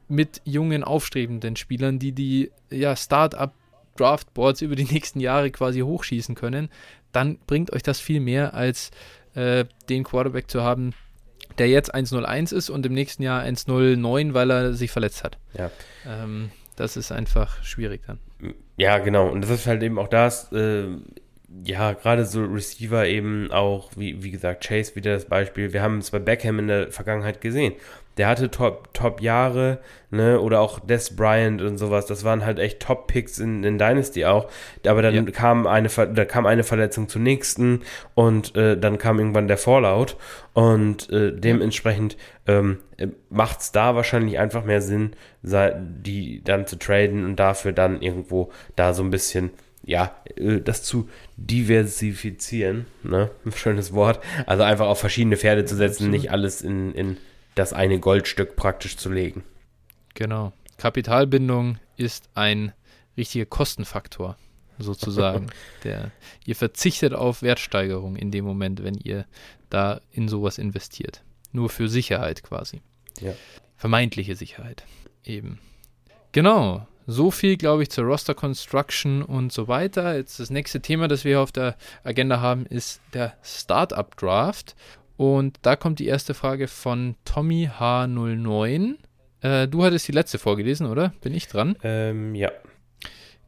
mit jungen, aufstrebenden Spielern, die die ja, Start-up Draftboards über die nächsten Jahre quasi hochschießen können, dann bringt euch das viel mehr als äh, den Quarterback zu haben, der jetzt 1-0-1 ist und im nächsten Jahr 1-0-9, weil er sich verletzt hat. Ja. Ähm, das ist einfach schwierig dann. Ja, genau. Und das ist halt eben auch das, äh, ja, gerade so Receiver eben auch, wie, wie gesagt, Chase wieder das Beispiel. Wir haben es bei Beckham in der Vergangenheit gesehen. Der hatte Top-Jahre, Top ne, oder auch Des Bryant und sowas. Das waren halt echt Top-Picks in, in Dynasty auch. Aber dann ja. kam eine, da kam eine Verletzung zur nächsten und äh, dann kam irgendwann der Fallout. Und äh, dementsprechend ähm, macht es da wahrscheinlich einfach mehr Sinn, die dann zu traden und dafür dann irgendwo da so ein bisschen ja, äh, das zu diversifizieren, ne? Schönes Wort. Also einfach auf verschiedene Pferde zu setzen, nicht alles in, in das eine Goldstück praktisch zu legen. Genau. Kapitalbindung ist ein richtiger Kostenfaktor, sozusagen. Der, ihr verzichtet auf Wertsteigerung in dem Moment, wenn ihr da in sowas investiert. Nur für Sicherheit quasi. Ja. Vermeintliche Sicherheit. Eben. Genau. So viel, glaube ich, zur Roster Construction und so weiter. Jetzt das nächste Thema, das wir auf der Agenda haben, ist der Startup Draft. Und da kommt die erste Frage von Tommy H09. Äh, du hattest die letzte vorgelesen, oder? Bin ich dran? Ähm, ja.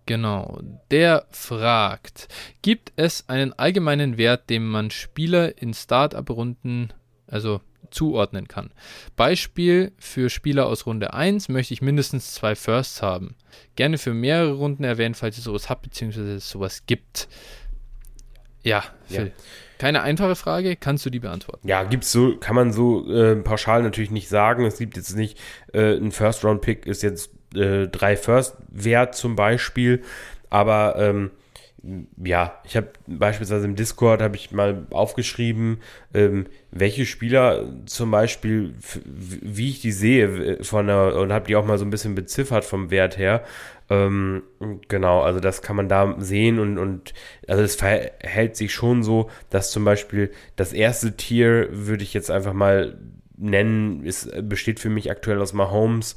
Genau. Der fragt: Gibt es einen allgemeinen Wert, den man Spieler in Startup-Runden, also zuordnen kann. Beispiel für Spieler aus Runde 1 möchte ich mindestens zwei Firsts haben. Gerne für mehrere Runden erwähnen, falls ihr sowas habt, beziehungsweise es sowas gibt. Ja, Phil. Ja. Keine einfache Frage, kannst du die beantworten? Ja, gibt's so, kann man so äh, pauschal natürlich nicht sagen. Es gibt jetzt nicht, äh, ein First-Round-Pick ist jetzt äh, drei First wert zum Beispiel, aber ähm, ja, ich habe beispielsweise im Discord habe ich mal aufgeschrieben, ähm, welche Spieler zum Beispiel, wie ich die sehe, von der, und habe die auch mal so ein bisschen beziffert vom Wert her. Ähm, genau, also das kann man da sehen und, und also es verhält sich schon so, dass zum Beispiel das erste Tier würde ich jetzt einfach mal nennen, ist, besteht für mich aktuell aus Mahomes,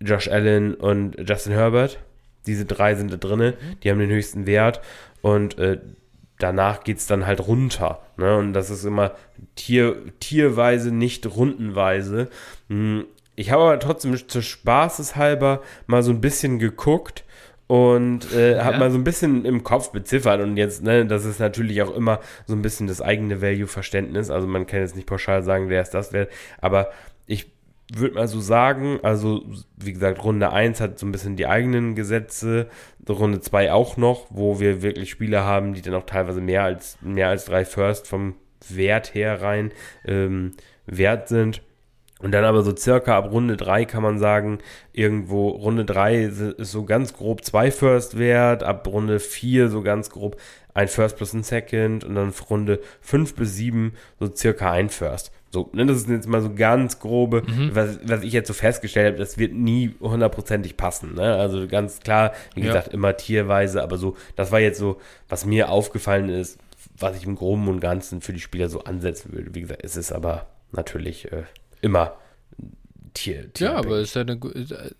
Josh Allen und Justin Herbert. Diese drei sind da drin, die haben den höchsten Wert und äh, danach geht es dann halt runter. Ne? Und das ist immer tier, tierweise, nicht rundenweise. Ich habe aber trotzdem zur Spaßeshalber mal so ein bisschen geguckt und äh, habe mal so ein bisschen im Kopf beziffert und jetzt, ne, das ist natürlich auch immer so ein bisschen das eigene Value-Verständnis. Also man kann jetzt nicht pauschal sagen, wer ist das wert, aber ich würde mal so sagen, also wie gesagt, Runde 1 hat so ein bisschen die eigenen Gesetze, Runde 2 auch noch, wo wir wirklich Spieler haben, die dann auch teilweise mehr als, mehr als drei First vom Wert her rein ähm, wert sind. Und dann aber so circa ab Runde 3 kann man sagen, irgendwo Runde 3 ist so ganz grob zwei First wert, ab Runde 4 so ganz grob ein First plus ein Second und dann Runde 5 bis 7 so circa ein First. So, ne, das ist jetzt mal so ganz grobe, mhm. was, was ich jetzt so festgestellt habe, das wird nie hundertprozentig passen. Ne? Also ganz klar, wie ja. gesagt, immer tierweise, aber so, das war jetzt so, was mir aufgefallen ist, was ich im Groben und Ganzen für die Spieler so ansetzen würde. Wie gesagt, es ist aber natürlich äh, immer Tier, Tier ja, aber ist ja eine,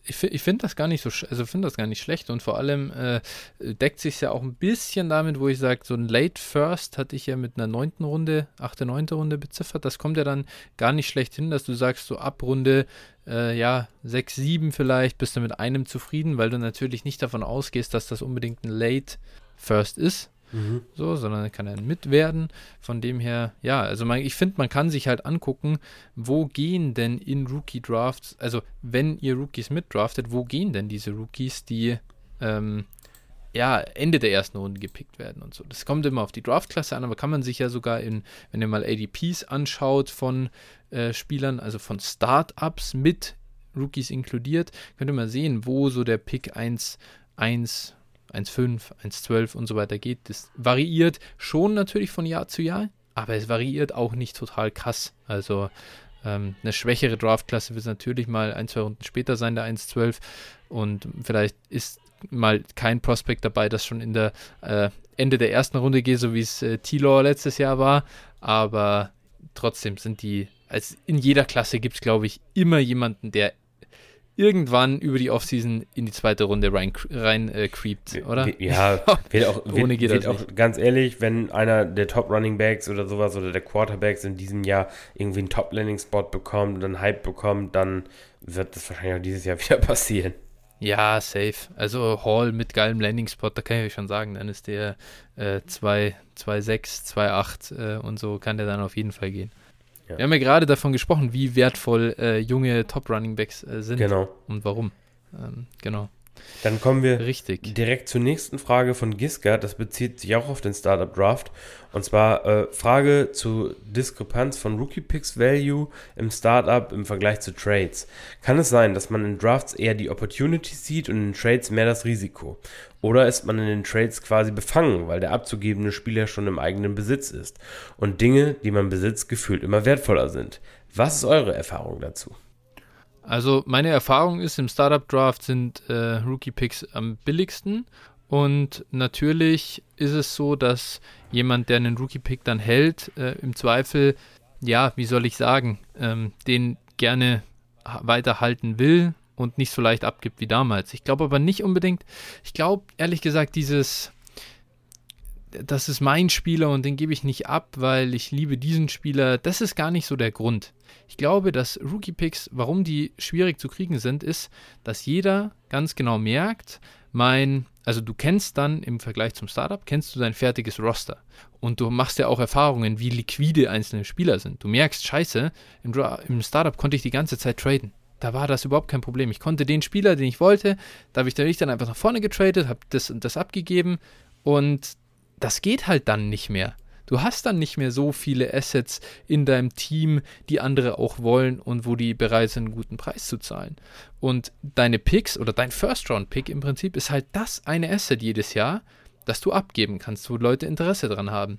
ich, ich finde das gar nicht so, also finde das gar nicht schlecht und vor allem äh, deckt sich ja auch ein bisschen damit, wo ich sage, so ein Late First hatte ich ja mit einer neunten Runde, achte, neunte Runde beziffert. Das kommt ja dann gar nicht schlecht hin, dass du sagst, so ab Runde äh, ja, 6, 7 vielleicht bist du mit einem zufrieden, weil du natürlich nicht davon ausgehst, dass das unbedingt ein Late First ist, So, sondern kann er mitwerden. Von dem her, ja, also man, ich finde, man kann sich halt angucken, wo gehen denn in Rookie Drafts, also wenn ihr Rookies mitdraftet, wo gehen denn diese Rookies, die ähm, ja, Ende der ersten Runde gepickt werden und so. Das kommt immer auf die Draftklasse an, aber kann man sich ja sogar in, wenn ihr mal ADPs anschaut von äh, Spielern, also von Startups mit Rookies inkludiert, könnt ihr mal sehen, wo so der Pick 1, 1, 1,5, 1,12 und so weiter geht. Das variiert schon natürlich von Jahr zu Jahr, aber es variiert auch nicht total krass. Also ähm, eine schwächere Draftklasse wird natürlich mal ein, zwei Runden später sein, der 1,12 und vielleicht ist mal kein Prospekt dabei, das schon in der äh, Ende der ersten Runde geht, so wie es äh, T-Law letztes Jahr war, aber trotzdem sind die, als in jeder Klasse gibt es, glaube ich, immer jemanden, der irgendwann über die Offseason in die zweite Runde rein, rein äh, creept, oder? Ja, wird auch, Ohne geht wird auch ganz ehrlich, wenn einer der Top Running Backs oder sowas oder der Quarterbacks in diesem Jahr irgendwie einen Top Landing Spot bekommt und einen Hype bekommt, dann wird das wahrscheinlich auch dieses Jahr wieder passieren. Ja, safe. Also Hall mit geilem Landing-Spot, da kann ich euch schon sagen, dann ist der äh, 2,6, 2,8 äh, und so kann der dann auf jeden Fall gehen. Ja. Wir haben ja gerade davon gesprochen, wie wertvoll äh, junge Top-Running-Backs äh, sind genau. und warum. Ähm, genau. Dann kommen wir Richtig. direkt zur nächsten Frage von Giska. Das bezieht sich auch auf den Startup Draft. Und zwar äh, Frage zu Diskrepanz von Rookie Picks Value im Startup im Vergleich zu Trades. Kann es sein, dass man in Drafts eher die Opportunity sieht und in Trades mehr das Risiko? Oder ist man in den Trades quasi befangen, weil der abzugebende Spieler schon im eigenen Besitz ist und Dinge, die man besitzt, gefühlt immer wertvoller sind? Was ist eure Erfahrung dazu? Also meine Erfahrung ist, im Startup Draft sind äh, Rookie Picks am billigsten. Und natürlich ist es so, dass jemand, der einen Rookie Pick dann hält, äh, im Zweifel, ja, wie soll ich sagen, ähm, den gerne weiterhalten will und nicht so leicht abgibt wie damals. Ich glaube aber nicht unbedingt, ich glaube ehrlich gesagt, dieses, das ist mein Spieler und den gebe ich nicht ab, weil ich liebe diesen Spieler, das ist gar nicht so der Grund. Ich glaube, dass Rookie-Picks, warum die schwierig zu kriegen sind, ist, dass jeder ganz genau merkt, mein, also du kennst dann im Vergleich zum Startup, kennst du dein fertiges Roster. Und du machst ja auch Erfahrungen, wie liquide einzelne Spieler sind. Du merkst, scheiße, im, im Startup konnte ich die ganze Zeit traden. Da war das überhaupt kein Problem. Ich konnte den Spieler, den ich wollte, da habe ich dann einfach nach vorne getradet, habe das und das abgegeben und das geht halt dann nicht mehr. Du hast dann nicht mehr so viele Assets in deinem Team, die andere auch wollen und wo die bereit sind, einen guten Preis zu zahlen. Und deine Picks oder dein First-Round-Pick im Prinzip ist halt das eine Asset jedes Jahr, das du abgeben kannst, wo Leute Interesse dran haben.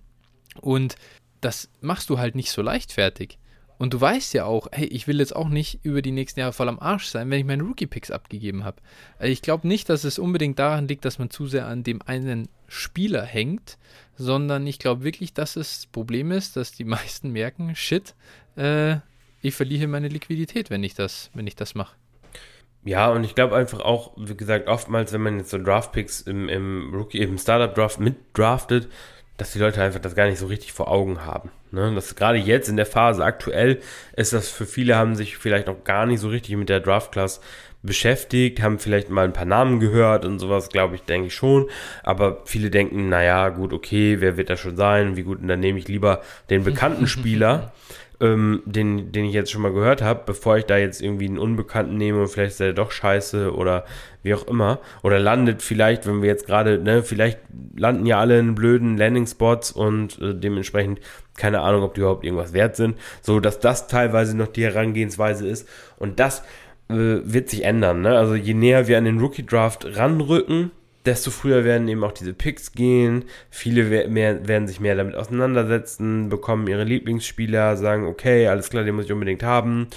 Und das machst du halt nicht so leichtfertig. Und du weißt ja auch, hey, ich will jetzt auch nicht über die nächsten Jahre voll am Arsch sein, wenn ich meine Rookie-Picks abgegeben habe. Also ich glaube nicht, dass es unbedingt daran liegt, dass man zu sehr an dem einen Spieler hängt, sondern ich glaube wirklich, dass das Problem ist, dass die meisten merken, shit, äh, ich verliere meine Liquidität, wenn ich das, wenn ich das mache. Ja, und ich glaube einfach auch, wie gesagt, oftmals, wenn man jetzt so Draft-Picks im, im Rookie, im Startup-Draft mitdraftet, dass die Leute einfach das gar nicht so richtig vor Augen haben. Ne? Das gerade jetzt in der Phase aktuell ist das für viele haben sich vielleicht noch gar nicht so richtig mit der Draft-Class beschäftigt, haben vielleicht mal ein paar Namen gehört und sowas, glaube ich, denke ich schon. Aber viele denken, naja, gut, okay, wer wird das schon sein? Wie gut, und dann nehme ich lieber den bekannten Spieler ähm, den, den ich jetzt schon mal gehört habe, bevor ich da jetzt irgendwie einen Unbekannten nehme und vielleicht ist der doch scheiße oder wie auch immer. Oder landet vielleicht, wenn wir jetzt gerade, ne, vielleicht landen ja alle in blöden Landing-Spots und äh, dementsprechend keine Ahnung, ob die überhaupt irgendwas wert sind. So, dass das teilweise noch die Herangehensweise ist. Und das äh, wird sich ändern. Ne? Also je näher wir an den Rookie-Draft ranrücken, desto früher werden eben auch diese Picks gehen. Viele mehr, werden sich mehr damit auseinandersetzen, bekommen ihre Lieblingsspieler, sagen, okay, alles klar, den muss ich unbedingt haben.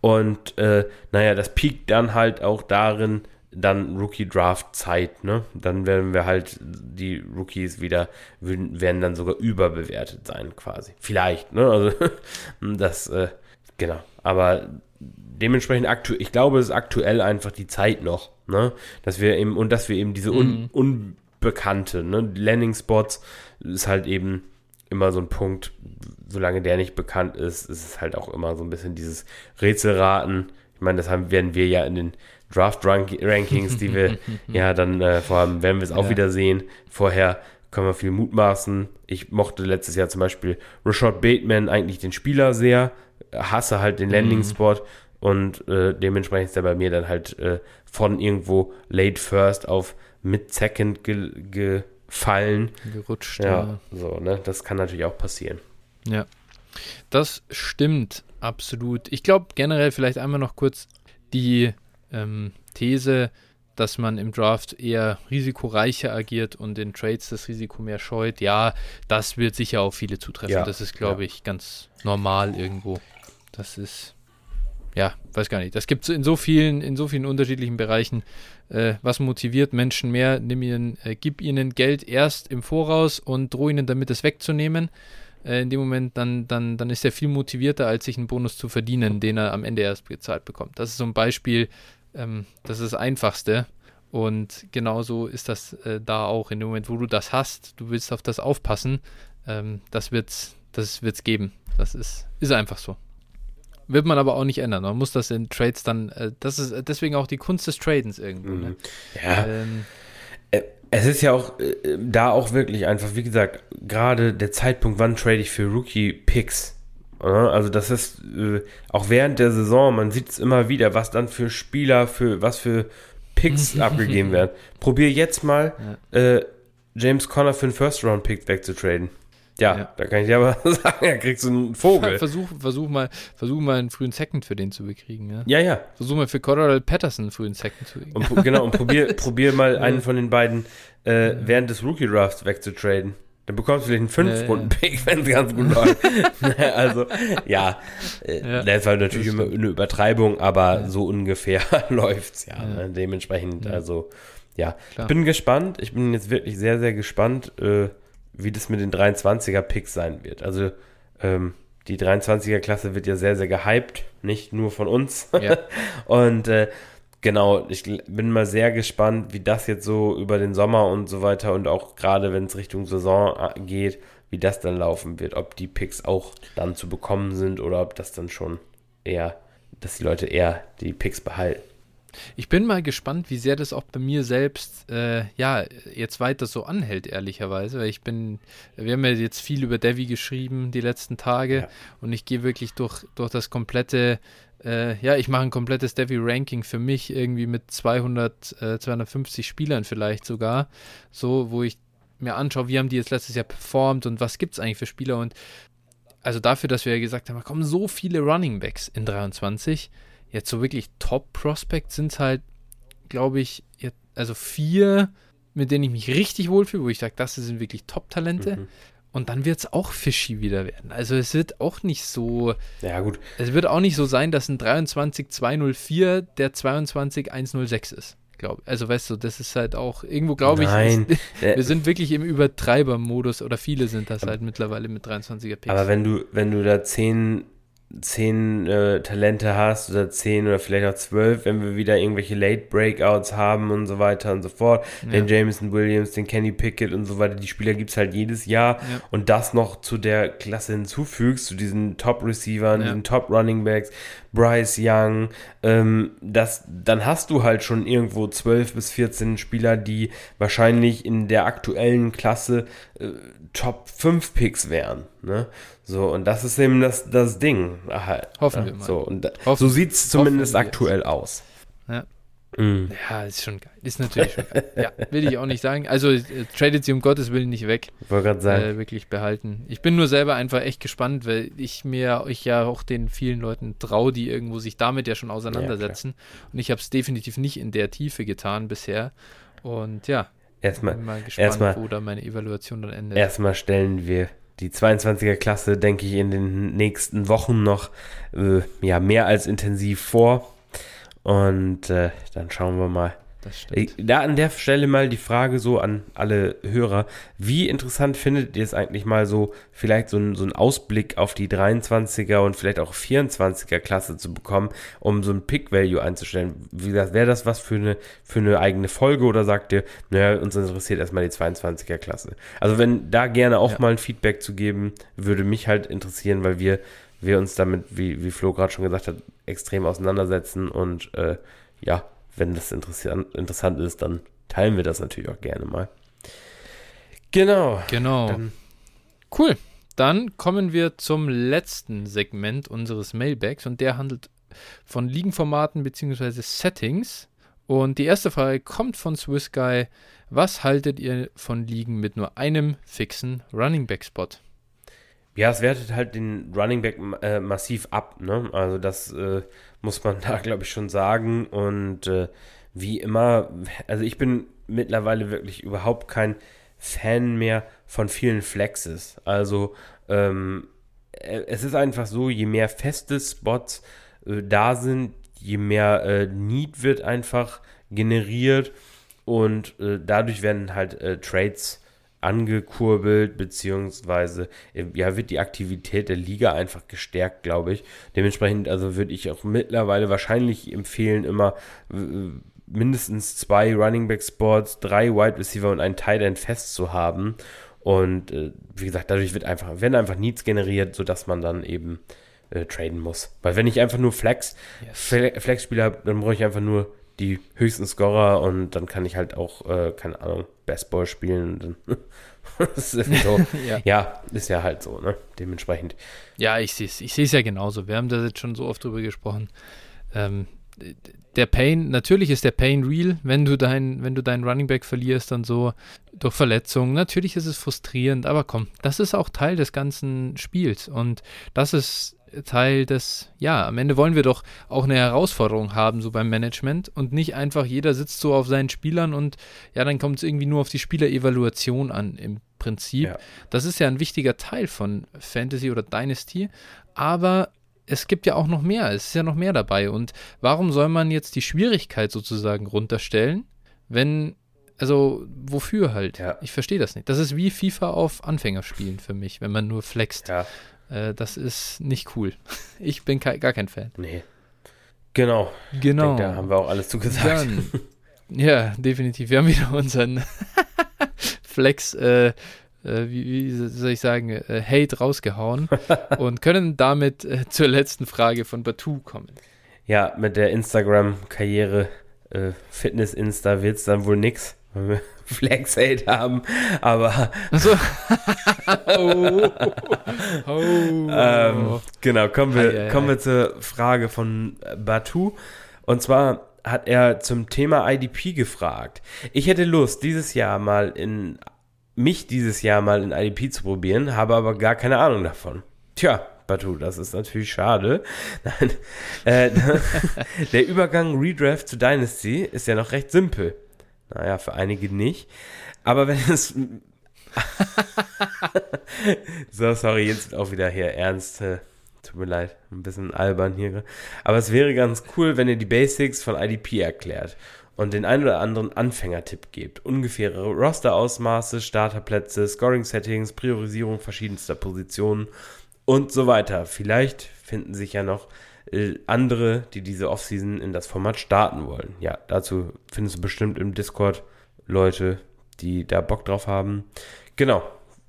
Und äh, naja, das piekt dann halt auch darin, dann Rookie-Draft-Zeit, ne? Dann werden wir halt, die Rookies wieder, werden dann sogar überbewertet sein, quasi. Vielleicht, ne? Also, das, äh, genau. Aber dementsprechend aktuell, ich glaube, es ist aktuell einfach die Zeit noch, ne? Dass wir eben, und dass wir eben diese un, mhm. Unbekannte, ne? Landing-Spots ist halt eben immer so ein Punkt, solange der nicht bekannt ist, ist es halt auch immer so ein bisschen dieses Rätselraten. Ich meine, das haben, werden wir ja in den Draft-Rankings, die wir ja dann äh, vorhaben, werden wir es auch ja. wieder sehen. Vorher können wir viel mutmaßen. Ich mochte letztes Jahr zum Beispiel Rashad Bateman, eigentlich den Spieler sehr, hasse halt den Landing-Spot. Mhm. Und äh, dementsprechend ist er bei mir dann halt äh, von irgendwo late first auf mid second ge gefallen. Gerutscht. Ja, ja, so, ne? Das kann natürlich auch passieren. Ja. Das stimmt absolut. Ich glaube generell vielleicht einmal noch kurz die ähm, These, dass man im Draft eher risikoreicher agiert und in Trades das Risiko mehr scheut. Ja, das wird sicher auf viele zutreffen. Ja, das ist, glaube ja. ich, ganz normal irgendwo. Das ist ja, weiß gar nicht. Das gibt es in so vielen, in so vielen unterschiedlichen Bereichen. Äh, was motiviert Menschen mehr? Nimm ihnen, äh, gib ihnen Geld erst im Voraus und drohe ihnen damit, es wegzunehmen. Äh, in dem Moment, dann, dann, dann ist er viel motivierter, als sich einen Bonus zu verdienen, den er am Ende erst gezahlt bekommt. Das ist so ein Beispiel, ähm, das ist das Einfachste. Und genauso ist das äh, da auch. In dem Moment, wo du das hast, du willst auf das aufpassen, ähm, das wird es das wird's geben. Das ist, ist einfach so. Wird man aber auch nicht ändern. Man muss das in Trades dann, äh, das ist deswegen auch die Kunst des Tradens irgendwo. Ne? Mhm. Ja. Ähm, äh, es ist ja auch äh, da auch wirklich einfach, wie gesagt, gerade der Zeitpunkt, wann trade ich für Rookie-Picks. Also das ist äh, auch während der Saison, man sieht es immer wieder, was dann für Spieler, für was für Picks abgegeben werden. Probier jetzt mal ja. äh, James Conner für einen First-Round-Pick wegzutraden. Ja, ja, da kann ich dir aber sagen, da kriegst du einen Vogel. Versuch, versuch, mal, versuch mal einen frühen Second für den zu bekriegen. Ja, ja. ja. Versuch mal für Coral Patterson einen frühen Second zu bekriegen. Und, genau, und probier, probier mal einen von den beiden äh, während des Rookie-Drafts wegzutraden. Dann bekommst du vielleicht einen Fünf-Runden-Pick, wenn es ganz gut läuft. also, ja, äh, ja, das war natürlich das eine Übertreibung, aber so ungefähr läuft es ja. ja. Ne? Dementsprechend, also, ja. Klar. Ich bin gespannt. Ich bin jetzt wirklich sehr, sehr gespannt, äh, wie das mit den 23er-Picks sein wird. Also, ähm, die 23er-Klasse wird ja sehr, sehr gehypt, nicht nur von uns. Ja. Und äh, Genau, ich bin mal sehr gespannt, wie das jetzt so über den Sommer und so weiter und auch gerade wenn es Richtung Saison äh, geht, wie das dann laufen wird. Ob die Picks auch dann zu bekommen sind oder ob das dann schon eher, dass die Leute eher die Picks behalten. Ich bin mal gespannt, wie sehr das auch bei mir selbst, äh, ja, jetzt weiter so anhält, ehrlicherweise, weil ich bin, wir haben ja jetzt viel über Devi geschrieben die letzten Tage ja. und ich gehe wirklich durch, durch das komplette äh, ja, ich mache ein komplettes Devi-Ranking für mich irgendwie mit 200, äh, 250 Spielern vielleicht sogar, so, wo ich mir anschaue, wie haben die jetzt letztes Jahr performt und was gibt es eigentlich für Spieler und also dafür, dass wir ja gesagt haben, kommen so viele Running Backs in 23, jetzt so wirklich Top-Prospects sind es halt, glaube ich, jetzt, also vier, mit denen ich mich richtig wohlfühle, wo ich sage, das sind wirklich Top-Talente. Mhm. Und dann wird es auch fishy wieder werden. Also es wird auch nicht so. Ja, gut. Es wird auch nicht so sein, dass ein 23-204 der 22-106 ist. Glaub. Also weißt du, das ist halt auch, irgendwo glaube ich, Nein. Ist, wir sind wirklich im Übertreibermodus oder viele sind das halt mittlerweile mit 23er Picks. Aber wenn du, wenn du da 10 zehn äh, Talente hast oder zehn oder vielleicht auch zwölf, wenn wir wieder irgendwelche Late Breakouts haben und so weiter und so fort. Ja. Den Jameson Williams, den Kenny Pickett und so weiter, die Spieler gibt es halt jedes Jahr ja. und das noch zu der Klasse hinzufügst, zu diesen Top-Receivern, ja. diesen Top-Running-Backs, Bryce Young, ähm, das, dann hast du halt schon irgendwo zwölf bis 14 Spieler, die wahrscheinlich in der aktuellen Klasse äh, Top 5 Picks wären. Ne? So, und das ist eben das, das Ding. Halt, Hoffen wir mal. So, und da, so sieht es zumindest aktuell aus. Ja. Mm. Ja, ist schon geil. Ist natürlich schon geil. Ja, will ich auch nicht sagen. Also, äh, tradet sie um Gottes Willen nicht weg. Wollte gerade sagen. Äh, wirklich behalten. Ich bin nur selber einfach echt gespannt, weil ich mir euch ja auch den vielen Leuten traue, die irgendwo sich damit ja schon auseinandersetzen. Ja, und ich habe es definitiv nicht in der Tiefe getan bisher. Und ja, erstmal, bin mal gespannt, erstmal, wo da meine Evaluation dann endet. Erstmal stellen wir die 22er Klasse, denke ich, in den nächsten Wochen noch äh, ja, mehr als intensiv vor. Und äh, dann schauen wir mal, das stimmt. Da an der Stelle mal die Frage so an alle Hörer. Wie interessant findet ihr es eigentlich mal so, vielleicht so, ein, so einen Ausblick auf die 23er und vielleicht auch 24er Klasse zu bekommen, um so ein Pick-Value einzustellen? Wie gesagt, wäre das was für eine, für eine eigene Folge oder sagt ihr, naja, uns interessiert erstmal die 22er Klasse? Also wenn da gerne auch ja. mal ein Feedback zu geben, würde mich halt interessieren, weil wir, wir uns damit, wie, wie Flo gerade schon gesagt hat, extrem auseinandersetzen und äh, ja, wenn das interessant, interessant ist, dann teilen wir das natürlich auch gerne mal. Genau. Genau. Dann cool. Dann kommen wir zum letzten Segment unseres Mailbags und der handelt von Ligenformaten bzw. Settings. Und die erste Frage kommt von Swiss Guy. Was haltet ihr von Ligen mit nur einem fixen Running Back Spot? Ja, es wertet halt den Running Back äh, massiv ab. Ne? Also das äh, muss man da, glaube ich, schon sagen. Und äh, wie immer, also ich bin mittlerweile wirklich überhaupt kein Fan mehr von vielen Flexes. Also ähm, äh, es ist einfach so, je mehr feste Spots äh, da sind, je mehr äh, Need wird einfach generiert und dadurch werden halt Trades angekurbelt, beziehungsweise ja, wird die Aktivität der Liga einfach gestärkt, glaube ich. Dementsprechend, also würde ich auch mittlerweile wahrscheinlich empfehlen, immer mindestens zwei Running Back Spots, drei Wide Receiver und einen Tight End fest zu haben. Und äh, wie gesagt, dadurch wird einfach, werden einfach Needs generiert, sodass man dann eben äh, traden muss. Weil wenn ich einfach nur Flex, yes. Flex-Spieler habe, dann brauche ich einfach nur die höchsten Scorer und dann kann ich halt auch, äh, keine Ahnung, Bestball spielen. ist so. ja. ja. ist ja halt so, ne? Dementsprechend. Ja, ich sehe es ich ja genauso. Wir haben da jetzt schon so oft drüber gesprochen. Ähm, der Pain, natürlich ist der Pain real, wenn du dein, wenn du deinen Running Back verlierst und so durch Verletzungen. Natürlich ist es frustrierend, aber komm, das ist auch Teil des ganzen Spiels und das ist Teil des, ja, am Ende wollen wir doch auch eine Herausforderung haben, so beim Management und nicht einfach jeder sitzt so auf seinen Spielern und ja, dann kommt es irgendwie nur auf die Spielerevaluation an im Prinzip. Ja. Das ist ja ein wichtiger Teil von Fantasy oder Dynasty, aber es gibt ja auch noch mehr, es ist ja noch mehr dabei. Und warum soll man jetzt die Schwierigkeit sozusagen runterstellen, wenn, also wofür halt? Ja. Ich verstehe das nicht. Das ist wie FIFA auf Anfänger spielen für mich, wenn man nur flext. Ja. Äh, das ist nicht cool. Ich bin gar kein Fan. Nee. Genau. Genau. Denke, da haben wir auch alles zugesagt. Dann, ja, definitiv. Wir haben wieder unseren Flex äh, äh, wie, wie, soll ich sagen, äh, Hate rausgehauen und können damit zur letzten Frage von Batu kommen. Ja, mit der Instagram-Karriere äh, Fitness-Insta wird es dann wohl nix, wir Flex-Hate haben, aber so. oh. Oh. Ähm, genau, kommen wir, ei, ei, kommen wir zur Frage von Batu und zwar hat er zum Thema IDP gefragt. Ich hätte Lust, dieses Jahr mal in mich dieses Jahr mal in IDP zu probieren, habe aber gar keine Ahnung davon. Tja, Batu, das ist natürlich schade. Nein, äh, der Übergang Redraft zu Dynasty ist ja noch recht simpel. Naja, für einige nicht. Aber wenn es. so, sorry, jetzt auch wieder hier ernst. Äh, tut mir leid, ein bisschen albern hier. Aber es wäre ganz cool, wenn ihr die Basics von IDP erklärt und den ein oder anderen Anfängertipp gebt. Ungefähre Roster-Ausmaße, Starterplätze, Scoring-Settings, Priorisierung verschiedenster Positionen und so weiter. Vielleicht finden sich ja noch andere, die diese Offseason in das Format starten wollen. Ja, dazu findest du bestimmt im Discord Leute, die da Bock drauf haben. Genau,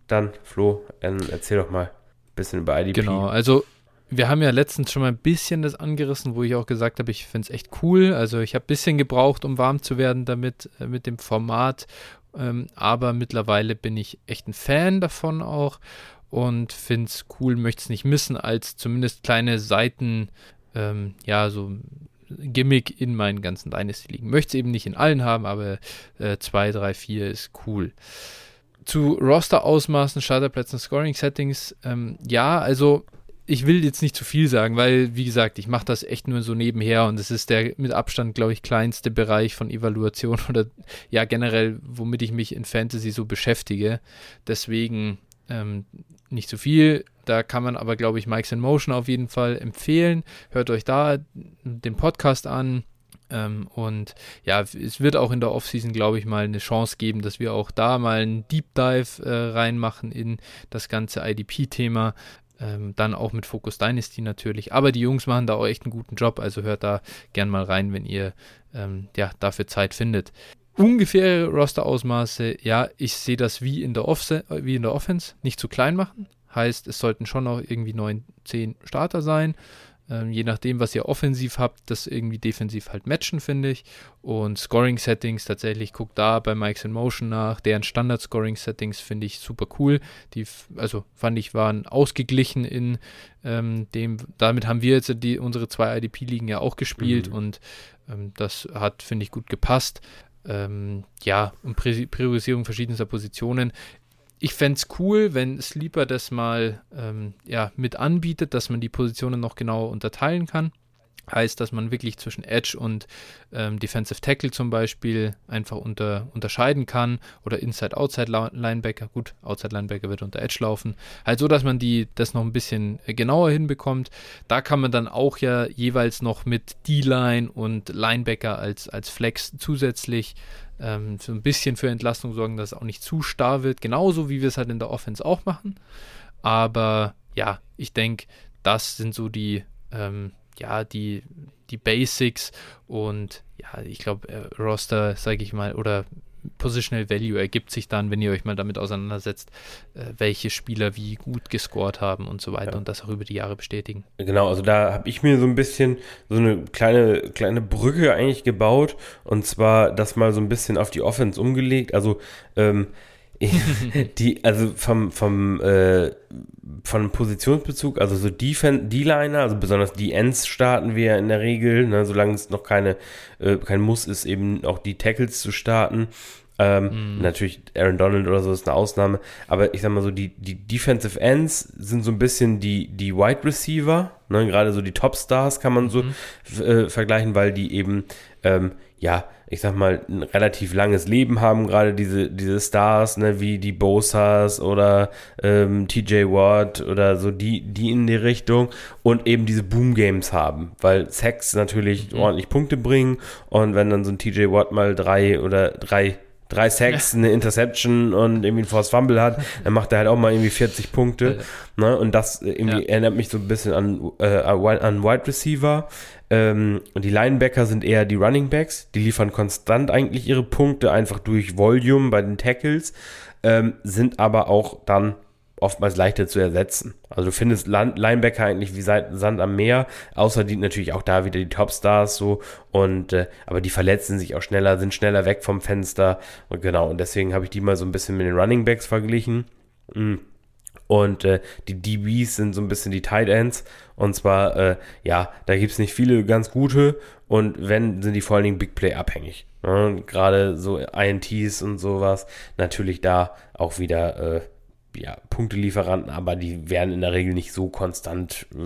dann Flo, erzähl doch mal ein bisschen über IDP. Genau, also wir haben ja letztens schon mal ein bisschen das angerissen, wo ich auch gesagt habe, ich finde es echt cool. Also ich habe ein bisschen gebraucht, um warm zu werden damit, äh, mit dem Format. Ähm, aber mittlerweile bin ich echt ein Fan davon auch und finde es cool, möchte es nicht missen, als zumindest kleine Seiten, ähm, ja, so Gimmick in meinen ganzen Dynasty-Ligen. Möchte es eben nicht in allen haben, aber 2, 3, 4 ist cool zu Roster-Ausmaßen, Starterplätzen, Scoring-Settings, ähm, ja, also ich will jetzt nicht zu viel sagen, weil, wie gesagt, ich mache das echt nur so nebenher und es ist der mit Abstand, glaube ich, kleinste Bereich von Evaluation oder ja generell, womit ich mich in Fantasy so beschäftige. Deswegen ähm, nicht zu viel. Da kann man aber, glaube ich, Mike's in Motion auf jeden Fall empfehlen. Hört euch da den Podcast an. Ähm, und ja, es wird auch in der Offseason, glaube ich, mal eine Chance geben, dass wir auch da mal einen Deep Dive äh, reinmachen in das ganze IDP-Thema. Ähm, dann auch mit Focus Dynasty natürlich. Aber die Jungs machen da auch echt einen guten Job. Also hört da gern mal rein, wenn ihr ähm, ja, dafür Zeit findet. Ungefähre Roster-Ausmaße, ja, ich sehe das wie in, der Off wie in der Offense. Nicht zu klein machen. Heißt, es sollten schon noch irgendwie 9, 10 Starter sein. Ähm, je nachdem, was ihr offensiv habt, das irgendwie defensiv halt matchen, finde ich. Und Scoring-Settings, tatsächlich, guckt da bei Mikes in Motion nach. Deren Standard-Scoring-Settings finde ich super cool. Die, also fand ich, waren ausgeglichen in ähm, dem, damit haben wir jetzt die, unsere zwei IDP-Ligen ja auch gespielt mhm. und ähm, das hat, finde ich, gut gepasst. Ähm, ja, und Priorisierung verschiedenster Positionen ich fände es cool, wenn Sleeper das mal ähm, ja, mit anbietet, dass man die Positionen noch genauer unterteilen kann. Heißt, dass man wirklich zwischen Edge und ähm, Defensive Tackle zum Beispiel einfach unter, unterscheiden kann oder Inside-Outside-Linebacker. Gut, Outside-Linebacker wird unter Edge laufen. Halt so, dass man die, das noch ein bisschen äh, genauer hinbekommt. Da kann man dann auch ja jeweils noch mit D-Line und Linebacker als, als Flex zusätzlich ähm, so ein bisschen für Entlastung sorgen, dass es auch nicht zu starr wird, genauso wie wir es halt in der Offense auch machen. Aber ja, ich denke, das sind so die, ähm, ja, die, die Basics und ja, ich glaube, äh, Roster, sage ich mal, oder Positional Value ergibt sich dann, wenn ihr euch mal damit auseinandersetzt, äh, welche Spieler wie gut gescored haben und so weiter ja. und das auch über die Jahre bestätigen. Genau, also da habe ich mir so ein bisschen so eine kleine, kleine Brücke eigentlich gebaut und zwar das mal so ein bisschen auf die Offense umgelegt. Also ähm, die, also vom, vom, äh, von Positionsbezug, also so D-Liner, also besonders die Ends starten wir in der Regel, ne, solange es noch keine, äh, kein Muss ist, eben auch die Tackles zu starten. Ähm, mm. Natürlich Aaron Donald oder so ist eine Ausnahme, aber ich sag mal so, die, die Defensive Ends sind so ein bisschen die, die Wide Receiver, ne, gerade so die Top Stars kann man so mm. äh, vergleichen, weil die eben, ähm, ja, ich sag mal, ein relativ langes Leben haben, gerade diese, diese Stars, ne, wie die Bosas oder ähm, TJ Watt oder so, die, die in die Richtung und eben diese Boom Games haben, weil Sex natürlich mhm. ordentlich Punkte bringen und wenn dann so ein TJ Watt mal drei oder drei drei Sacks, ja. eine Interception und irgendwie ein Force Fumble hat, dann macht er halt auch mal irgendwie 40 Punkte. Ne? Und das irgendwie ja. erinnert mich so ein bisschen an, äh, an Wide Receiver. Ähm, und die Linebacker sind eher die Running Backs. Die liefern konstant eigentlich ihre Punkte, einfach durch Volume bei den Tackles, ähm, sind aber auch dann oftmals leichter zu ersetzen. Also du findest Linebacker eigentlich wie Sand am Meer, außer die natürlich auch da wieder die Topstars so und äh, aber die verletzen sich auch schneller, sind schneller weg vom Fenster und genau und deswegen habe ich die mal so ein bisschen mit den Running Backs verglichen. Mhm. Und äh, die DBs sind so ein bisschen die Tight Ends. Und zwar, äh, ja, da gibt es nicht viele ganz gute. Und wenn, sind die vor allen Dingen Big Play abhängig. Ne? Gerade so INTs und sowas. Natürlich da auch wieder, äh, ja, Punktelieferanten, aber die werden in der Regel nicht so konstant äh,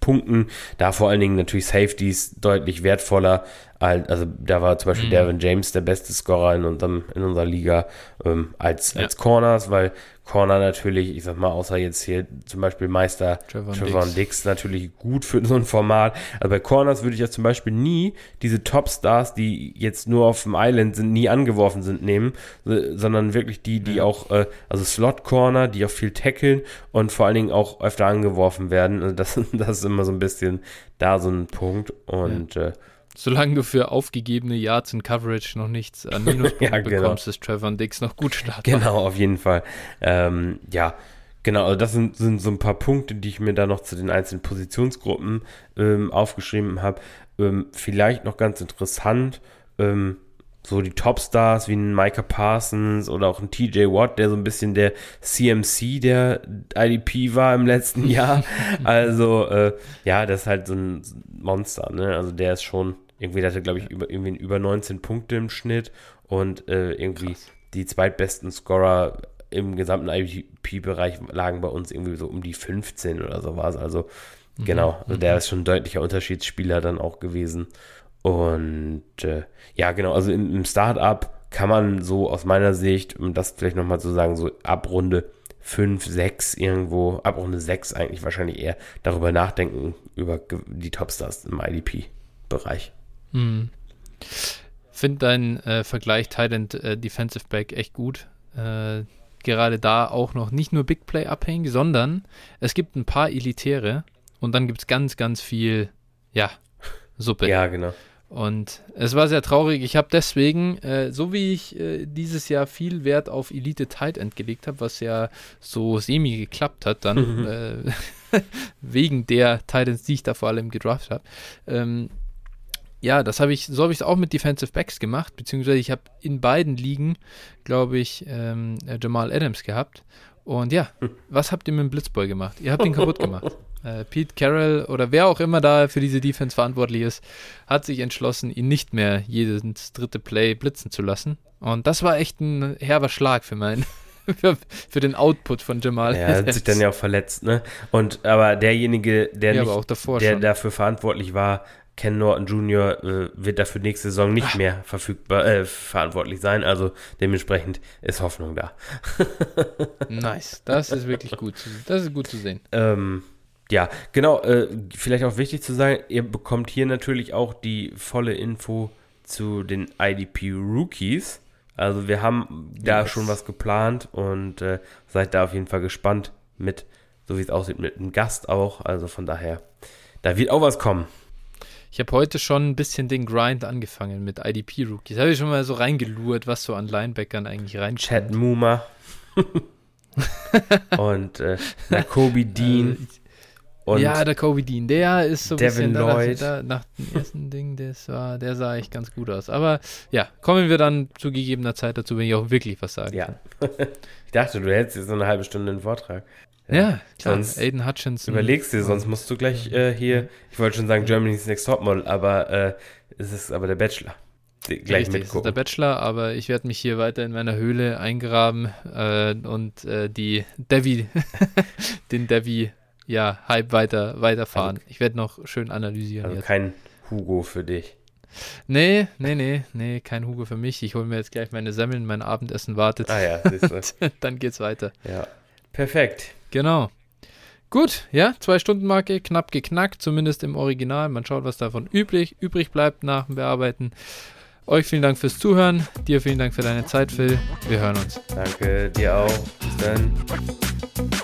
punkten. Da vor allen Dingen natürlich Safeties deutlich wertvoller. Also da war zum Beispiel mhm. Devin James der beste Scorer in, unserem, in unserer Liga ähm, als, ja. als Corners, weil Corner natürlich, ich sag mal, außer jetzt hier zum Beispiel Meister Trevor Dix. Dix. natürlich gut für so ein Format. Aber bei Corners würde ich ja zum Beispiel nie diese Topstars, die jetzt nur auf dem Island sind, nie angeworfen sind, nehmen, sondern wirklich die, die ja. auch, äh, also Slot Corner, die auch viel tackeln und vor allen Dingen auch öfter angeworfen werden. Also das, das ist immer so ein bisschen da so ein Punkt und ja. äh, Solange du für aufgegebene Yards in Coverage noch nichts an Minuspunkten ja, genau. bekommst, ist Trevor Dix noch gut startbar. Genau, auf jeden Fall. Ähm, ja, genau. Also das sind, sind so ein paar Punkte, die ich mir da noch zu den einzelnen Positionsgruppen ähm, aufgeschrieben habe. Ähm, vielleicht noch ganz interessant, ähm, so die Topstars wie ein Micah Parsons oder auch ein TJ Watt, der so ein bisschen der CMC der IDP war im letzten Jahr. Also, äh, ja, das ist halt so ein Monster, ne? Also der ist schon irgendwie hatte, glaube ich, über, irgendwie über 19 Punkte im Schnitt und äh, irgendwie Krass. die zweitbesten Scorer im gesamten IPP-Bereich lagen bei uns irgendwie so um die 15 oder so war es. Also mhm. genau, also der mhm. ist schon ein deutlicher Unterschiedsspieler dann auch gewesen. Und äh, ja, genau, also im, im Startup kann man so aus meiner Sicht, um das vielleicht nochmal zu sagen, so ab Runde 5, 6 irgendwo, ab Runde 6 eigentlich wahrscheinlich eher darüber nachdenken, über die Topstars im IDP-Bereich. Hm. Finde deinen äh, Vergleich Thailand äh, Defensive Back echt gut. Äh, gerade da auch noch nicht nur Big Play abhängig, sondern es gibt ein paar Elitäre und dann gibt es ganz, ganz viel, ja, Suppe. Ja, genau. Und es war sehr traurig. Ich habe deswegen, äh, so wie ich äh, dieses Jahr viel Wert auf Elite Tight End gelegt habe, was ja so semi geklappt hat, dann mhm. äh, wegen der Titans, die ich da vor allem gedraft habe, ähm, ja, das habe ich, so habe ich es auch mit Defensive Backs gemacht, beziehungsweise ich habe in beiden Ligen, glaube ich, ähm, äh, Jamal Adams gehabt. Und ja, was habt ihr mit dem Blitzboy gemacht? Ihr habt ihn kaputt gemacht. Äh, Pete Carroll oder wer auch immer da für diese Defense verantwortlich ist, hat sich entschlossen, ihn nicht mehr jedes dritte Play blitzen zu lassen. Und das war echt ein herber Schlag für meinen. Für, für, den Output von Jamal. Ja, er hat sich dann ja auch verletzt, ne? Und aber derjenige, der, ja, nicht, der dafür verantwortlich war, Ken Norton Jr. Äh, wird dafür nächste Saison nicht Ach. mehr verfügbar, äh, verantwortlich sein. Also dementsprechend ist Hoffnung da. nice. Das ist wirklich gut. Das ist gut zu sehen. Ähm, ja, genau. Äh, vielleicht auch wichtig zu sagen, ihr bekommt hier natürlich auch die volle Info zu den IDP Rookies. Also wir haben da yes. schon was geplant und äh, seid da auf jeden Fall gespannt mit, so wie es aussieht, mit einem Gast auch. Also von daher, da wird auch was kommen. Ich habe heute schon ein bisschen den Grind angefangen mit IDP-Rookies. Habe ich schon mal so reingelurrt, was so an Linebackern eigentlich reinkommt. Chad Muma. und äh, na, Kobe Dean. Und ja, der Kobe Dean, der ist so ein Devin bisschen Lloyd. Da, nach dem ersten Ding, das war, der sah echt ganz gut aus. Aber ja, kommen wir dann zu gegebener Zeit dazu, wenn ich auch wirklich was sage. Ja. ich dachte, du hättest jetzt so eine halbe Stunde einen Vortrag. Ja, klar. Sonst Aiden Hutchinson. Überlegst dir, sonst musst du gleich äh, hier, ich wollte schon sagen Germany's Next Topmodel, aber äh, es ist aber der Bachelor. Gleich Richtig, es ist mitgucken. der Bachelor, aber ich werde mich hier weiter in meiner Höhle eingraben äh, und äh, die Devi, den Devi, ja, Hype weiter, weiterfahren. ich werde noch schön analysieren Also jetzt. kein Hugo für dich. Nee, nee, nee, nee, kein Hugo für mich. Ich hole mir jetzt gleich meine Semmeln, mein Abendessen wartet. Ah ja, siehst du. Dann geht's weiter. ja. Perfekt. Genau. Gut, ja, zwei Stunden Marke, knapp geknackt, zumindest im Original. Man schaut, was davon übrig, übrig bleibt nach dem Bearbeiten. Euch vielen Dank fürs Zuhören. Dir vielen Dank für deine Zeit, Phil. Wir hören uns. Danke dir auch. Bis dann.